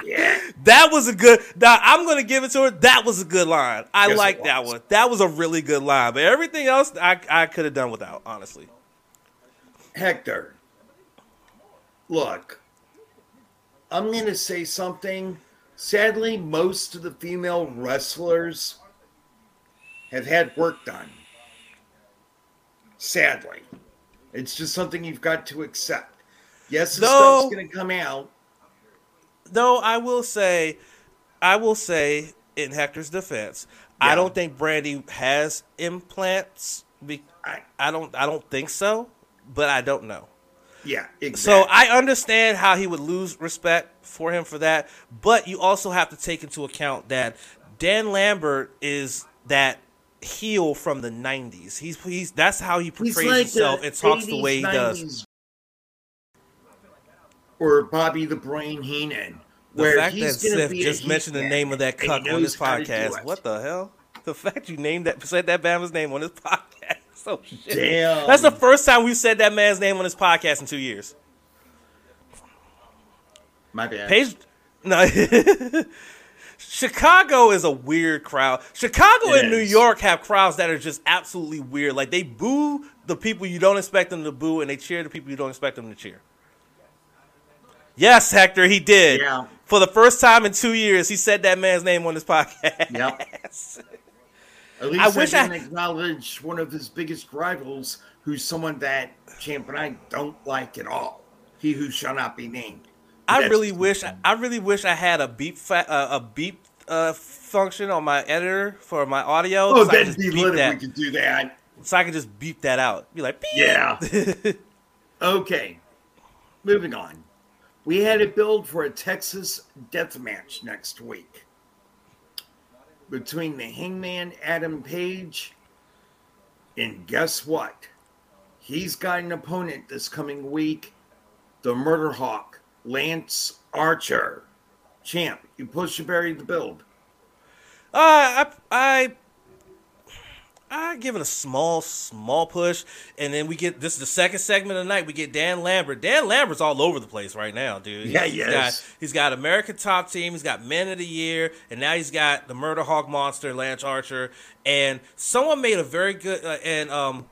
Yeah. That was a good. Now I'm gonna give it to her. That was a good line. I like that one. That was a really good line. But everything else, I I could have done without. Honestly, Hector, look, I'm going to say something. Sadly, most of the female wrestlers have had work done. Sadly, it's just something you've got to accept. Yes, the Though- stuff's going to come out. though I will say, I will say in Hector's defense, I don't think Brandi has implants. Be- I, I don't. I don't think so. But I don't know. Yeah, exactly. So I understand how he would lose respect for him for that, but you also have to take into account that Dan Lambert is that heel from the '90s. He's he's that's how he portrays like himself and talks the way he does. Or Bobby the Brain Heenan. The where fact that he's gonna Seth be a just mentioned the name of that and cuck on knows this how to do podcast. What the hell? The fact you named that said that Bama's name on this podcast. So [laughs] oh, shit. Damn. That's the first time we've said that man's name on this podcast in two years. My bad. Page, no. [laughs] Chicago is a weird crowd. Chicago It and New. York have crowds that are just absolutely weird. Like they boo the people you don't expect them to boo, and they cheer the people you don't expect them to cheer. Yes, Hector, he did. Yeah. For the first time in two years, he said that man's name on this podcast. Yep. [laughs] At least I I, wish I- didn't acknowledge one of his biggest rivals, who's someone that Champ and I don't like at all. He who shall not be named. I That's- really wish I really wish I had a beep fa- uh, a beep uh, function on my editor for my audio. Oh, so, I that'd be beep lit if that, we could do that. so I could just beep that out. Be like, beep. Yeah. [laughs] Okay. Moving on. We had a build for a Texas death match next week between the Hangman Adam Page And guess what? He's got an opponent this coming week, the Murder Hawk, Lance Archer. Champ, you push to bury the build. Uh, I I I give it a small, small push, and then we get this is the second segment of the night. We get Dan Lambert. Dan Lambert's all over the place right now, dude. Yeah, he's yes. got he's got American Top Team. He's got Men of the Year, and now he's got the Murder Hawk Monster, Lance Archer. And someone made a very good uh, and um.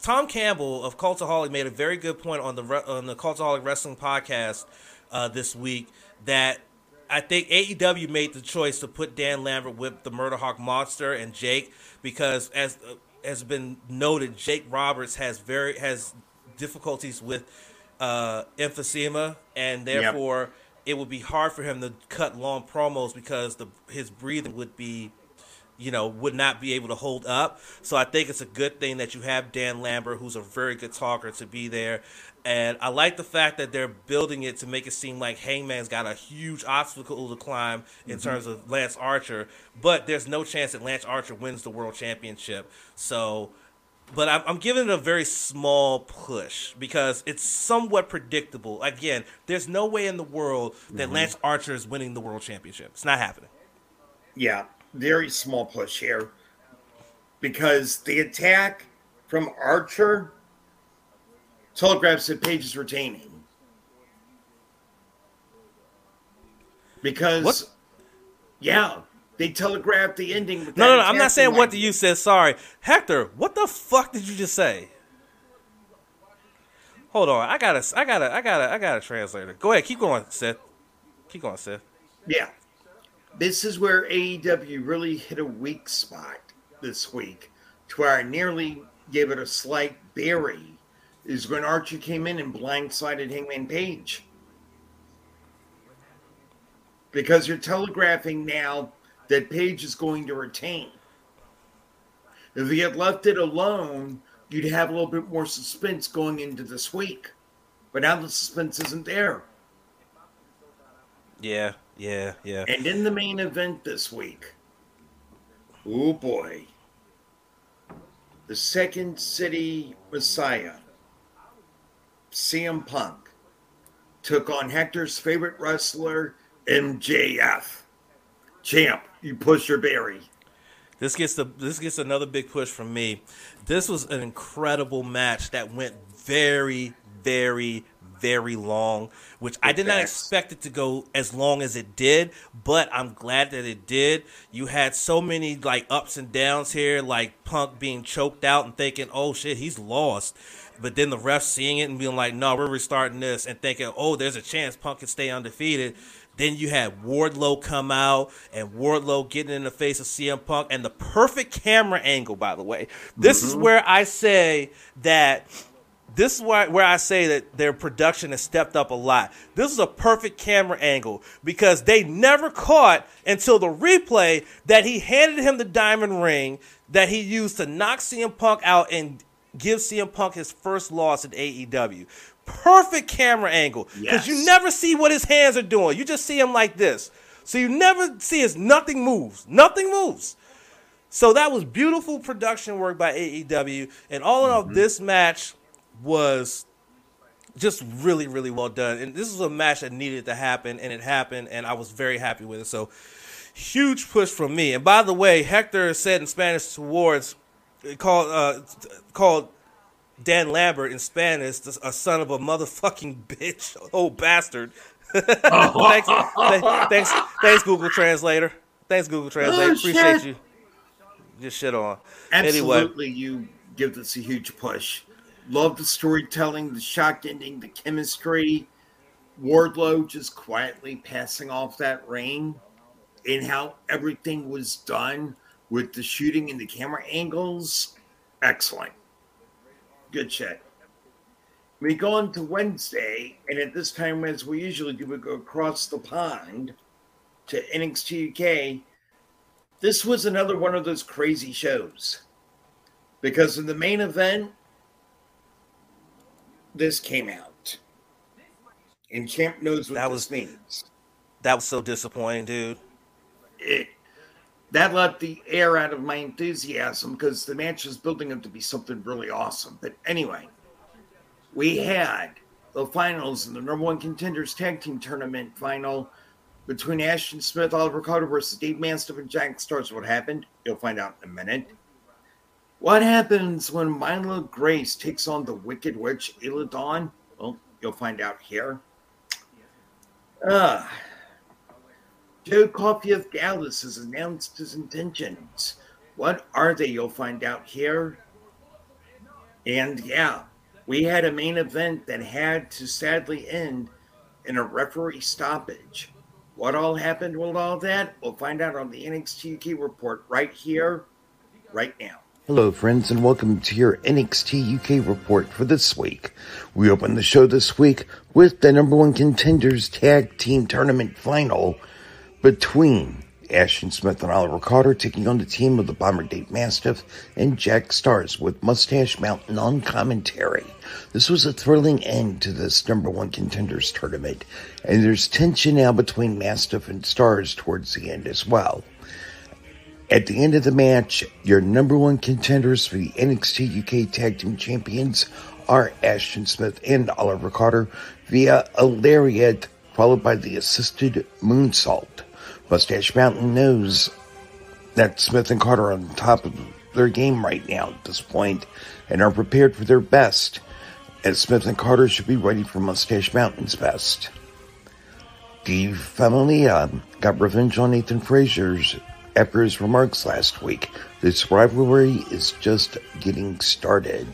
Tom Campbell of Cultaholic made a very good point on the on the Cultaholic Wrestling podcast uh, this week that I think AEW made the choice to put Dan Lambert with the Murder Hawk Monster and Jake because, as uh, has been noted, Jake Roberts has very has difficulties with uh, emphysema, and therefore it would be hard for him to cut long promos because the his breathing would be you know, would not be able to hold up. So I think it's a good thing that you have Dan Lambert, who's a very good talker, to be there. And I like the fact that they're building it to make it seem like Hangman's got a huge obstacle to climb in Mm-hmm. terms of Lance Archer, but there's no chance that Lance Archer wins the world championship. So, but I'm, I'm giving it a very small push because it's somewhat predictable. Again, there's no way in the world that Mm-hmm. Lance Archer is winning the world championship. It's not happening. Yeah, very small push here. Because the attack from Archer telegraphs that Page is retaining. Because, What? yeah, they telegraphed the ending. No, no, no. I'm not saying what the you said. Sorry, Hector. What the fuck did you just say? Hold on. I gotta. I gotta. I gotta. I gotta translator. Go ahead. Keep going, Seth. Keep going, Seth. Yeah. This is where AEW really hit a weak spot this week, to where I nearly gave it a slight bury, is when Archer came in and blindsided Hangman Page. Because you're telegraphing now that Page is going to retain. If he had left it alone, you'd have a little bit more suspense going into this week. But now the suspense isn't there. Yeah. Yeah. Yeah. And in the main event this week, oh boy, the Second City Messiah, CM Punk, took on Hector's favorite wrestler, MJF. Champ, you push your berry. This gets the this gets another big push from me. This was an incredible match that went very, very, very long, which I did not expect it to go as long as it did, but I'm glad that it did. You had so many like ups and downs here, like Punk being choked out and thinking, "Oh shit, he's lost." But then the refs seeing it and being like, "No, we're restarting this," and thinking, "Oh, there's a chance Punk can stay undefeated." Then you had Wardlow come out and Wardlow getting in the face of CM Punk and the perfect camera angle, by the way. This is mm-hmm. where I say that this is why where I say that their production has stepped up a lot. This is a perfect camera angle because they never caught until the replay that he handed him the diamond ring that he used to knock CM Punk out and give CM Punk his first loss in AEW. Perfect camera angle because you never see what his hands are doing. You just see him like this. So you never see his nothing moves. Nothing moves. So that was beautiful production work by AEW. And all in all, mm-hmm. this match was just really, really well done. And this was a match that needed to happen, and it happened, and I was very happy with it. So huge push from me. And by the way, Hector said in Spanish towards called uh, called Dan Lambert in Spanish a son of a motherfucking [laughs] bitch, oh bastard. [laughs] thanks, th- thanks, thanks, Google Translator. Thanks, Google Translator. Oh, Appreciate shit. you. Just shit on. Anyway, Absolutely, you give this a huge push. Love the storytelling, the shock ending, the chemistry. Wardlow just quietly passing off that ring, and how everything was done with the shooting and the camera angles. Excellent. Good shit. We go on to Wednesday, and at this time, as we usually do, we go across the pond to NXT UK. This was another one of those crazy shows because in the main event, this came out, and Champ knows what That this was- means. that was so disappointing, dude. It, that let the air out of my enthusiasm because the match is building up to be something really awesome. But anyway, we had the finals in the number one contenders tag team tournament final between Ashton Smith, Oliver Carter versus Dave Mastiff and Jack Starz. What happened? You'll find out in a minute. What happens when Myla Grace takes on the Wicked Witch Isla Dawn? Well, you'll find out here. Uh, Joe Coffey of Gallus has announced his intentions. What are they? You'll find out here. And yeah, we had a main event that had to sadly end in a referee stoppage. What all happened with all that? We'll find out on the NXT UK report right here, right now. Hello, friends, and welcome to your NXT UK report for this week. We open the show this week with the number one contenders tag team tournament final between Ashton Smith and Oliver Carter taking on the team of the Bomber Dave Mastiff and Jack Starz with Mustache Mountain on commentary. This was a thrilling end to this number one contenders tournament, and there's tension now between Mastiff and Stars towards the end as well. At the end of the match, your number one contenders for the NXT UK Tag Team Champions are Ashton Smith and Oliver Carter via a lariat, followed by the assisted moonsault. Mustache Mountain knows that Smith and Carter are on top of their game right now at this point and are prepared for their best, as Smith and Carter should be ready for Mustache Mountain's best. The Familia uh, got revenge on Nathan Frazer's after his remarks last week, this rivalry is just getting started.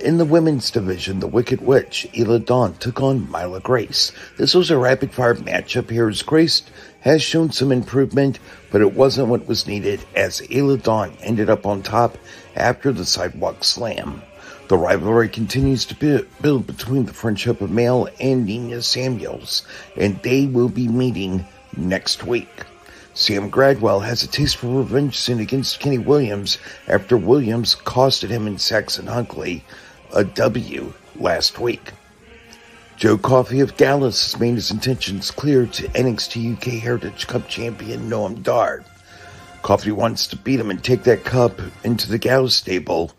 In the women's division, the Wicked Witch, Isla Dawn, took on Myla Grace. This was a rapid fire matchup here as Grace has shown some improvement, but it wasn't what was needed as Isla Dawn ended up on top after the sidewalk slam. The rivalry continues to build between the Friendship of Male and Nina Samuels, and they will be meeting next week. Sam Gradwell has a taste for revenge sin against Kenny Williams after Williams costed him in Saxon Huxley a W last week. Joe Coffey of Gallus has made his intentions clear to NXT UK Heritage Cup champion Noam Dar. Coffey wants to beat him and take that cup into the Gallus stable.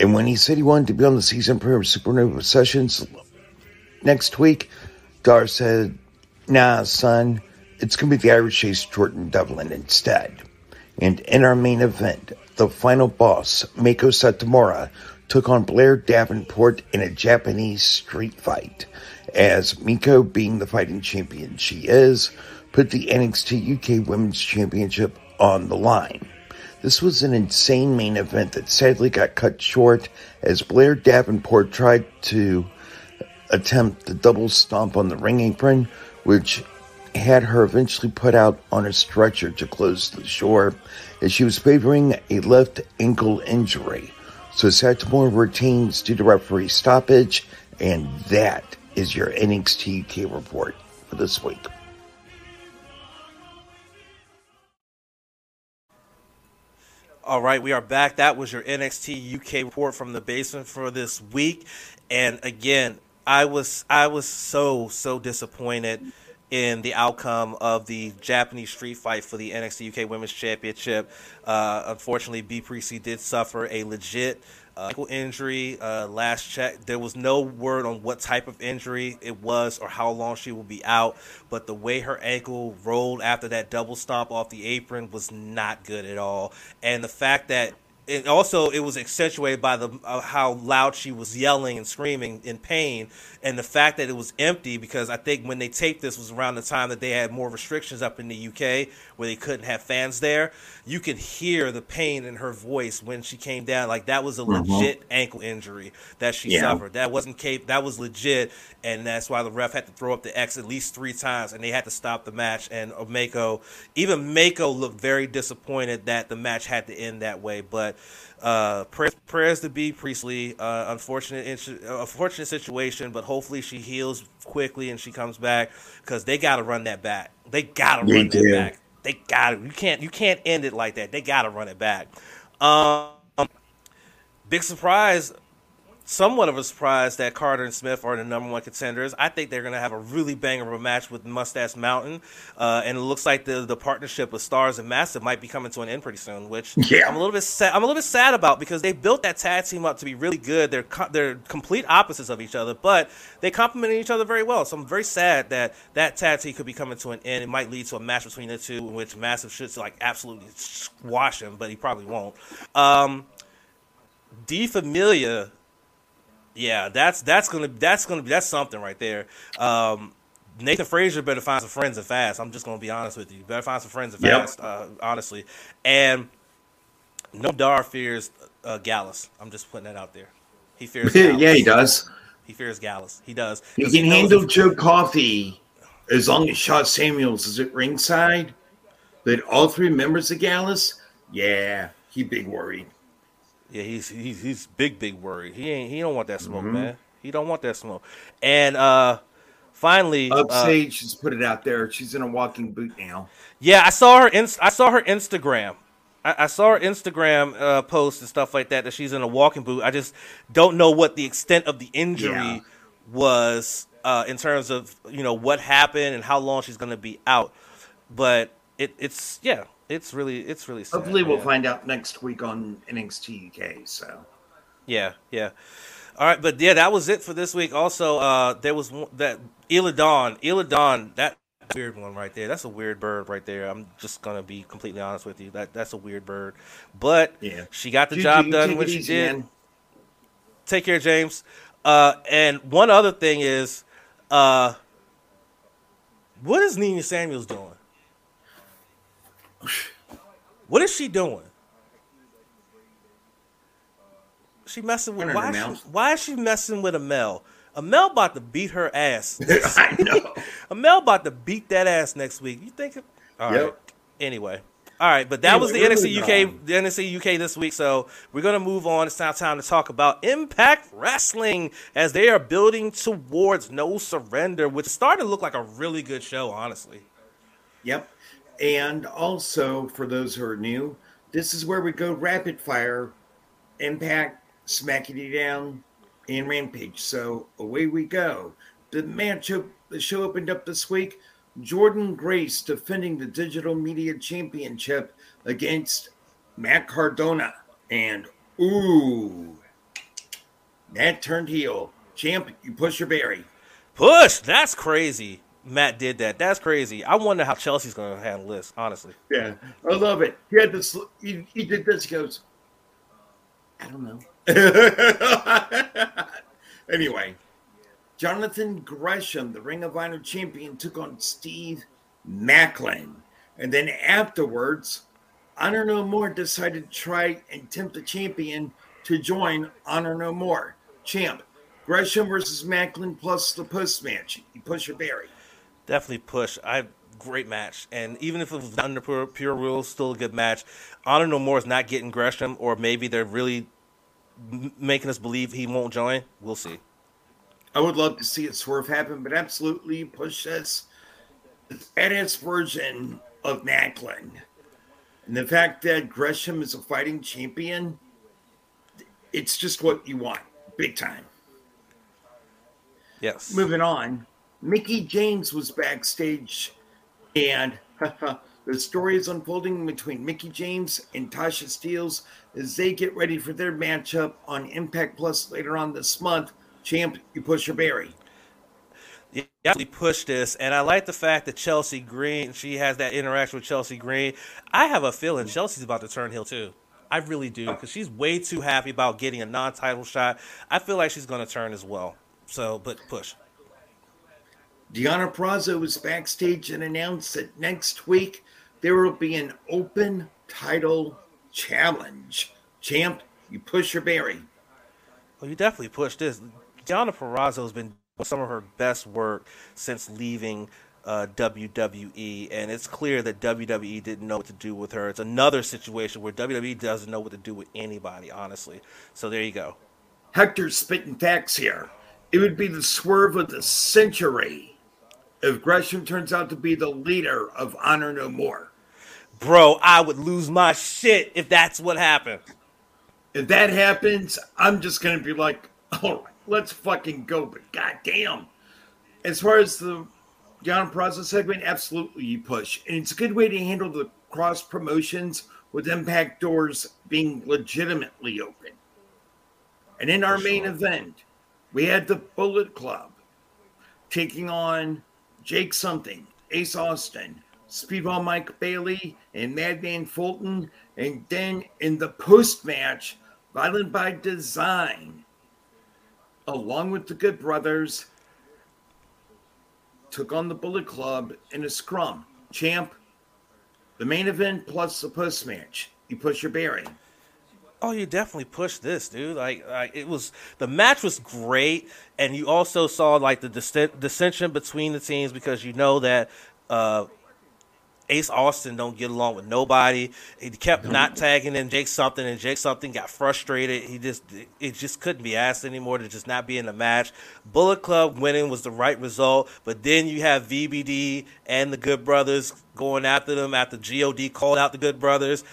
And when he said he wanted to be on the season premiere of Supernova Sessions next week, Dar said, Nah, son, it's going to be the Irish Ace Jordan Devlin instead. And in our main event, the final boss, Meiko Satomura, took on Blair Davenport in a Japanese street fight. As Meiko, being the fighting champion she is, put the NXT UK Women's Championship on the line. This was an insane main event that sadly got cut short as Blair Davenport tried to attempt the double stomp on the ring apron, which had her eventually put out on a stretcher to close the shore as she was favoring a left ankle injury. So Satomura retains due to referee stoppage, and that is your NXT UK report for this week. All right, we are back. That was your NXT UK report from the basement for this week. And again, I was I was so so disappointed in the outcome of the Japanese street fight for the NXT UK Women's Championship. Uh, unfortunately, Bea Priestley did suffer a legit uh, ankle injury. Uh, last check, there was no word on what type of injury it was or how long she will be out. But the way her ankle rolled after that double stomp off the apron was not good at all. And the fact that and also it was accentuated by the uh, how loud she was yelling and screaming in pain and the fact that it was empty because I think when they taped this was around the time that they had more restrictions up in the UK where they couldn't have fans there. You could hear the pain in her voice when she came down. Like that was a mm-hmm. legit ankle injury that she yeah. suffered. That wasn't cape. That was legit, and that's why the ref had to throw up the X at least three times, and they had to stop the match. And Mako, even Mako looked very disappointed that the match had to end that way. But uh, prayers, prayers to Bea Priestley. Uh, unfortunate, unfortunate situation, but hopefully she heals quickly and she comes back because they got to run that back. They got to run that back. They got to. You can't. You can't end it like that. They got to run it back. Um, big surprise. Somewhat of a surprise that Carter and Smith are the number one contenders. I think they're going to have a really banger of a match with Mustache Mountain, uh, and it looks like the the partnership with Starz and Massive might be coming to an end pretty soon. Which Yeah. I'm a little bit sad. I'm a little bit sad about because they built that tag team up to be really good. They're co- they're complete opposites of each other, but they complement each other very well. So I'm very sad that that tag team could be coming to an end. It might lead to a match between the two, in which Massive should like absolutely squash him, but he probably won't. Um, D Familia yeah, that's that's gonna that's gonna be that's something right there. Um, Nathan Frazer better find some friends and fast. I'm just gonna be honest with you. Better find some friends and Yep. fast. Uh, honestly, and Noam Dar fears uh, Gallus. I'm just putting that out there. He fears. Gallus. [laughs] yeah, he does. He fears Gallus. He does. He can knows handle Joe Coffey as long as Sha Samuels is at ringside. But all three members of Gallus, yeah, he big worried. Yeah, he's he's he's big big worried. He ain't he don't want that Mm-hmm. smoke, man. He don't want that smoke. And uh finally, uh, Upstage just put it out there. She's in a walking boot now. Yeah, I saw her. Inst- I saw her Instagram. I, I saw her Instagram uh, post and stuff like that. That she's in a walking boot. I just don't know what the extent of the injury Yeah. was uh, in terms of you know what happened and how long she's going to be out. But it, it's yeah, it's really it's really. Sad, Hopefully, we'll man. find out next week on NXT UK. So, Yeah, yeah. All right, but yeah, that was it for this week. Also, uh, there was one, that Isla Dawn, Eladon, that weird one right there. That's a weird bird right there. I'm just gonna be completely honest with you. That that's a weird bird, but Yeah. she got the Juju, job done take when she did. man. Take care, James. Uh, and one other thing is, uh, what is Nina Samuels doing? What is she doing? She messing with why? Is she, why is she messing with Amale? Amale about to beat her ass. [laughs] I know. [laughs] Amale about to beat that ass next week. You think? All right. Yep. Anyway. All right, but that was the NXT UK, on. the NXT UK this week. So we're gonna move on. It's now time to talk about Impact Wrestling as they are building towards No Surrender, which started to look like a really good show, honestly. Yep. And also, for those who are new, this is where we go rapid fire, impact, smacking you down, and rampage. So away we go. The match, op- the show opened up this week. Jordynne Grace defending the Digital Media Championship against Matt Cardona. And ooh, that turned heel. Champ, you push your berry. Push. That's crazy. Matt did that. That's crazy. I wonder how Chelsea's gonna handle this. Honestly. Yeah, I love it. He had this. He, he did this. He goes, I don't know. [laughs] anyway, Jonathan Gresham, the Ring of Honor champion, took on Steve Maclin, and then afterwards, Honor No More decided to try and tempt the champion to join Honor No More. Champ, Gresham versus Maclin plus the post match. You push your berry. Definitely push. I great match, and even if it was under pure, pure rules, still a good match. Honor No More is not getting Gresham, or maybe they're really m- making us believe he won't join. We'll see. I would love to see it swerve happen, but absolutely push this badass version of Maclin. And the fact that Gresham is a fighting champion, it's just what you want, big time. Yes. Moving on, Mickie James was backstage, and [laughs] the story is unfolding between Mickie James and Tasha Steelz as they get ready for their matchup on Impact Plus later on this month. Champ, you push your berry. Yeah, actually push this, and I like the fact that Chelsea Green, she has that interaction with Chelsea Green. I have a feeling Chelsea's about to turn heel too. I really do, because she's way too happy about getting a non-title shot. I feel like she's going to turn as well. So, but push. Deonna Purrazzo was backstage and announced that next week there will be an open title challenge. Champ, you push your berry. Well, you definitely push this. Deonna Purrazzo has been doing some of her best work since leaving uh, WWE, and it's clear that WWE didn't know what to do with her. It's another situation where WWE doesn't know what to do with anybody, honestly. So there you go. Hector's spitting facts here. It would be the swerve of the century if Gresham turns out to be the leader of Honor No More. Bro, I would lose my shit if that's what happened. If that happens, I'm just going to be like, All right, let's fucking go. But goddamn, as far as the down process segment, absolutely you push, and it's a good way to handle the cross promotions with Impact doors being legitimately open. And in our main event, we had the Bullet Club taking on Jake Something, Ace Austin, Speedball Mike Bailey, and Madman Fulton. And then in the post match, Violent by Design, along with the Good Brothers, took on the Bullet Club in a scrum. Champ, the main event plus the post match. You push your bearing. Oh, you definitely pushed this, dude. Like, like it was the match was great, and you also saw like the dissension between the teams because you know that uh, Ace Austin don't get along with nobody. He kept not tagging in Jake something, and Jake something got frustrated. He just it just couldn't be asked anymore to just not be in the match. Bullet Club winning was the right result, but then you have VBD and the Good Brothers going after them after God called out the Good Brothers.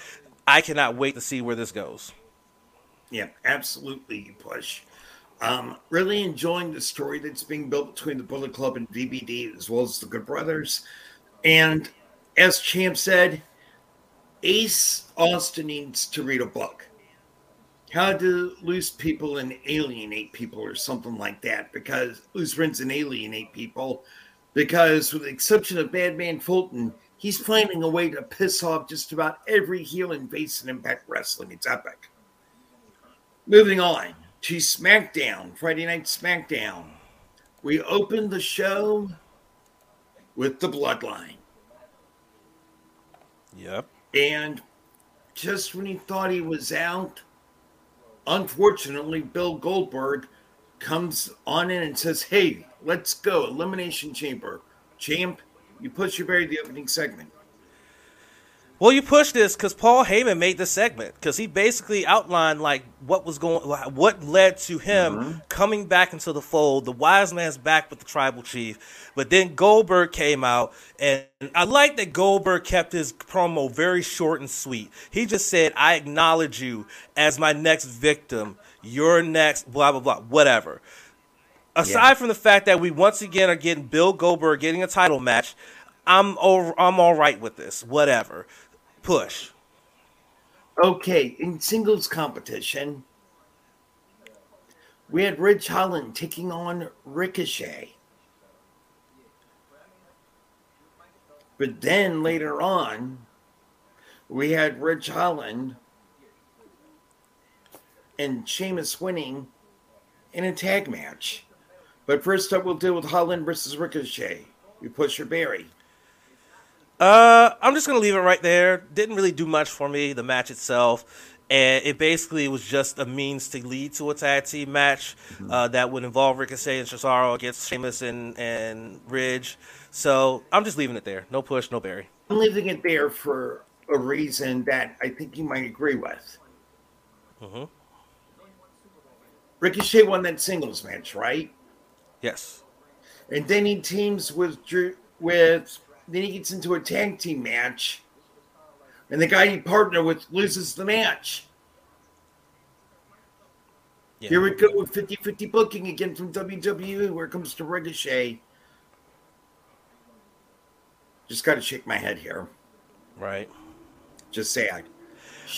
I cannot wait to see where this goes. Yeah, absolutely, push. Um, really enjoying the story that's being built between the Bullet Club and VBD as well as the Good Brothers. And as Champ said, Ace Austin needs to read a book. How to lose people and alienate people, or something like that, because lose friends and alienate people. Because, with the exception of Madman Fulton, he's finding a way to piss off just about every heel in face and Impact Wrestling. It's epic. Moving on to SmackDown, Friday Night SmackDown. We opened the show with the Bloodline. Yep. And just when he thought he was out, unfortunately, Bill Goldberg comes on in and says, Hey, let's go. Elimination Chamber. Champ, you push your very the opening segment. Well, you push this because Paul Heyman made the segment because he basically outlined like what was going, what led to him mm-hmm. coming back into the fold. The wise man's back with the tribal chief, but then Goldberg came out, and I like that Goldberg kept his promo very short and sweet. He just said, "I acknowledge you as my next victim. Your next blah blah blah, whatever." Aside yeah. from the fact that we once again are getting Bill Goldberg getting a title match, I'm over, I'm all right with this. Whatever. Push. Okay, in singles competition, we had Ridge Holland taking on Ricochet. But then later on, we had Ridge Holland and Sheamus winning in a tag match. But first up, we'll deal with Holland versus Ricochet. We push your Barry. Uh, I'm just gonna leave it right there. Didn't really do much for me. The match itself, and it basically was just a means to lead to a tag team match mm-hmm. uh, that would involve Ricochet and Cesaro against Sheamus and and Ridge. So I'm just leaving it there. No push, no Barry. I'm leaving it there for a reason that I think you might agree with. Mm-hmm. Ricochet won that singles match, right? Yes. And then he teams with Drew with then he gets into a tag team match, and the guy he partnered with loses the match. Yeah. Here we go with 50 50 booking again from WWE. Where it comes to Ricochet. Just got to shake my head here. Right. Just sad.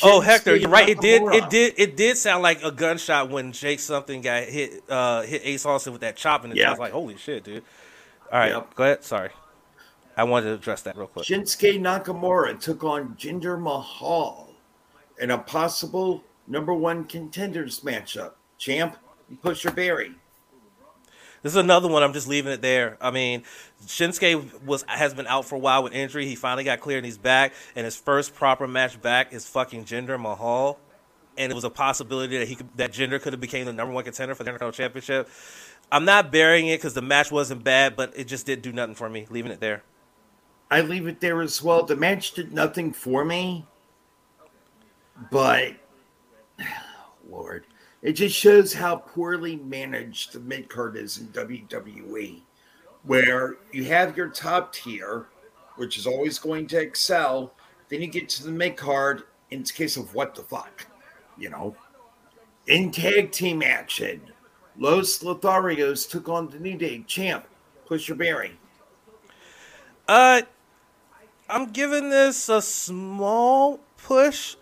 Oh Hector, you're right. It did. It did. It did sound like a gunshot when Jake something got hit. Uh, hit Ace Austin with that chop, and it yeah. was like, "Holy shit, dude!" All right, yep. go ahead. Sorry. I wanted to address that real quick. Shinsuke Nakamura took on Jinder Mahal in a possible number one contenders matchup. Champ, push your Barry. This is another one. I'm just leaving it there. I mean, Shinsuke was has been out for a while with injury. He finally got cleared and he's back. And his first proper match back is fucking Jinder Mahal. And it was a possibility that he could, that Jinder could have became the number one contender for the Intercontinental Championship. I'm not burying it because the match wasn't bad, but it just did do nothing for me. Leaving it there. I leave it there as well. The match did nothing for me, but [sighs] Lord, it just shows how poorly managed the mid card is in WWE, where you have your top tier, which is always going to excel. Then you get to the mid card, in case of what the fuck, you know, in tag team action Los Lotharios took on the New Day champ, Pusher Barry. Uh, I'm giving this a small push.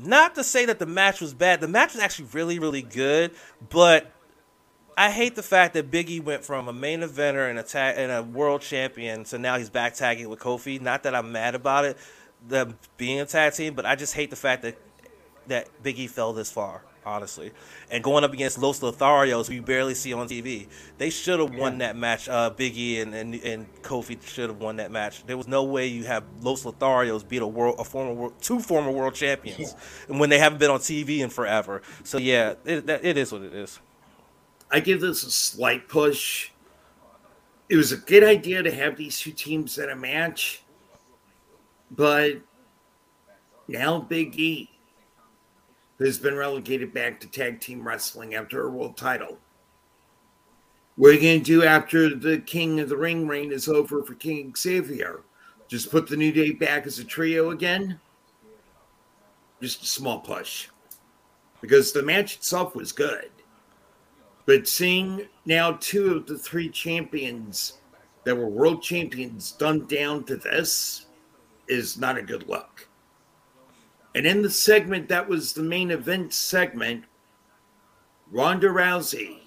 Not to say that the match was bad. The match was actually really, really good, but I hate the fact that Biggie went from a main eventer and a and a world champion to now he's back tagging with Kofi. Not that I'm mad about it, them being a tag team, but I just hate the fact that that Biggie fell this far honestly. And going up against Los Lotharios, who you barely see on TV, they should have won that match. Uh, Biggie and, and and Kofi should have won that match. There was no way you have Los Lotharios beat a world, a former world, two former world champions, and when they haven't been on TV in forever. So yeah, it, it is what it is. I give this a slight push. It was a good idea to have these two teams in a match, but now Big E has been relegated back to tag team wrestling after a world title. What are you going to do after the King of the Ring reign is over for King Xavier? Just put the New Day back as a trio again? Just a small push. Because the match itself was good. But seeing now two of the three champions that were world champions done down to this is not a good look. And in the segment that was the main event segment, Ronda Rousey,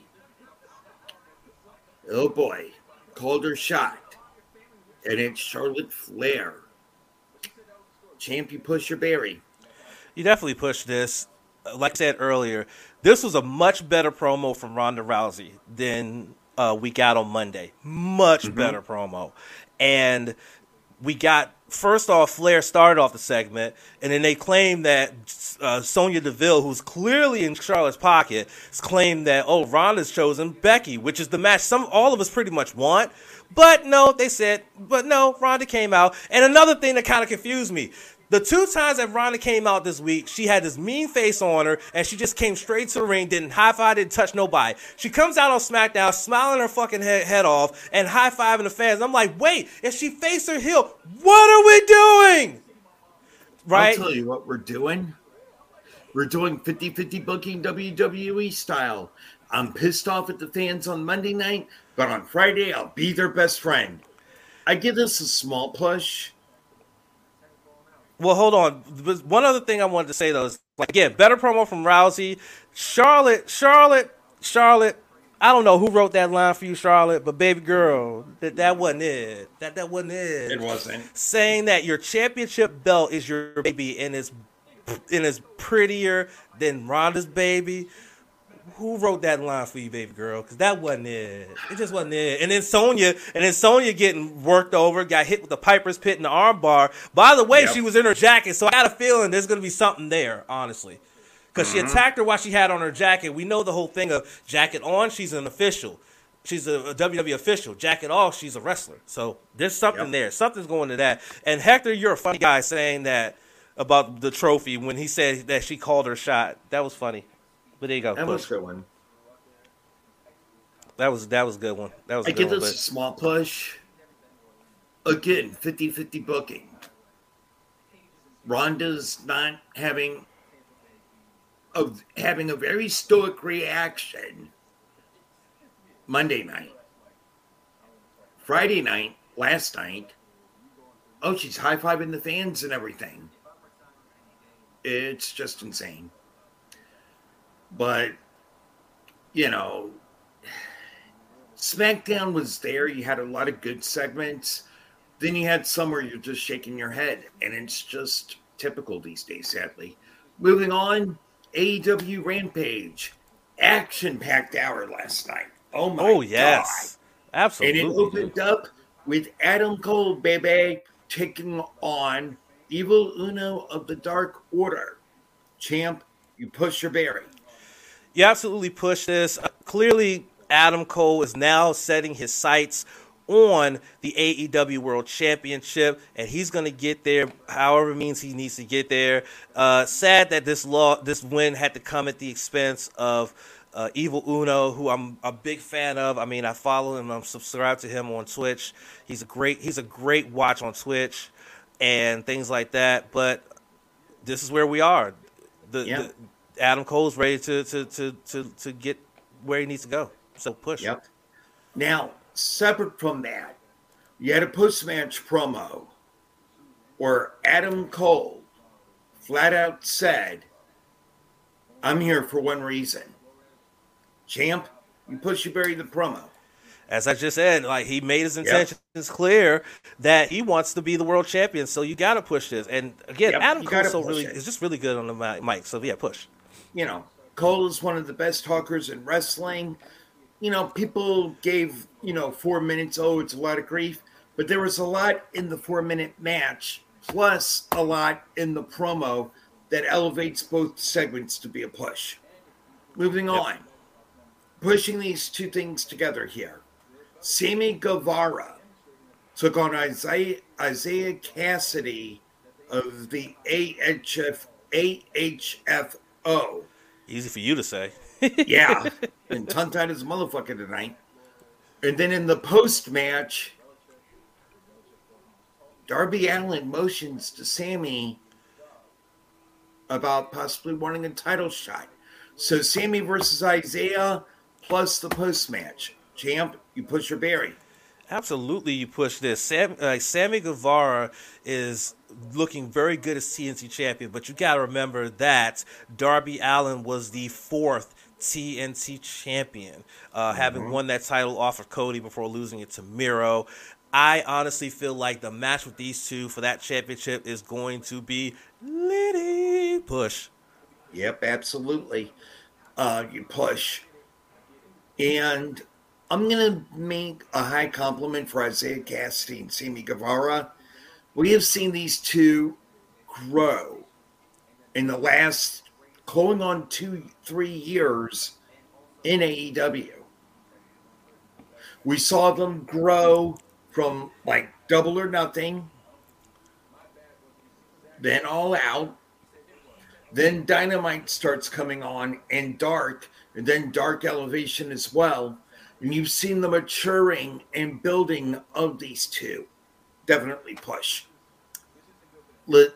oh boy, called her shot. And it's Charlotte Flair. Champ, you push your berry. You definitely push this. Like I said earlier, this was a much better promo from Ronda Rousey than uh, we got on Monday. Much mm-hmm. better promo. And we got first off, Flair started off the segment, and then they claim that uh, Sonya Deville, who's clearly in Charlotte's pocket, claimed that oh Ronda's chosen Becky, which is the match some all of us pretty much want. But no, they said, but no, Ronda came out. And another thing that kind of confused me. The two times that Ronda came out this week, she had this mean face on her, and she just came straight to the ring, didn't high five, didn't touch nobody. She comes out on SmackDown, smiling her fucking head, head off, and high fiving the fans. I'm like, wait, if she face her heel, what are we doing? Right? I'll tell you what we're doing. We're doing 50 50 booking WWE style. I'm pissed off at the fans on Monday night, but on Friday, I'll be their best friend. I give this a small push well, hold on. One other thing I wanted to say though is like again, better promo from Rousey. Charlotte, Charlotte, Charlotte. I don't know who wrote that line for you, Charlotte, but baby girl, that that wasn't it. That that wasn't it. It wasn't saying that your championship belt is your baby and it's and is prettier than Ronda's baby who wrote that line for you, baby girl? Because that wasn't it. It just wasn't it. And then Sonya, and then Sonya getting worked over, got hit with the Piper's Pit in the armbar. By the way, yep. she was in her jacket, so I got a feeling there's going to be something there, honestly. Because mm-hmm. she attacked her while she had on her jacket. We know the whole thing of jacket on, she's an official. She's a, a WWE official. Jacket off, she's a wrestler. So there's something yep. there. Something's going to that. And Hector, you're a funny guy saying that about the trophy when he said that she called her shot. That was funny. But there you go. That push. was a good one. That was that was a good one. That was. I give this but... a small push. Again, 50-50 booking. Ronda's not having of having a very stoic reaction Monday night. Friday night, last night, oh, she's high fiving the fans and everything. It's just insane. But, you know, SmackDown was there. You had a lot of good segments. Then you had some where you're just shaking your head, and it's just typical these days, sadly. Moving on, AEW Rampage, action packed hour last night. Oh my Oh yes, God. absolutely. And it opened up with Adam Cole, baby, taking on Evil Uno of the Dark Order. Champ, you push your berry you absolutely push this. Uh, clearly, Adam Cole is now setting his sights on the AEW World Championship, and he's going to get there however means he needs to get there. Uh, sad that this law, this win had to come at the expense of uh, Evil Uno, who I'm a big fan of. I mean, I follow him. I'm subscribed to him on Twitch. He's a great, he's a great watch on Twitch and things like that. But this is where we are. The, yeah. the Adam Cole's ready to to to to, to get where he needs to go. So push. Yep. Now, separate from that, you had a post match promo where Adam Cole flat out said, I'm here for one reason. Champ, you push, you bury the promo. As I just said, like he made his intentions yep. clear that he wants to be the world champion. So you got to push this. And again, yep, Adam Cole so really is just really good on the mic. So yeah, push. You know, Cole is one of the best talkers in wrestling. You know, people gave you know four minutes. Oh, it's a lot of grief, but there was a lot in the four minute match, plus a lot in the promo that elevates both segments to be a push. Moving yep. on, pushing these two things together here. Sammy Guevara took on Isaiah, Isiah Kassidy of the AHF, AHF, AHFO. Easy for you to say. yeah, [laughs] and tongue tied as a motherfucker tonight. And then in the post match, Darby Allin motions to Sammy about possibly wanting a title shot. So Sammy versus Isaiah plus the post match. Champ, you push your berry. Absolutely, you push this. Sam, uh, Sammy Guevara is looking very good as TNT champion, but you got to remember that Darby Allin was the fourth TNT champion, uh, mm-hmm. having won that title off of Cody before losing it to Miro. I honestly feel like the match with these two for that championship is going to be litty push. Yep, absolutely. Uh, you push. And I'm going to make a high compliment for Isiah Kassidy and Sammy Guevara. We have seen these two grow in the last going on two, three years in AEW. We saw them grow from like double or nothing, then all out, then Dynamite starts coming on and Dark, and then Dark Elevation as well and you've seen the maturing and building of these two. Definitely push. Let,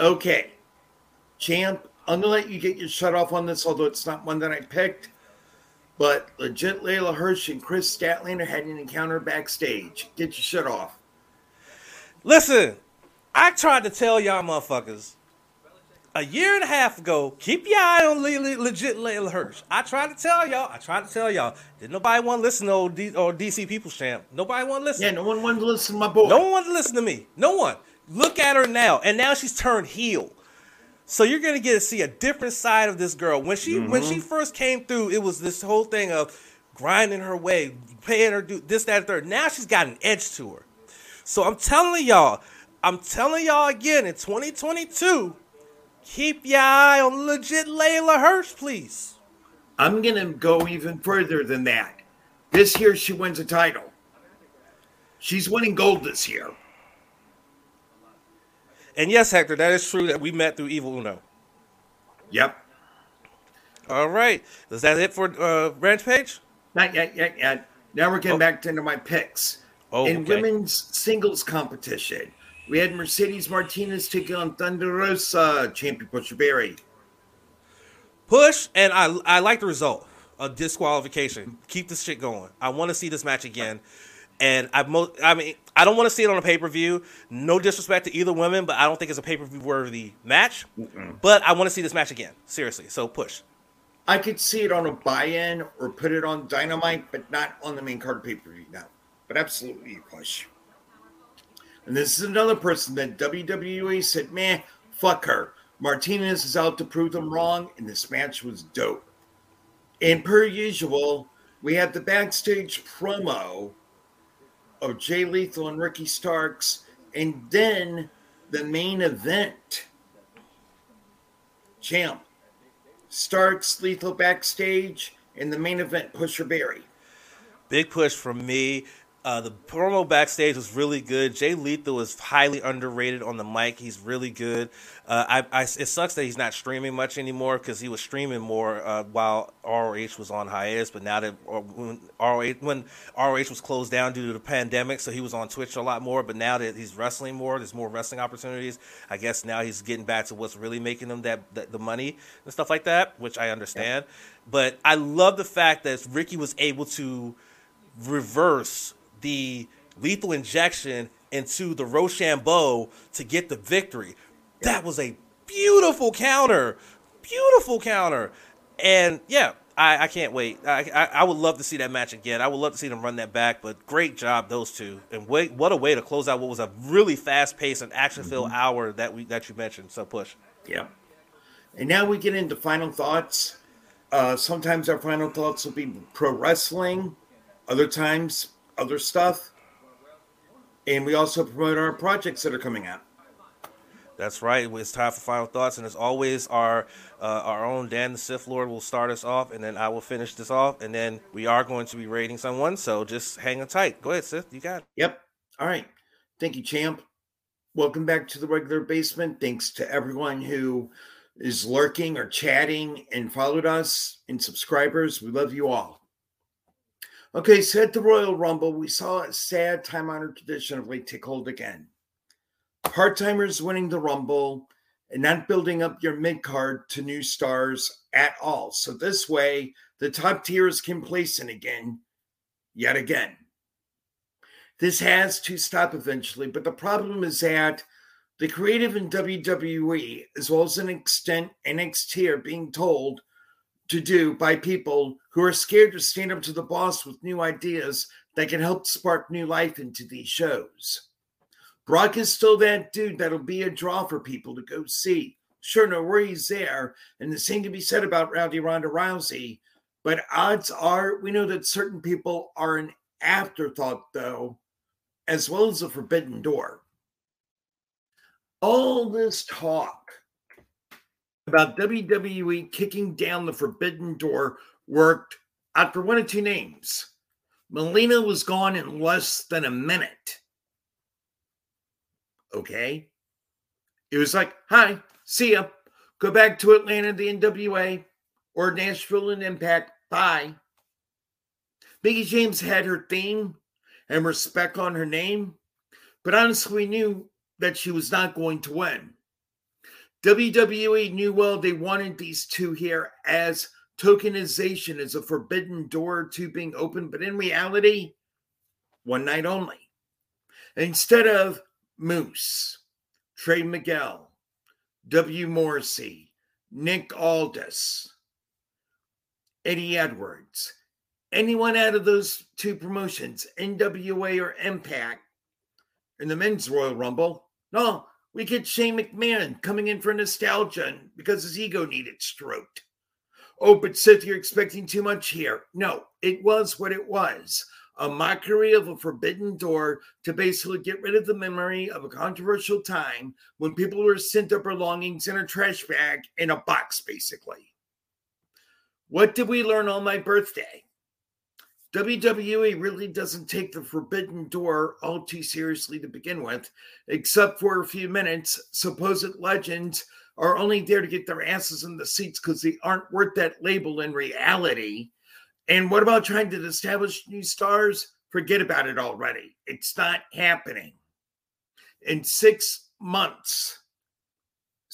okay, champ, I'm gonna let you get your shut off on this, although it's not one that I picked. But legit, Leyla Hirsch and Kris Statlander had an encounter backstage. Get your shut off. Listen, I tried to tell y'all motherfuckers a year and a half ago, keep your eye on le- le- legit Leyla Hirsch. I tried to tell y'all. I tried to tell y'all. Did nobody want to listen to old D- or DC People's Champ? Nobody want to listen. Yeah, no one wanted to listen to my boy. No one wanted to listen to me. No one. Look at her now, and now she's turned heel. So you're gonna get to see a different side of this girl. When she mm-hmm. when she first came through, it was this whole thing of grinding her way, paying her do this, that, and third. Now she's got an edge to her. So I'm telling y'all, I'm telling y'all again in 2022 Keep your eye on legit Leyla Hirsch, please. I'm going to go even further than that. This year, she wins a title. She's winning gold this year. And yes, Hector, that is true that we met through Evil Uno. Yep. All right. Is that it for uh, Page? Not yet, yet, yet. Now we're getting oh. back into my picks. Oh, In okay. women's singles competition, we had Mercedes Martinez taking on Thunder Rosa, champion Pusher Berry. Push, and I I like the result. A disqualification. Keep this shit going. I want to see this match again. And I mo- I mean, I don't want to see it on a pay per view. No disrespect to either women, but I don't think it's a pay per view worthy match. Mm-mm. But I want to see this match again. Seriously. So push. I could see it on a buy-in or put it on Dynamite, but not on the main card pay per view. No, but absolutely push. And this is another person that WWE said, man, fuck her. Martinez is out to prove them wrong, and this match was dope. And per usual, we had the backstage promo of Jay Lethal and Ricky Starks, and then the main event. Champ, Starks, Lethal backstage, and the main event, Pusher Berry. Big push from me. Uh, the promo backstage was really good. Jay Lethal is highly underrated on the mic. He's really good. Uh, I, I, it sucks that he's not streaming much anymore because he was streaming more uh, while ROH was on hiatus. But now that when ROH when ROH was closed down due to the pandemic, so he was on Twitch a lot more. But now that he's wrestling more, there's more wrestling opportunities. I guess now he's getting back to what's really making him that, that the money and stuff like that, which I understand. Yeah. But I love the fact that Ricky was able to reverse the lethal injection into the Roshambo to get the victory. That was a beautiful counter. Beautiful counter. And yeah, I, I can't wait. I, I, I would love to see that match again. I would love to see them run that back. But great job, those two. And wait, what a way to close out what was a really fast paced and action filled mm-hmm. hour that we that you mentioned. So push. Yeah. And now we get into final thoughts. Uh, sometimes our final thoughts will be pro wrestling. Other times other stuff. And we also promote our projects that are coming out. That's right. It's time for final thoughts, and as always, our uh, our own Dan the Sith Lord will start us off, and then I will finish this off, and then we are going to be rating someone. So just hang on tight. Go ahead, Sith. You got it. Yep. All right. Thank you, champ. Welcome back to the regular basement. Thanks to everyone who is lurking or chatting and followed us and subscribers. We love you all. Okay, so at the Royal Rumble, we saw a sad time honored tradition of late take hold again. Part timers winning the Rumble and not building up your mid card to new stars at all. So this way, the top tier is complacent again, yet again. This has to stop eventually, but the problem is that the creative in WWE, as well as an extent NXT, are being told to do by people who are scared to stand up to the boss with new ideas that can help spark new life into these shows. Brock is still that dude that'll be a draw for people to go see. Sure, no worries there. And the same can be said about Rowdy Ronda Rousey. But odds are, we know that certain people are an afterthought, though, as well as a forbidden door. All this talk about WWE kicking down the forbidden door worked out for one of two names. Melina was gone in less than a minute. Okay. It was like, hi, see ya. Go back to Atlanta, the NWA, or Nashville and Impact. Bye. Mickie James had her theme and respect on her name, but honestly, we knew that she was not going to win. WWE knew well they wanted these two here as tokenization as a forbidden door to being open, but in reality, one night only. Instead of Moose, Trey Miguel, W. Morrissey, Nick Aldis, Eddie Edwards, anyone out of those two promotions, NWA or Impact, in the men's Royal Rumble, no, we get Shane McMahon coming in for nostalgia because his ego needed stroked. Oh, but Sith, you're expecting too much here. No, it was what it was a mockery of a forbidden door to basically get rid of the memory of a controversial time when people were sent their belongings in a trash bag in a box, basically. What did we learn on my birthday? WWE really doesn't take the forbidden door all too seriously to begin with, except for a few minutes. Supposed legends are only there to get their asses in the seats because they aren't worth that label in reality. And what about trying to establish new stars? Forget about it already. It's not happening. In six months,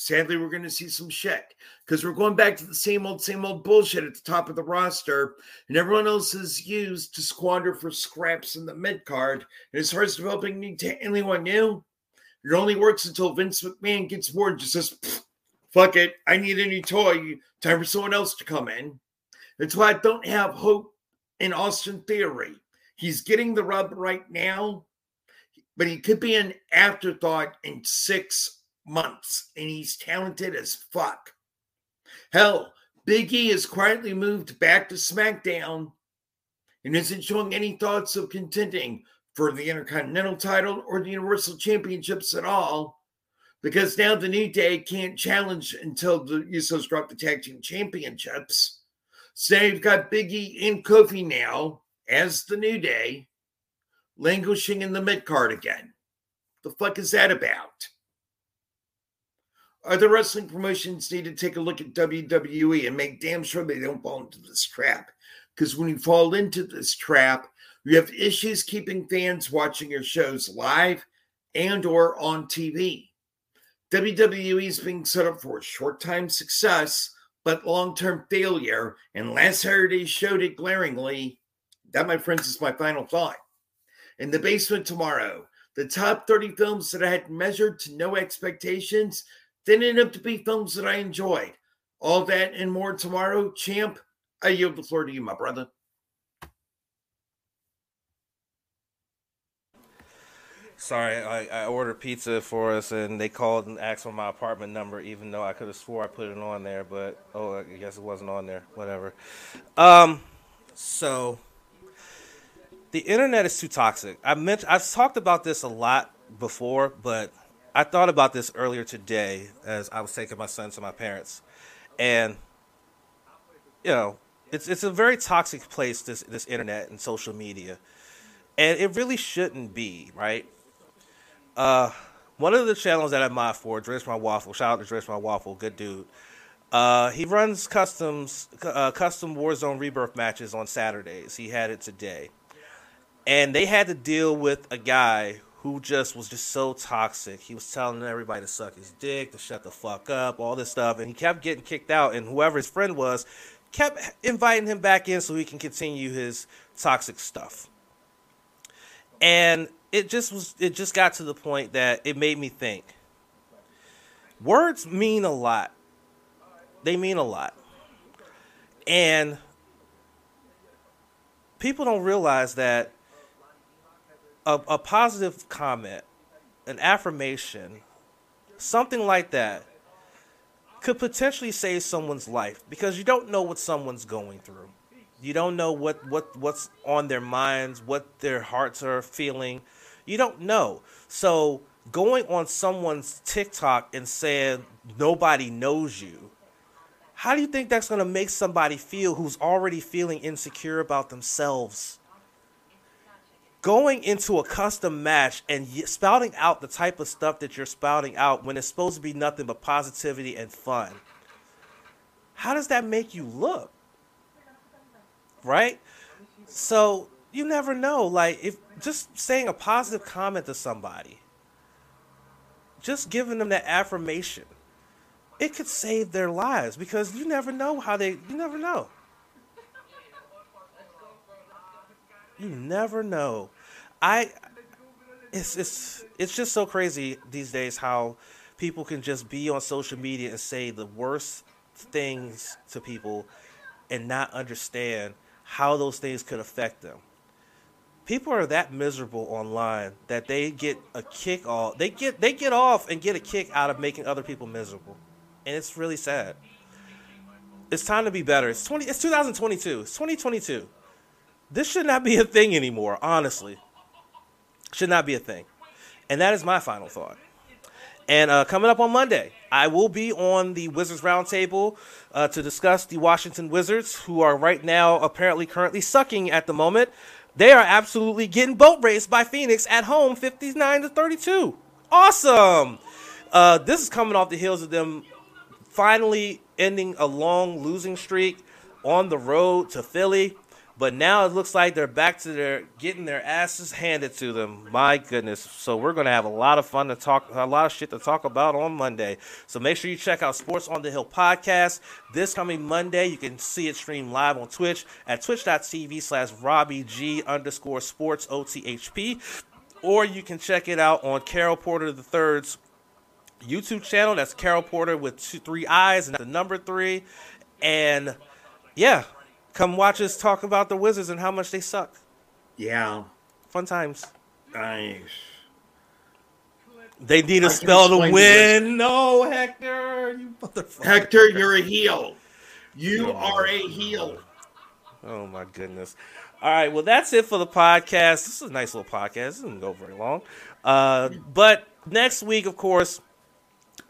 sadly, we're going to see some shit because we're going back to the same old, same old bullshit at the top of the roster, and everyone else is used to squander for scraps in the mid card. And as far as developing anyone new, it only works until Vince McMahon gets bored and just says, fuck it, I need a new toy. Time for someone else to come in. That's why I don't have hope in Austin Theory. He's getting the rub right now, but he could be an afterthought in six months, and he's talented as fuck. Hell, Big E has quietly moved back to SmackDown and isn't showing any thoughts of contending for the Intercontinental title or the Universal Championships at all because now the New Day can't challenge until the Usos drop the Tag Team Championships. So you've got Big E and Kofi now as the New Day. languishing in the mid card again. The fuck is that about? Other wrestling promotions need to take a look at WWE and make damn sure they don't fall into this trap. Because when you fall into this trap, you have issues keeping fans watching your shows live and or on TV. WWE is being set up for short-time success, but long-term failure, and last Saturday showed it glaringly. That, my friends, is my final thought. In the basement tomorrow, the top 30 films that I had measured to no expectations then ended up to be films that I enjoyed. All that and more tomorrow, champ. I yield the floor to you, my brother. Sorry, I, I ordered pizza for us, and they called and asked for my apartment number, even though I could have swore I put it on there, but oh, I guess it wasn't on there. Whatever. Um, so the internet is too toxic. I meant I've talked about this a lot before, but I thought about this earlier today as I was taking my son to my parents, and you know, it's it's a very toxic place. This this internet and social media, and it really shouldn't be, right? Uh, one of the channels that I mod for, Dress My Waffle. Shout out to Dress My Waffle, good dude. Uh, he runs customs, uh, custom Warzone Rebirth matches on Saturdays. He had it today, and they had to deal with a guy who just was just so toxic. He was telling everybody to suck his dick, to shut the fuck up, all this stuff, and he kept getting kicked out. And whoever his friend was kept inviting him back in so he can continue his toxic stuff. And it just was it just got to the point that it made me think. Words mean a lot. They mean a lot. And people don't realize that a, a positive comment, an affirmation, something like that could potentially save someone's life because you don't know what someone's going through. You don't know what, what what's on their minds, what their hearts are feeling. You don't know. So going on someone's TikTok and saying nobody knows you, how do you think that's going to make somebody feel who's already feeling insecure about themselves? Going into a custom match and spouting out the type of stuff that you're spouting out when it's supposed to be nothing but positivity and fun. How does that make you look? Right? So you never know. Like if just saying a positive comment to somebody, just giving them that affirmation, it could save their lives because you never know how they you never know. You never know. I it's it's it's just so crazy these days how people can just be on social media and say the worst things to people and not understand how those things could affect them. People are that miserable online that they get a kick off. They get they get off and get a kick out of making other people miserable. And it's really sad. It's time to be better. It's 20 it's 2022. It's 2022 this should not be a thing anymore, honestly. Should not be a thing. And that is my final thought. And uh, coming up on Monday, I will be on the Wizards Roundtable uh, to discuss the Washington Wizards, who are right now apparently currently sucking at the moment. They are absolutely getting boat raced by Phoenix at home, 59 to 32. Awesome! Uh, this is coming off the heels of them finally ending a long losing streak on the road to Philly. But now it looks like they're back to their getting their asses handed to them. My goodness. So we're gonna have a lot of fun to talk a lot of shit to talk about on Monday. So make sure you check out Sports on the Hill podcast. This coming Monday, you can see it stream live on Twitch at twitch.tv slash Robbie G underscore sports OTHP. Or you can check it out on Carol Porter III's YouTube channel. That's Carol Porter with two three eyes and the number three. And yeah, Come watch us talk about the Wizards and how much they suck. Yeah. Fun times. Nice. They need a spell to win. No, Hector, you motherfucker. Hector, you're a heel. You oh, are a heel. Oh my goodness. All right, well that's it for the podcast. This is a nice little podcast. It doesn't go very long. Uh, but next week, of course,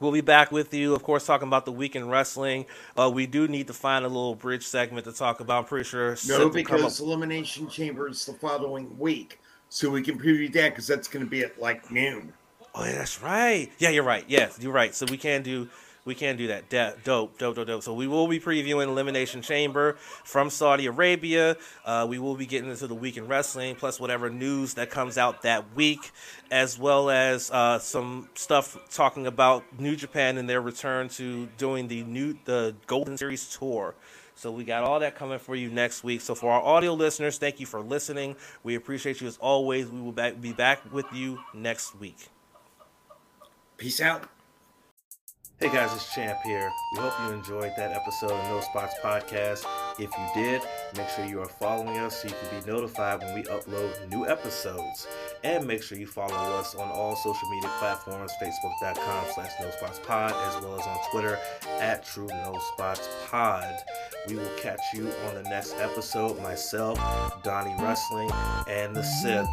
We'll be back with you, of course, talking about the week in wrestling. Uh, we do need to find a little bridge segment to talk about. I'm pretty sure. No, because Elimination Chamber is the following week. so we can preview that because that's going to be at like noon. Oh, yeah, that's right. Yeah, you're right. Yes, you're right. So we can do we can do that. De- dope, dope, dope, dope. So we will be previewing Elimination Chamber from Saudi Arabia. Uh, we will be getting into the week in wrestling, plus whatever news that comes out that week, as well as uh, some stuff talking about New Japan and their return to doing the new the Golden Series tour. So we got all that coming for you next week. So for our audio listeners, thank you for listening. We appreciate you as always. We will be back with you next week. Peace out. Hey guys, it's Champ here. We hope you enjoyed that episode of No Spots Podcast. If you did, make sure you are following us so you can be notified when we upload new episodes. And make sure you follow us on all social media platforms, facebook.com slash no spots pod, as well as on Twitter at true no spots pod. We will catch you on the next episode, myself, Donnie Wrestling, and the Sith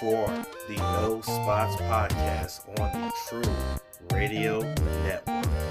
for the No Spots Podcast on the True Radio Network.